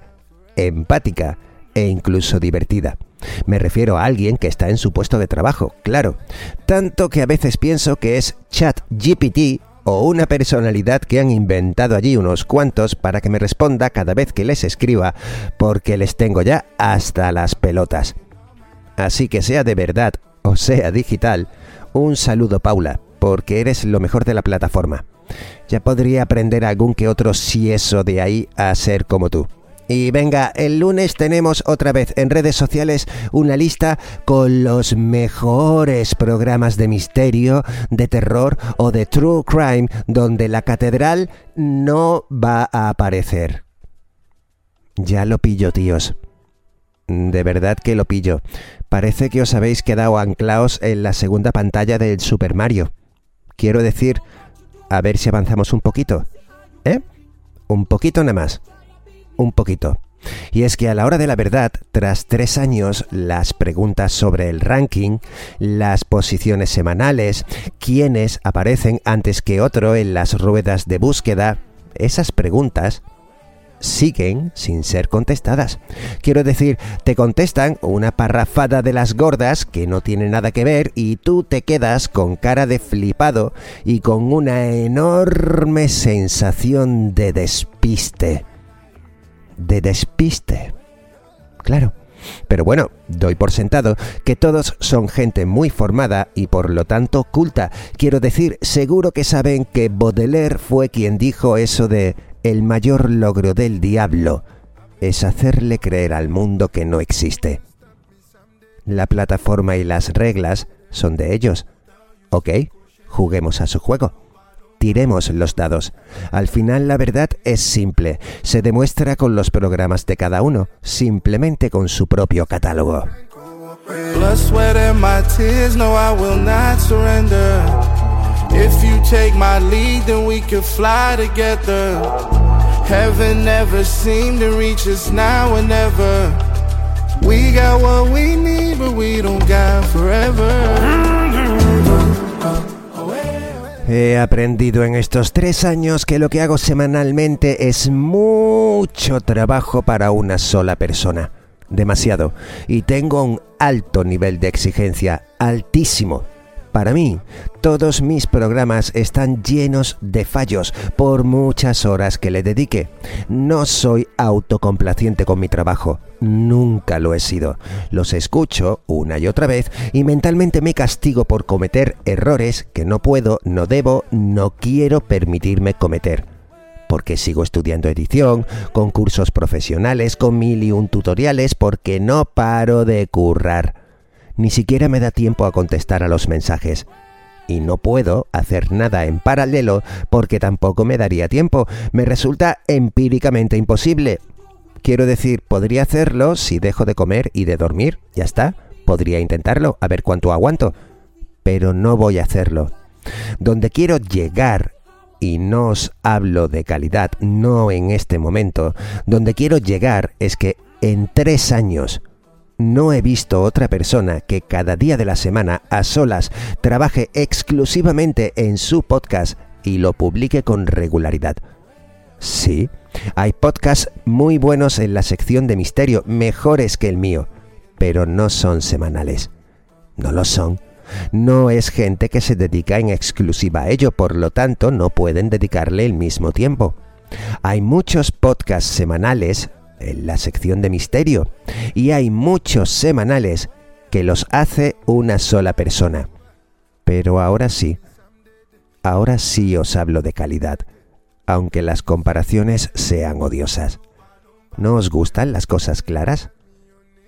empática e incluso divertida. Me refiero a alguien que está en su puesto de trabajo, claro. Tanto que a veces pienso que es chat GPT o una personalidad que han inventado allí unos cuantos para que me responda cada vez que les escriba, porque les tengo ya hasta las pelotas. Así que sea de verdad o sea digital, un saludo Paula, porque eres lo mejor de la plataforma. Ya podría aprender algún que otro si eso de ahí a ser como tú. Y venga, el lunes tenemos otra vez en redes sociales una lista con los mejores programas de misterio, de terror o de true crime donde la catedral no va a aparecer. Ya lo pillo, tíos. De verdad que lo pillo. Parece que os habéis quedado anclaos en la segunda pantalla del Super Mario. Quiero decir, a ver si avanzamos un poquito. ¿Eh? Un poquito nada más un poquito. Y es que a la hora de la verdad, tras tres años, las preguntas sobre el ranking, las posiciones semanales, quiénes aparecen antes que otro en las ruedas de búsqueda, esas preguntas siguen sin ser contestadas. Quiero decir, te contestan una parrafada de las gordas que no tiene nada que ver y tú te quedas con cara de flipado y con una enorme sensación de despiste. De despiste. Claro. Pero bueno, doy por sentado que todos son gente muy formada y por lo tanto culta. Quiero decir, seguro que saben que Baudelaire fue quien dijo eso de el mayor logro del diablo es hacerle creer al mundo que no existe. La plataforma y las reglas son de ellos. Ok, juguemos a su juego. Tiremos los dados. Al final la verdad es simple. Se demuestra con los programas de cada uno, simplemente con su propio catálogo. If you take my lead, then we can fly together. Heaven never seemed to reach us now and never. We got what we need, but we don't got forever. He aprendido en estos tres años que lo que hago semanalmente es mucho trabajo para una sola persona. Demasiado. Y tengo un alto nivel de exigencia, altísimo. Para mí, todos mis programas están llenos de fallos por muchas horas que le dedique. No soy autocomplaciente con mi trabajo, nunca lo he sido. Los escucho una y otra vez y mentalmente me castigo por cometer errores que no puedo, no debo, no quiero permitirme cometer porque sigo estudiando edición, con cursos profesionales, con mil y un tutoriales, porque no paro de currar ni siquiera me da tiempo a contestar a los mensajes. Y no puedo hacer nada en paralelo porque tampoco me daría tiempo. Me resulta empíricamente imposible. Quiero decir, podría hacerlo si dejo de comer y de dormir. Ya está. Podría intentarlo, a ver cuánto aguanto. Pero no voy a hacerlo. Donde quiero llegar, y no os hablo de calidad, no en este momento, donde quiero llegar es que en tres años no he visto otra persona que cada día de la semana a solas trabaje exclusivamente en su podcast y lo publique con regularidad. Sí, hay podcasts muy buenos en la sección de misterio, mejores que el mío, pero no son semanales. No lo son. No es gente que se dedica en exclusiva a ello, por lo tanto no pueden dedicarle el mismo tiempo. Hay muchos podcasts semanales en la sección de misterio y hay muchos semanales que los hace una sola persona. Pero ahora sí, ahora sí os hablo de calidad, aunque las comparaciones sean odiosas. ¿No os gustan las cosas claras?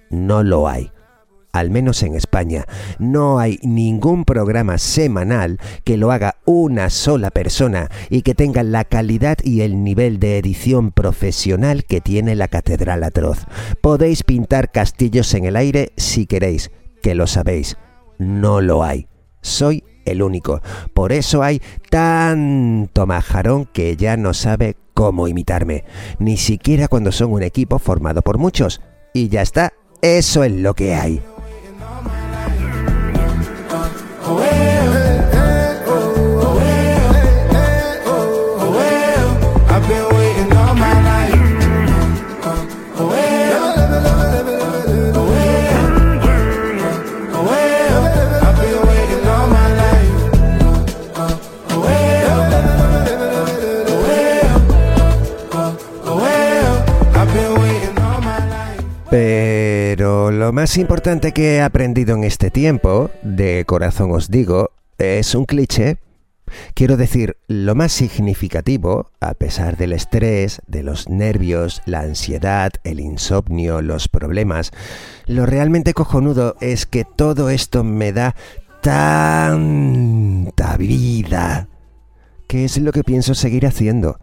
No lo hay al menos en España, no hay ningún programa semanal que lo haga una sola persona y que tenga la calidad y el nivel de edición profesional que tiene la Catedral Atroz. Podéis pintar castillos en el aire si queréis, que lo sabéis. No lo hay. Soy el único. Por eso hay tanto majarón que ya no sabe cómo imitarme. Ni siquiera cuando son un equipo formado por muchos. Y ya está. Eso es lo que hay. Lo más importante que he aprendido en este tiempo, de corazón os digo, es un cliché. Quiero decir, lo más significativo, a pesar del estrés, de los nervios, la ansiedad, el insomnio, los problemas, lo realmente cojonudo es que todo esto me da tanta vida, que es lo que pienso seguir haciendo.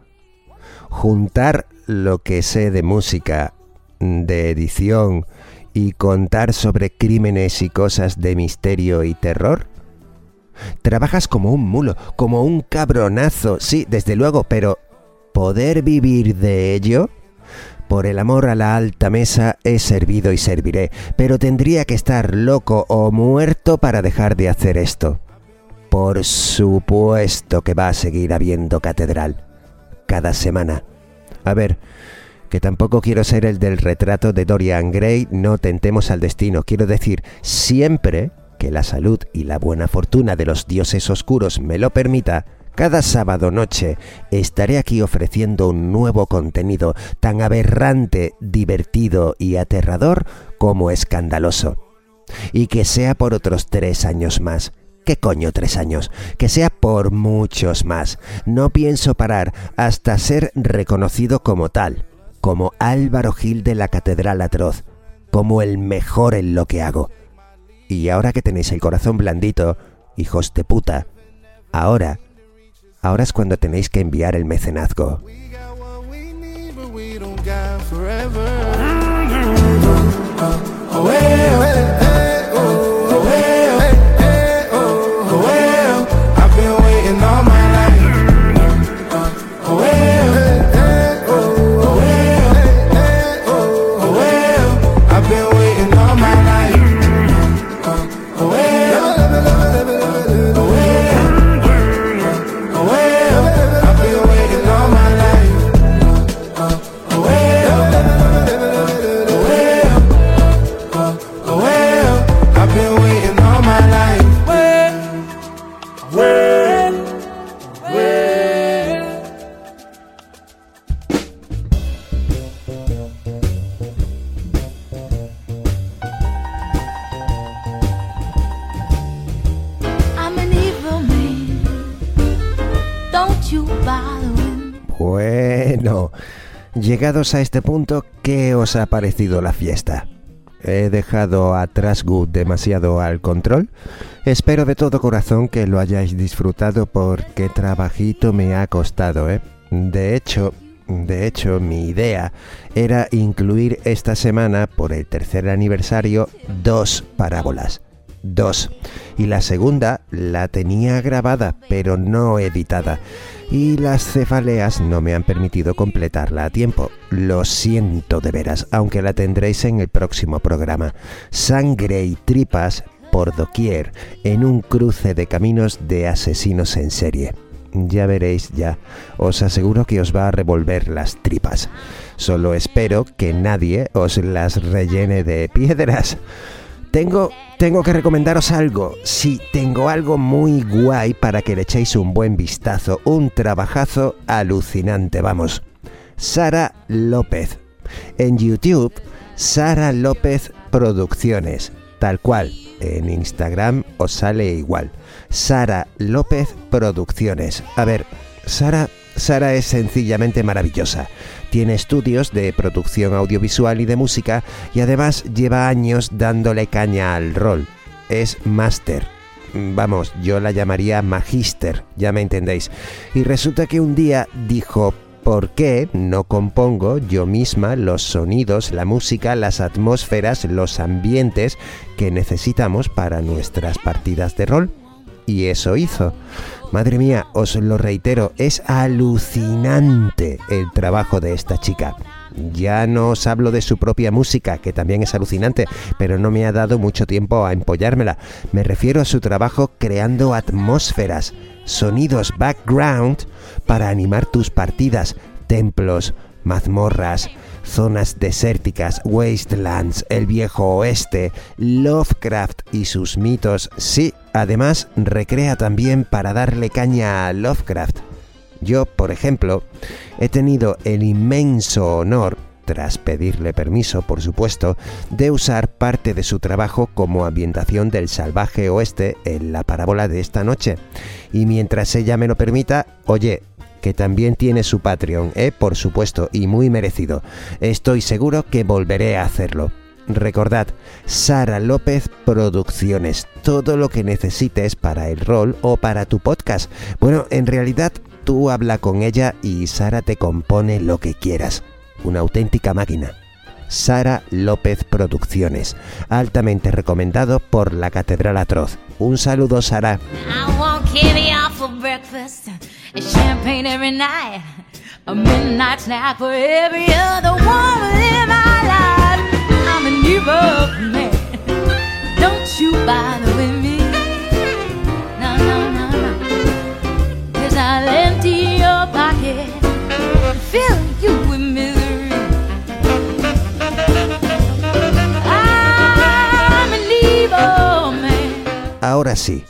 Juntar lo que sé de música de edición y contar sobre crímenes y cosas de misterio y terror? Trabajas como un mulo, como un cabronazo, sí, desde luego, pero ¿poder vivir de ello? Por el amor a la alta mesa he servido y serviré, pero tendría que estar loco o muerto para dejar de hacer esto. Por supuesto que va a seguir habiendo catedral cada semana. A ver, que tampoco quiero ser el del retrato de Dorian Gray, no tentemos al destino, quiero decir, siempre que la salud y la buena fortuna de los dioses oscuros me lo permita, cada sábado noche estaré aquí ofreciendo un nuevo contenido tan aberrante, divertido y aterrador como escandaloso. Y que sea por otros tres años más. ¿Qué coño tres años? Que sea por muchos más. No pienso parar hasta ser reconocido como tal, como Álvaro Gil de la Catedral Atroz, como el mejor en lo que hago. Y ahora que tenéis el corazón blandito, hijos de puta, ahora Ahora es cuando tenéis que enviar el mecenazgo. Llegados a este punto, ¿qué os ha parecido la fiesta? ¿He dejado a Trasgood demasiado al control? Espero de todo corazón que lo hayáis disfrutado porque trabajito me ha costado, ¿eh? De hecho, de hecho, mi idea era incluir esta semana, por el tercer aniversario, dos parábolas. Dos. Y la segunda la tenía grabada, pero no editada y las cefaleas no me han permitido completarla a tiempo. Lo siento de veras, aunque la tendréis en el próximo programa. Sangre y tripas por doquier en un cruce de caminos de asesinos en serie. Ya veréis, ya. Os aseguro que os va a revolver las tripas. Solo espero que nadie os las rellene de piedras. Tengo, tengo que recomendaros algo. Sí, tengo algo muy guay para que le echéis un buen vistazo. Un trabajazo alucinante, vamos. Sara López. En YouTube, Sara López Producciones. Tal cual. En Instagram os sale igual. Sara López Producciones. A ver, Sara, Sara es sencillamente maravillosa. Tiene estudios de producción audiovisual y de música y además lleva años dándole caña al rol. Es máster. Vamos, yo la llamaría magíster, ya me entendéis. Y resulta que un día dijo, ¿por qué no compongo yo misma los sonidos, la música, las atmósferas, los ambientes que necesitamos para nuestras partidas de rol? Y eso hizo. Madre mía, os lo reitero, es alucinante el trabajo de esta chica. Ya no os hablo de su propia música, que también es alucinante, pero no me ha dado mucho tiempo a empollármela. Me refiero a su trabajo creando atmósferas, sonidos background para animar tus partidas, templos, mazmorras, zonas desérticas, wastelands, el viejo oeste, Lovecraft y sus mitos. Sí, además recrea también para darle caña a Lovecraft. Yo, por ejemplo, he tenido el inmenso honor, tras pedirle permiso, por supuesto, de usar parte de su trabajo como ambientación del salvaje oeste en la parábola de esta noche. Y mientras ella me lo permita, oye, que también tiene su Patreon, ¿eh? por supuesto, y muy merecido. Estoy seguro que volveré a hacerlo. Recordad, Sara López Producciones, todo lo que necesites para el rol o para tu podcast. Bueno, en realidad tú habla con ella y Sara te compone lo que quieras. Una auténtica máquina. Sara López Producciones, altamente recomendado por la Catedral Atroz. Un saludo, Sara. champagne every night. A midnight snack for every other woman in my life. I'm an evil man. Don't you bother with me. No, no, no, no. Cause I'll empty your pocket and fill you with misery. I'm an evil man. Ahora sí.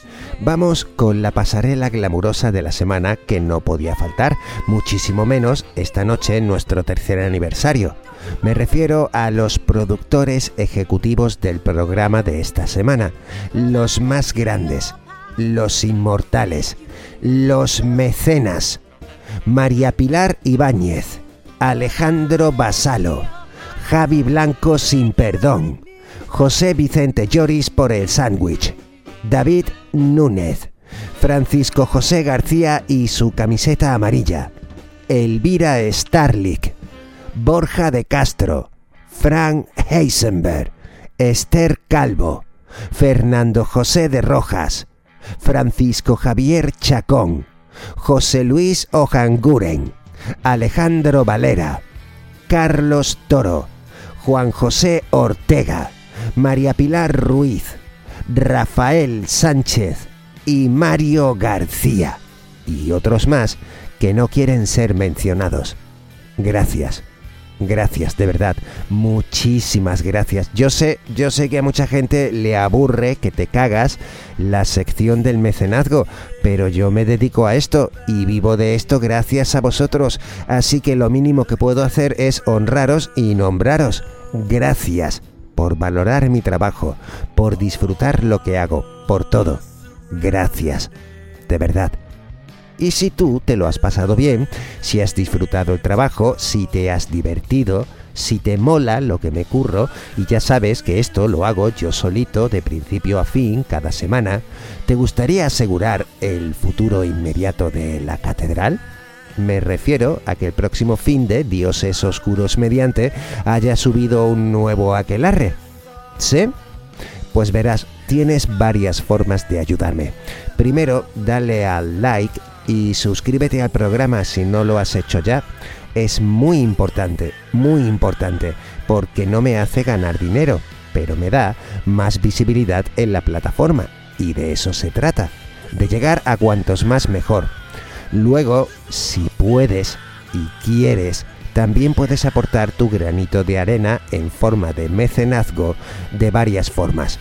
Vamos con la pasarela glamurosa de la semana que no podía faltar, muchísimo menos esta noche en nuestro tercer aniversario. Me refiero a los productores ejecutivos del programa de esta semana, los más grandes, los inmortales, los mecenas, María Pilar Ibáñez, Alejandro Basalo, Javi Blanco sin perdón, José Vicente Lloris por el sándwich, David Núñez, Francisco José García y su camiseta amarilla, Elvira Starlick, Borja de Castro, Frank Heisenberg, Esther Calvo, Fernando José de Rojas, Francisco Javier Chacón, José Luis Ojanguren, Alejandro Valera, Carlos Toro, Juan José Ortega, María Pilar Ruiz, Rafael Sánchez y Mario García, y otros más que no quieren ser mencionados. Gracias. Gracias, de verdad. Muchísimas gracias. Yo sé, yo sé que a mucha gente le aburre que te cagas la sección del mecenazgo, pero yo me dedico a esto y vivo de esto gracias a vosotros. Así que lo mínimo que puedo hacer es honraros y nombraros. Gracias por valorar mi trabajo, por disfrutar lo que hago, por todo. Gracias. De verdad. Y si tú te lo has pasado bien, si has disfrutado el trabajo, si te has divertido, si te mola lo que me curro, y ya sabes que esto lo hago yo solito de principio a fin cada semana, ¿te gustaría asegurar el futuro inmediato de la catedral? Me refiero a que el próximo fin de Dioses Oscuros mediante haya subido un nuevo aquelarre. ¿Sí? Pues verás, tienes varias formas de ayudarme. Primero, dale al like y suscríbete al programa si no lo has hecho ya. Es muy importante, muy importante, porque no me hace ganar dinero, pero me da más visibilidad en la plataforma. Y de eso se trata, de llegar a cuantos más mejor. Luego, si puedes y quieres, también puedes aportar tu granito de arena en forma de mecenazgo de varias formas.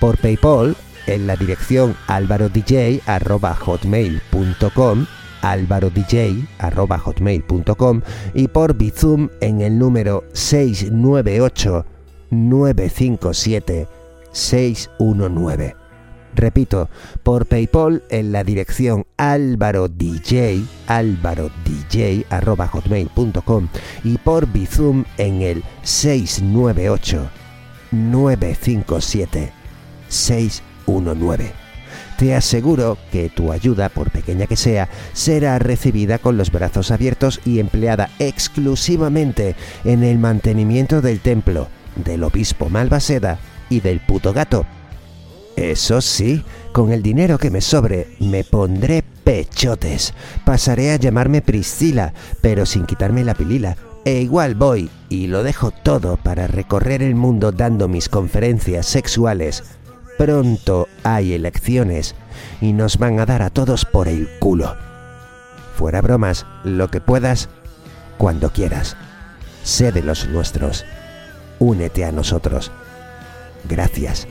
Por PayPal en la dirección alvarodj.hotmail.com alvarodj.hotmail.com y por Bizum en el número 698 957 619. Repito, por PayPal en la dirección alvarodj, alvarodj.hotmail.com y por Bizum en el 698 957 619. Te aseguro que tu ayuda, por pequeña que sea, será recibida con los brazos abiertos y empleada exclusivamente en el mantenimiento del templo, del obispo Malvaseda y del puto gato. Eso sí, con el dinero que me sobre me pondré pechotes. Pasaré a llamarme Priscila, pero sin quitarme la pilila. E igual voy y lo dejo todo para recorrer el mundo dando mis conferencias sexuales. Pronto hay elecciones y nos van a dar a todos por el culo. Fuera bromas, lo que puedas, cuando quieras. Sé de los nuestros. Únete a nosotros. Gracias.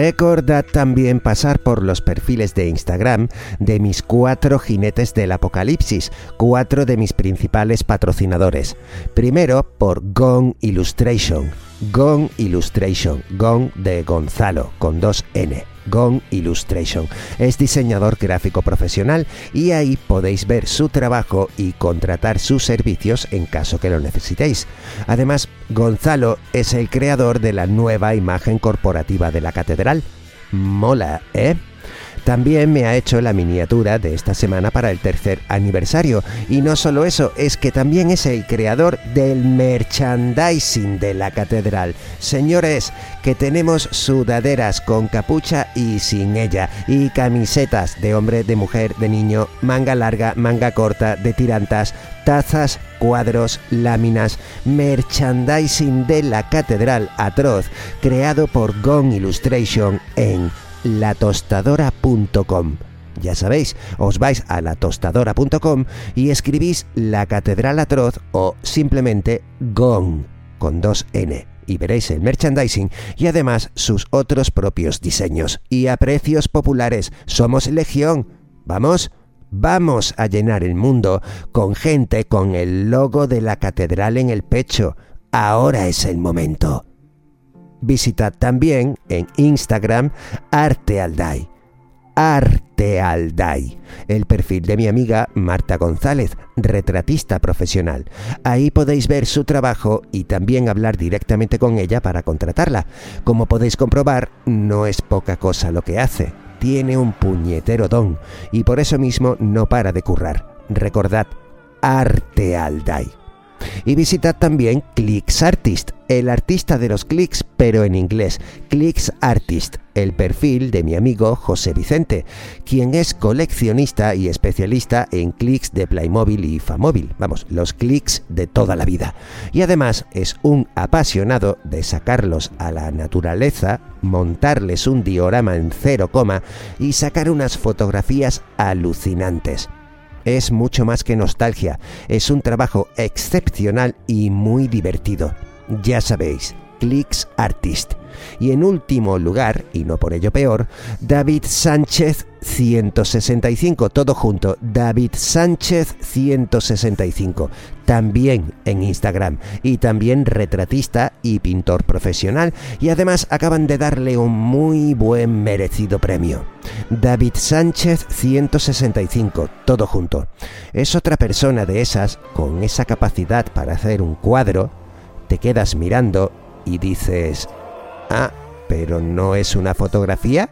Recordad también pasar por los perfiles de Instagram de mis cuatro jinetes del apocalipsis, cuatro de mis principales patrocinadores. Primero por Gong Illustration, Gong Illustration, Gong de Gonzalo, con dos N. Gone Illustration. Es diseñador gráfico profesional y ahí podéis ver su trabajo y contratar sus servicios en caso que lo necesitéis. Además, Gonzalo es el creador de la nueva imagen corporativa de la catedral. Mola, ¿eh? También me ha hecho la miniatura de esta semana para el tercer aniversario. Y no solo eso, es que también es el creador del merchandising de la catedral. Señores, que tenemos sudaderas con capucha y sin ella, y camisetas de hombre, de mujer, de niño, manga larga, manga corta, de tirantas, tazas, cuadros, láminas, merchandising de la catedral atroz, creado por Gone Illustration en latostadora.com. Ya sabéis, os vais a latostadora.com y escribís la Catedral Atroz o simplemente GONG con dos N y veréis el merchandising y además sus otros propios diseños. Y a precios populares, somos Legión. ¿Vamos? Vamos a llenar el mundo con gente con el logo de la catedral en el pecho. Ahora es el momento. Visitad también en Instagram Artealdai. Artealdai, el perfil de mi amiga Marta González, retratista profesional. Ahí podéis ver su trabajo y también hablar directamente con ella para contratarla. Como podéis comprobar, no es poca cosa lo que hace. Tiene un puñetero don y por eso mismo no para de currar. Recordad, Artealdai. Y visitad también Clicks Artist, el artista de los clics, pero en inglés. Clicks Artist, el perfil de mi amigo José Vicente, quien es coleccionista y especialista en clics de Playmobil y Famóvil, vamos, los clics de toda la vida. Y además es un apasionado de sacarlos a la naturaleza, montarles un diorama en cero coma y sacar unas fotografías alucinantes es mucho más que nostalgia, es un trabajo excepcional y muy divertido. Ya sabéis, Clicks Artist. Y en último lugar, y no por ello peor, David Sánchez 165, todo junto, David Sánchez 165, también en Instagram, y también retratista y pintor profesional, y además acaban de darle un muy buen merecido premio. David Sánchez 165, todo junto. Es otra persona de esas con esa capacidad para hacer un cuadro, te quedas mirando y dices, ah, pero no es una fotografía.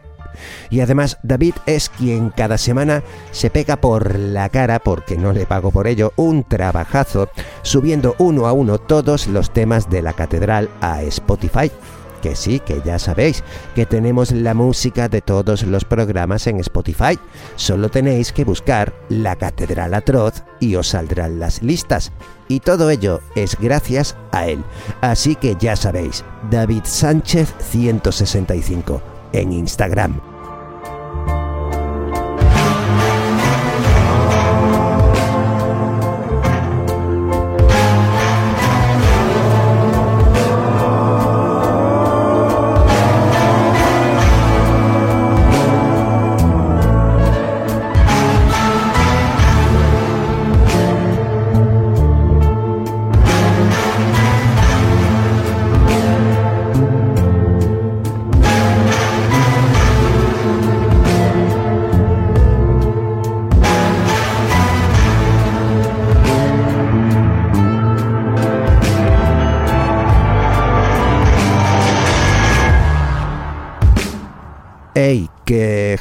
Y además David es quien cada semana se pega por la cara, porque no le pago por ello, un trabajazo subiendo uno a uno todos los temas de la catedral a Spotify. Que sí, que ya sabéis que tenemos la música de todos los programas en Spotify. Solo tenéis que buscar la Catedral Atroz y os saldrán las listas. Y todo ello es gracias a él. Así que ya sabéis, David Sánchez 165 en Instagram.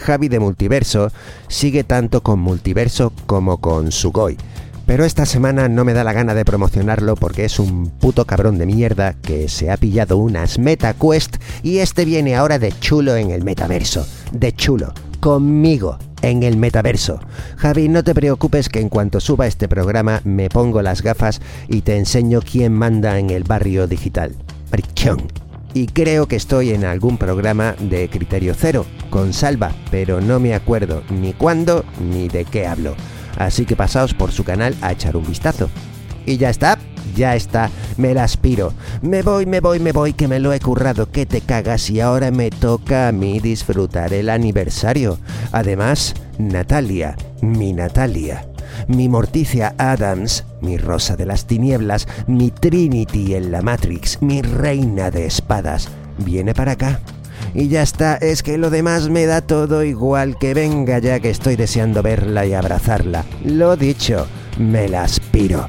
Javi de Multiverso sigue tanto con Multiverso como con Sugoi. Pero esta semana no me da la gana de promocionarlo porque es un puto cabrón de mierda que se ha pillado unas MetaQuest y este viene ahora de chulo en el metaverso. De chulo. Conmigo en el metaverso. Javi, no te preocupes que en cuanto suba este programa me pongo las gafas y te enseño quién manda en el barrio digital. Brichón y creo que estoy en algún programa de Criterio Cero con Salva, pero no me acuerdo ni cuándo ni de qué hablo. Así que pasaos por su canal a echar un vistazo. Y ya está, ya está, me la aspiro. Me voy, me voy, me voy, que me lo he currado, que te cagas y ahora me toca a mí disfrutar el aniversario. Además, Natalia, mi Natalia mi Morticia Adams, mi Rosa de las Tinieblas, mi Trinity en la Matrix, mi Reina de Espadas, viene para acá. Y ya está, es que lo demás me da todo igual que venga ya que estoy deseando verla y abrazarla. Lo dicho, me la aspiro.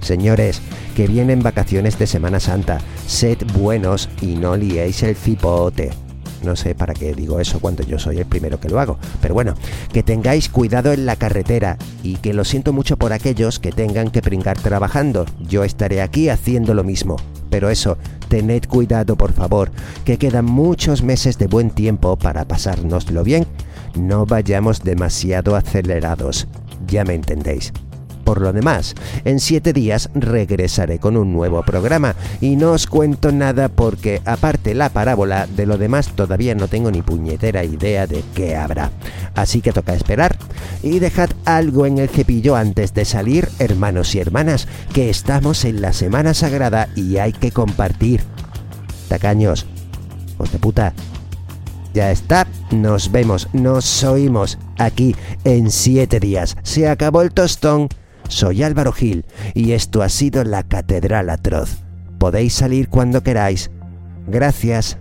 Señores, que vienen vacaciones de Semana Santa, sed buenos y no liéis el cipote. No sé para qué digo eso cuando yo soy el primero que lo hago. Pero bueno, que tengáis cuidado en la carretera y que lo siento mucho por aquellos que tengan que pringar trabajando. Yo estaré aquí haciendo lo mismo. Pero eso, tened cuidado por favor, que quedan muchos meses de buen tiempo para pasárnoslo bien. No vayamos demasiado acelerados. Ya me entendéis. Por lo demás, en siete días regresaré con un nuevo programa y no os cuento nada porque aparte la parábola de lo demás todavía no tengo ni puñetera idea de qué habrá. Así que toca esperar y dejad algo en el cepillo antes de salir, hermanos y hermanas, que estamos en la Semana Sagrada y hay que compartir. Tacaños, os de puta. Ya está, nos vemos, nos oímos aquí en siete días. Se acabó el tostón. Soy Álvaro Gil y esto ha sido la Catedral Atroz. Podéis salir cuando queráis. Gracias.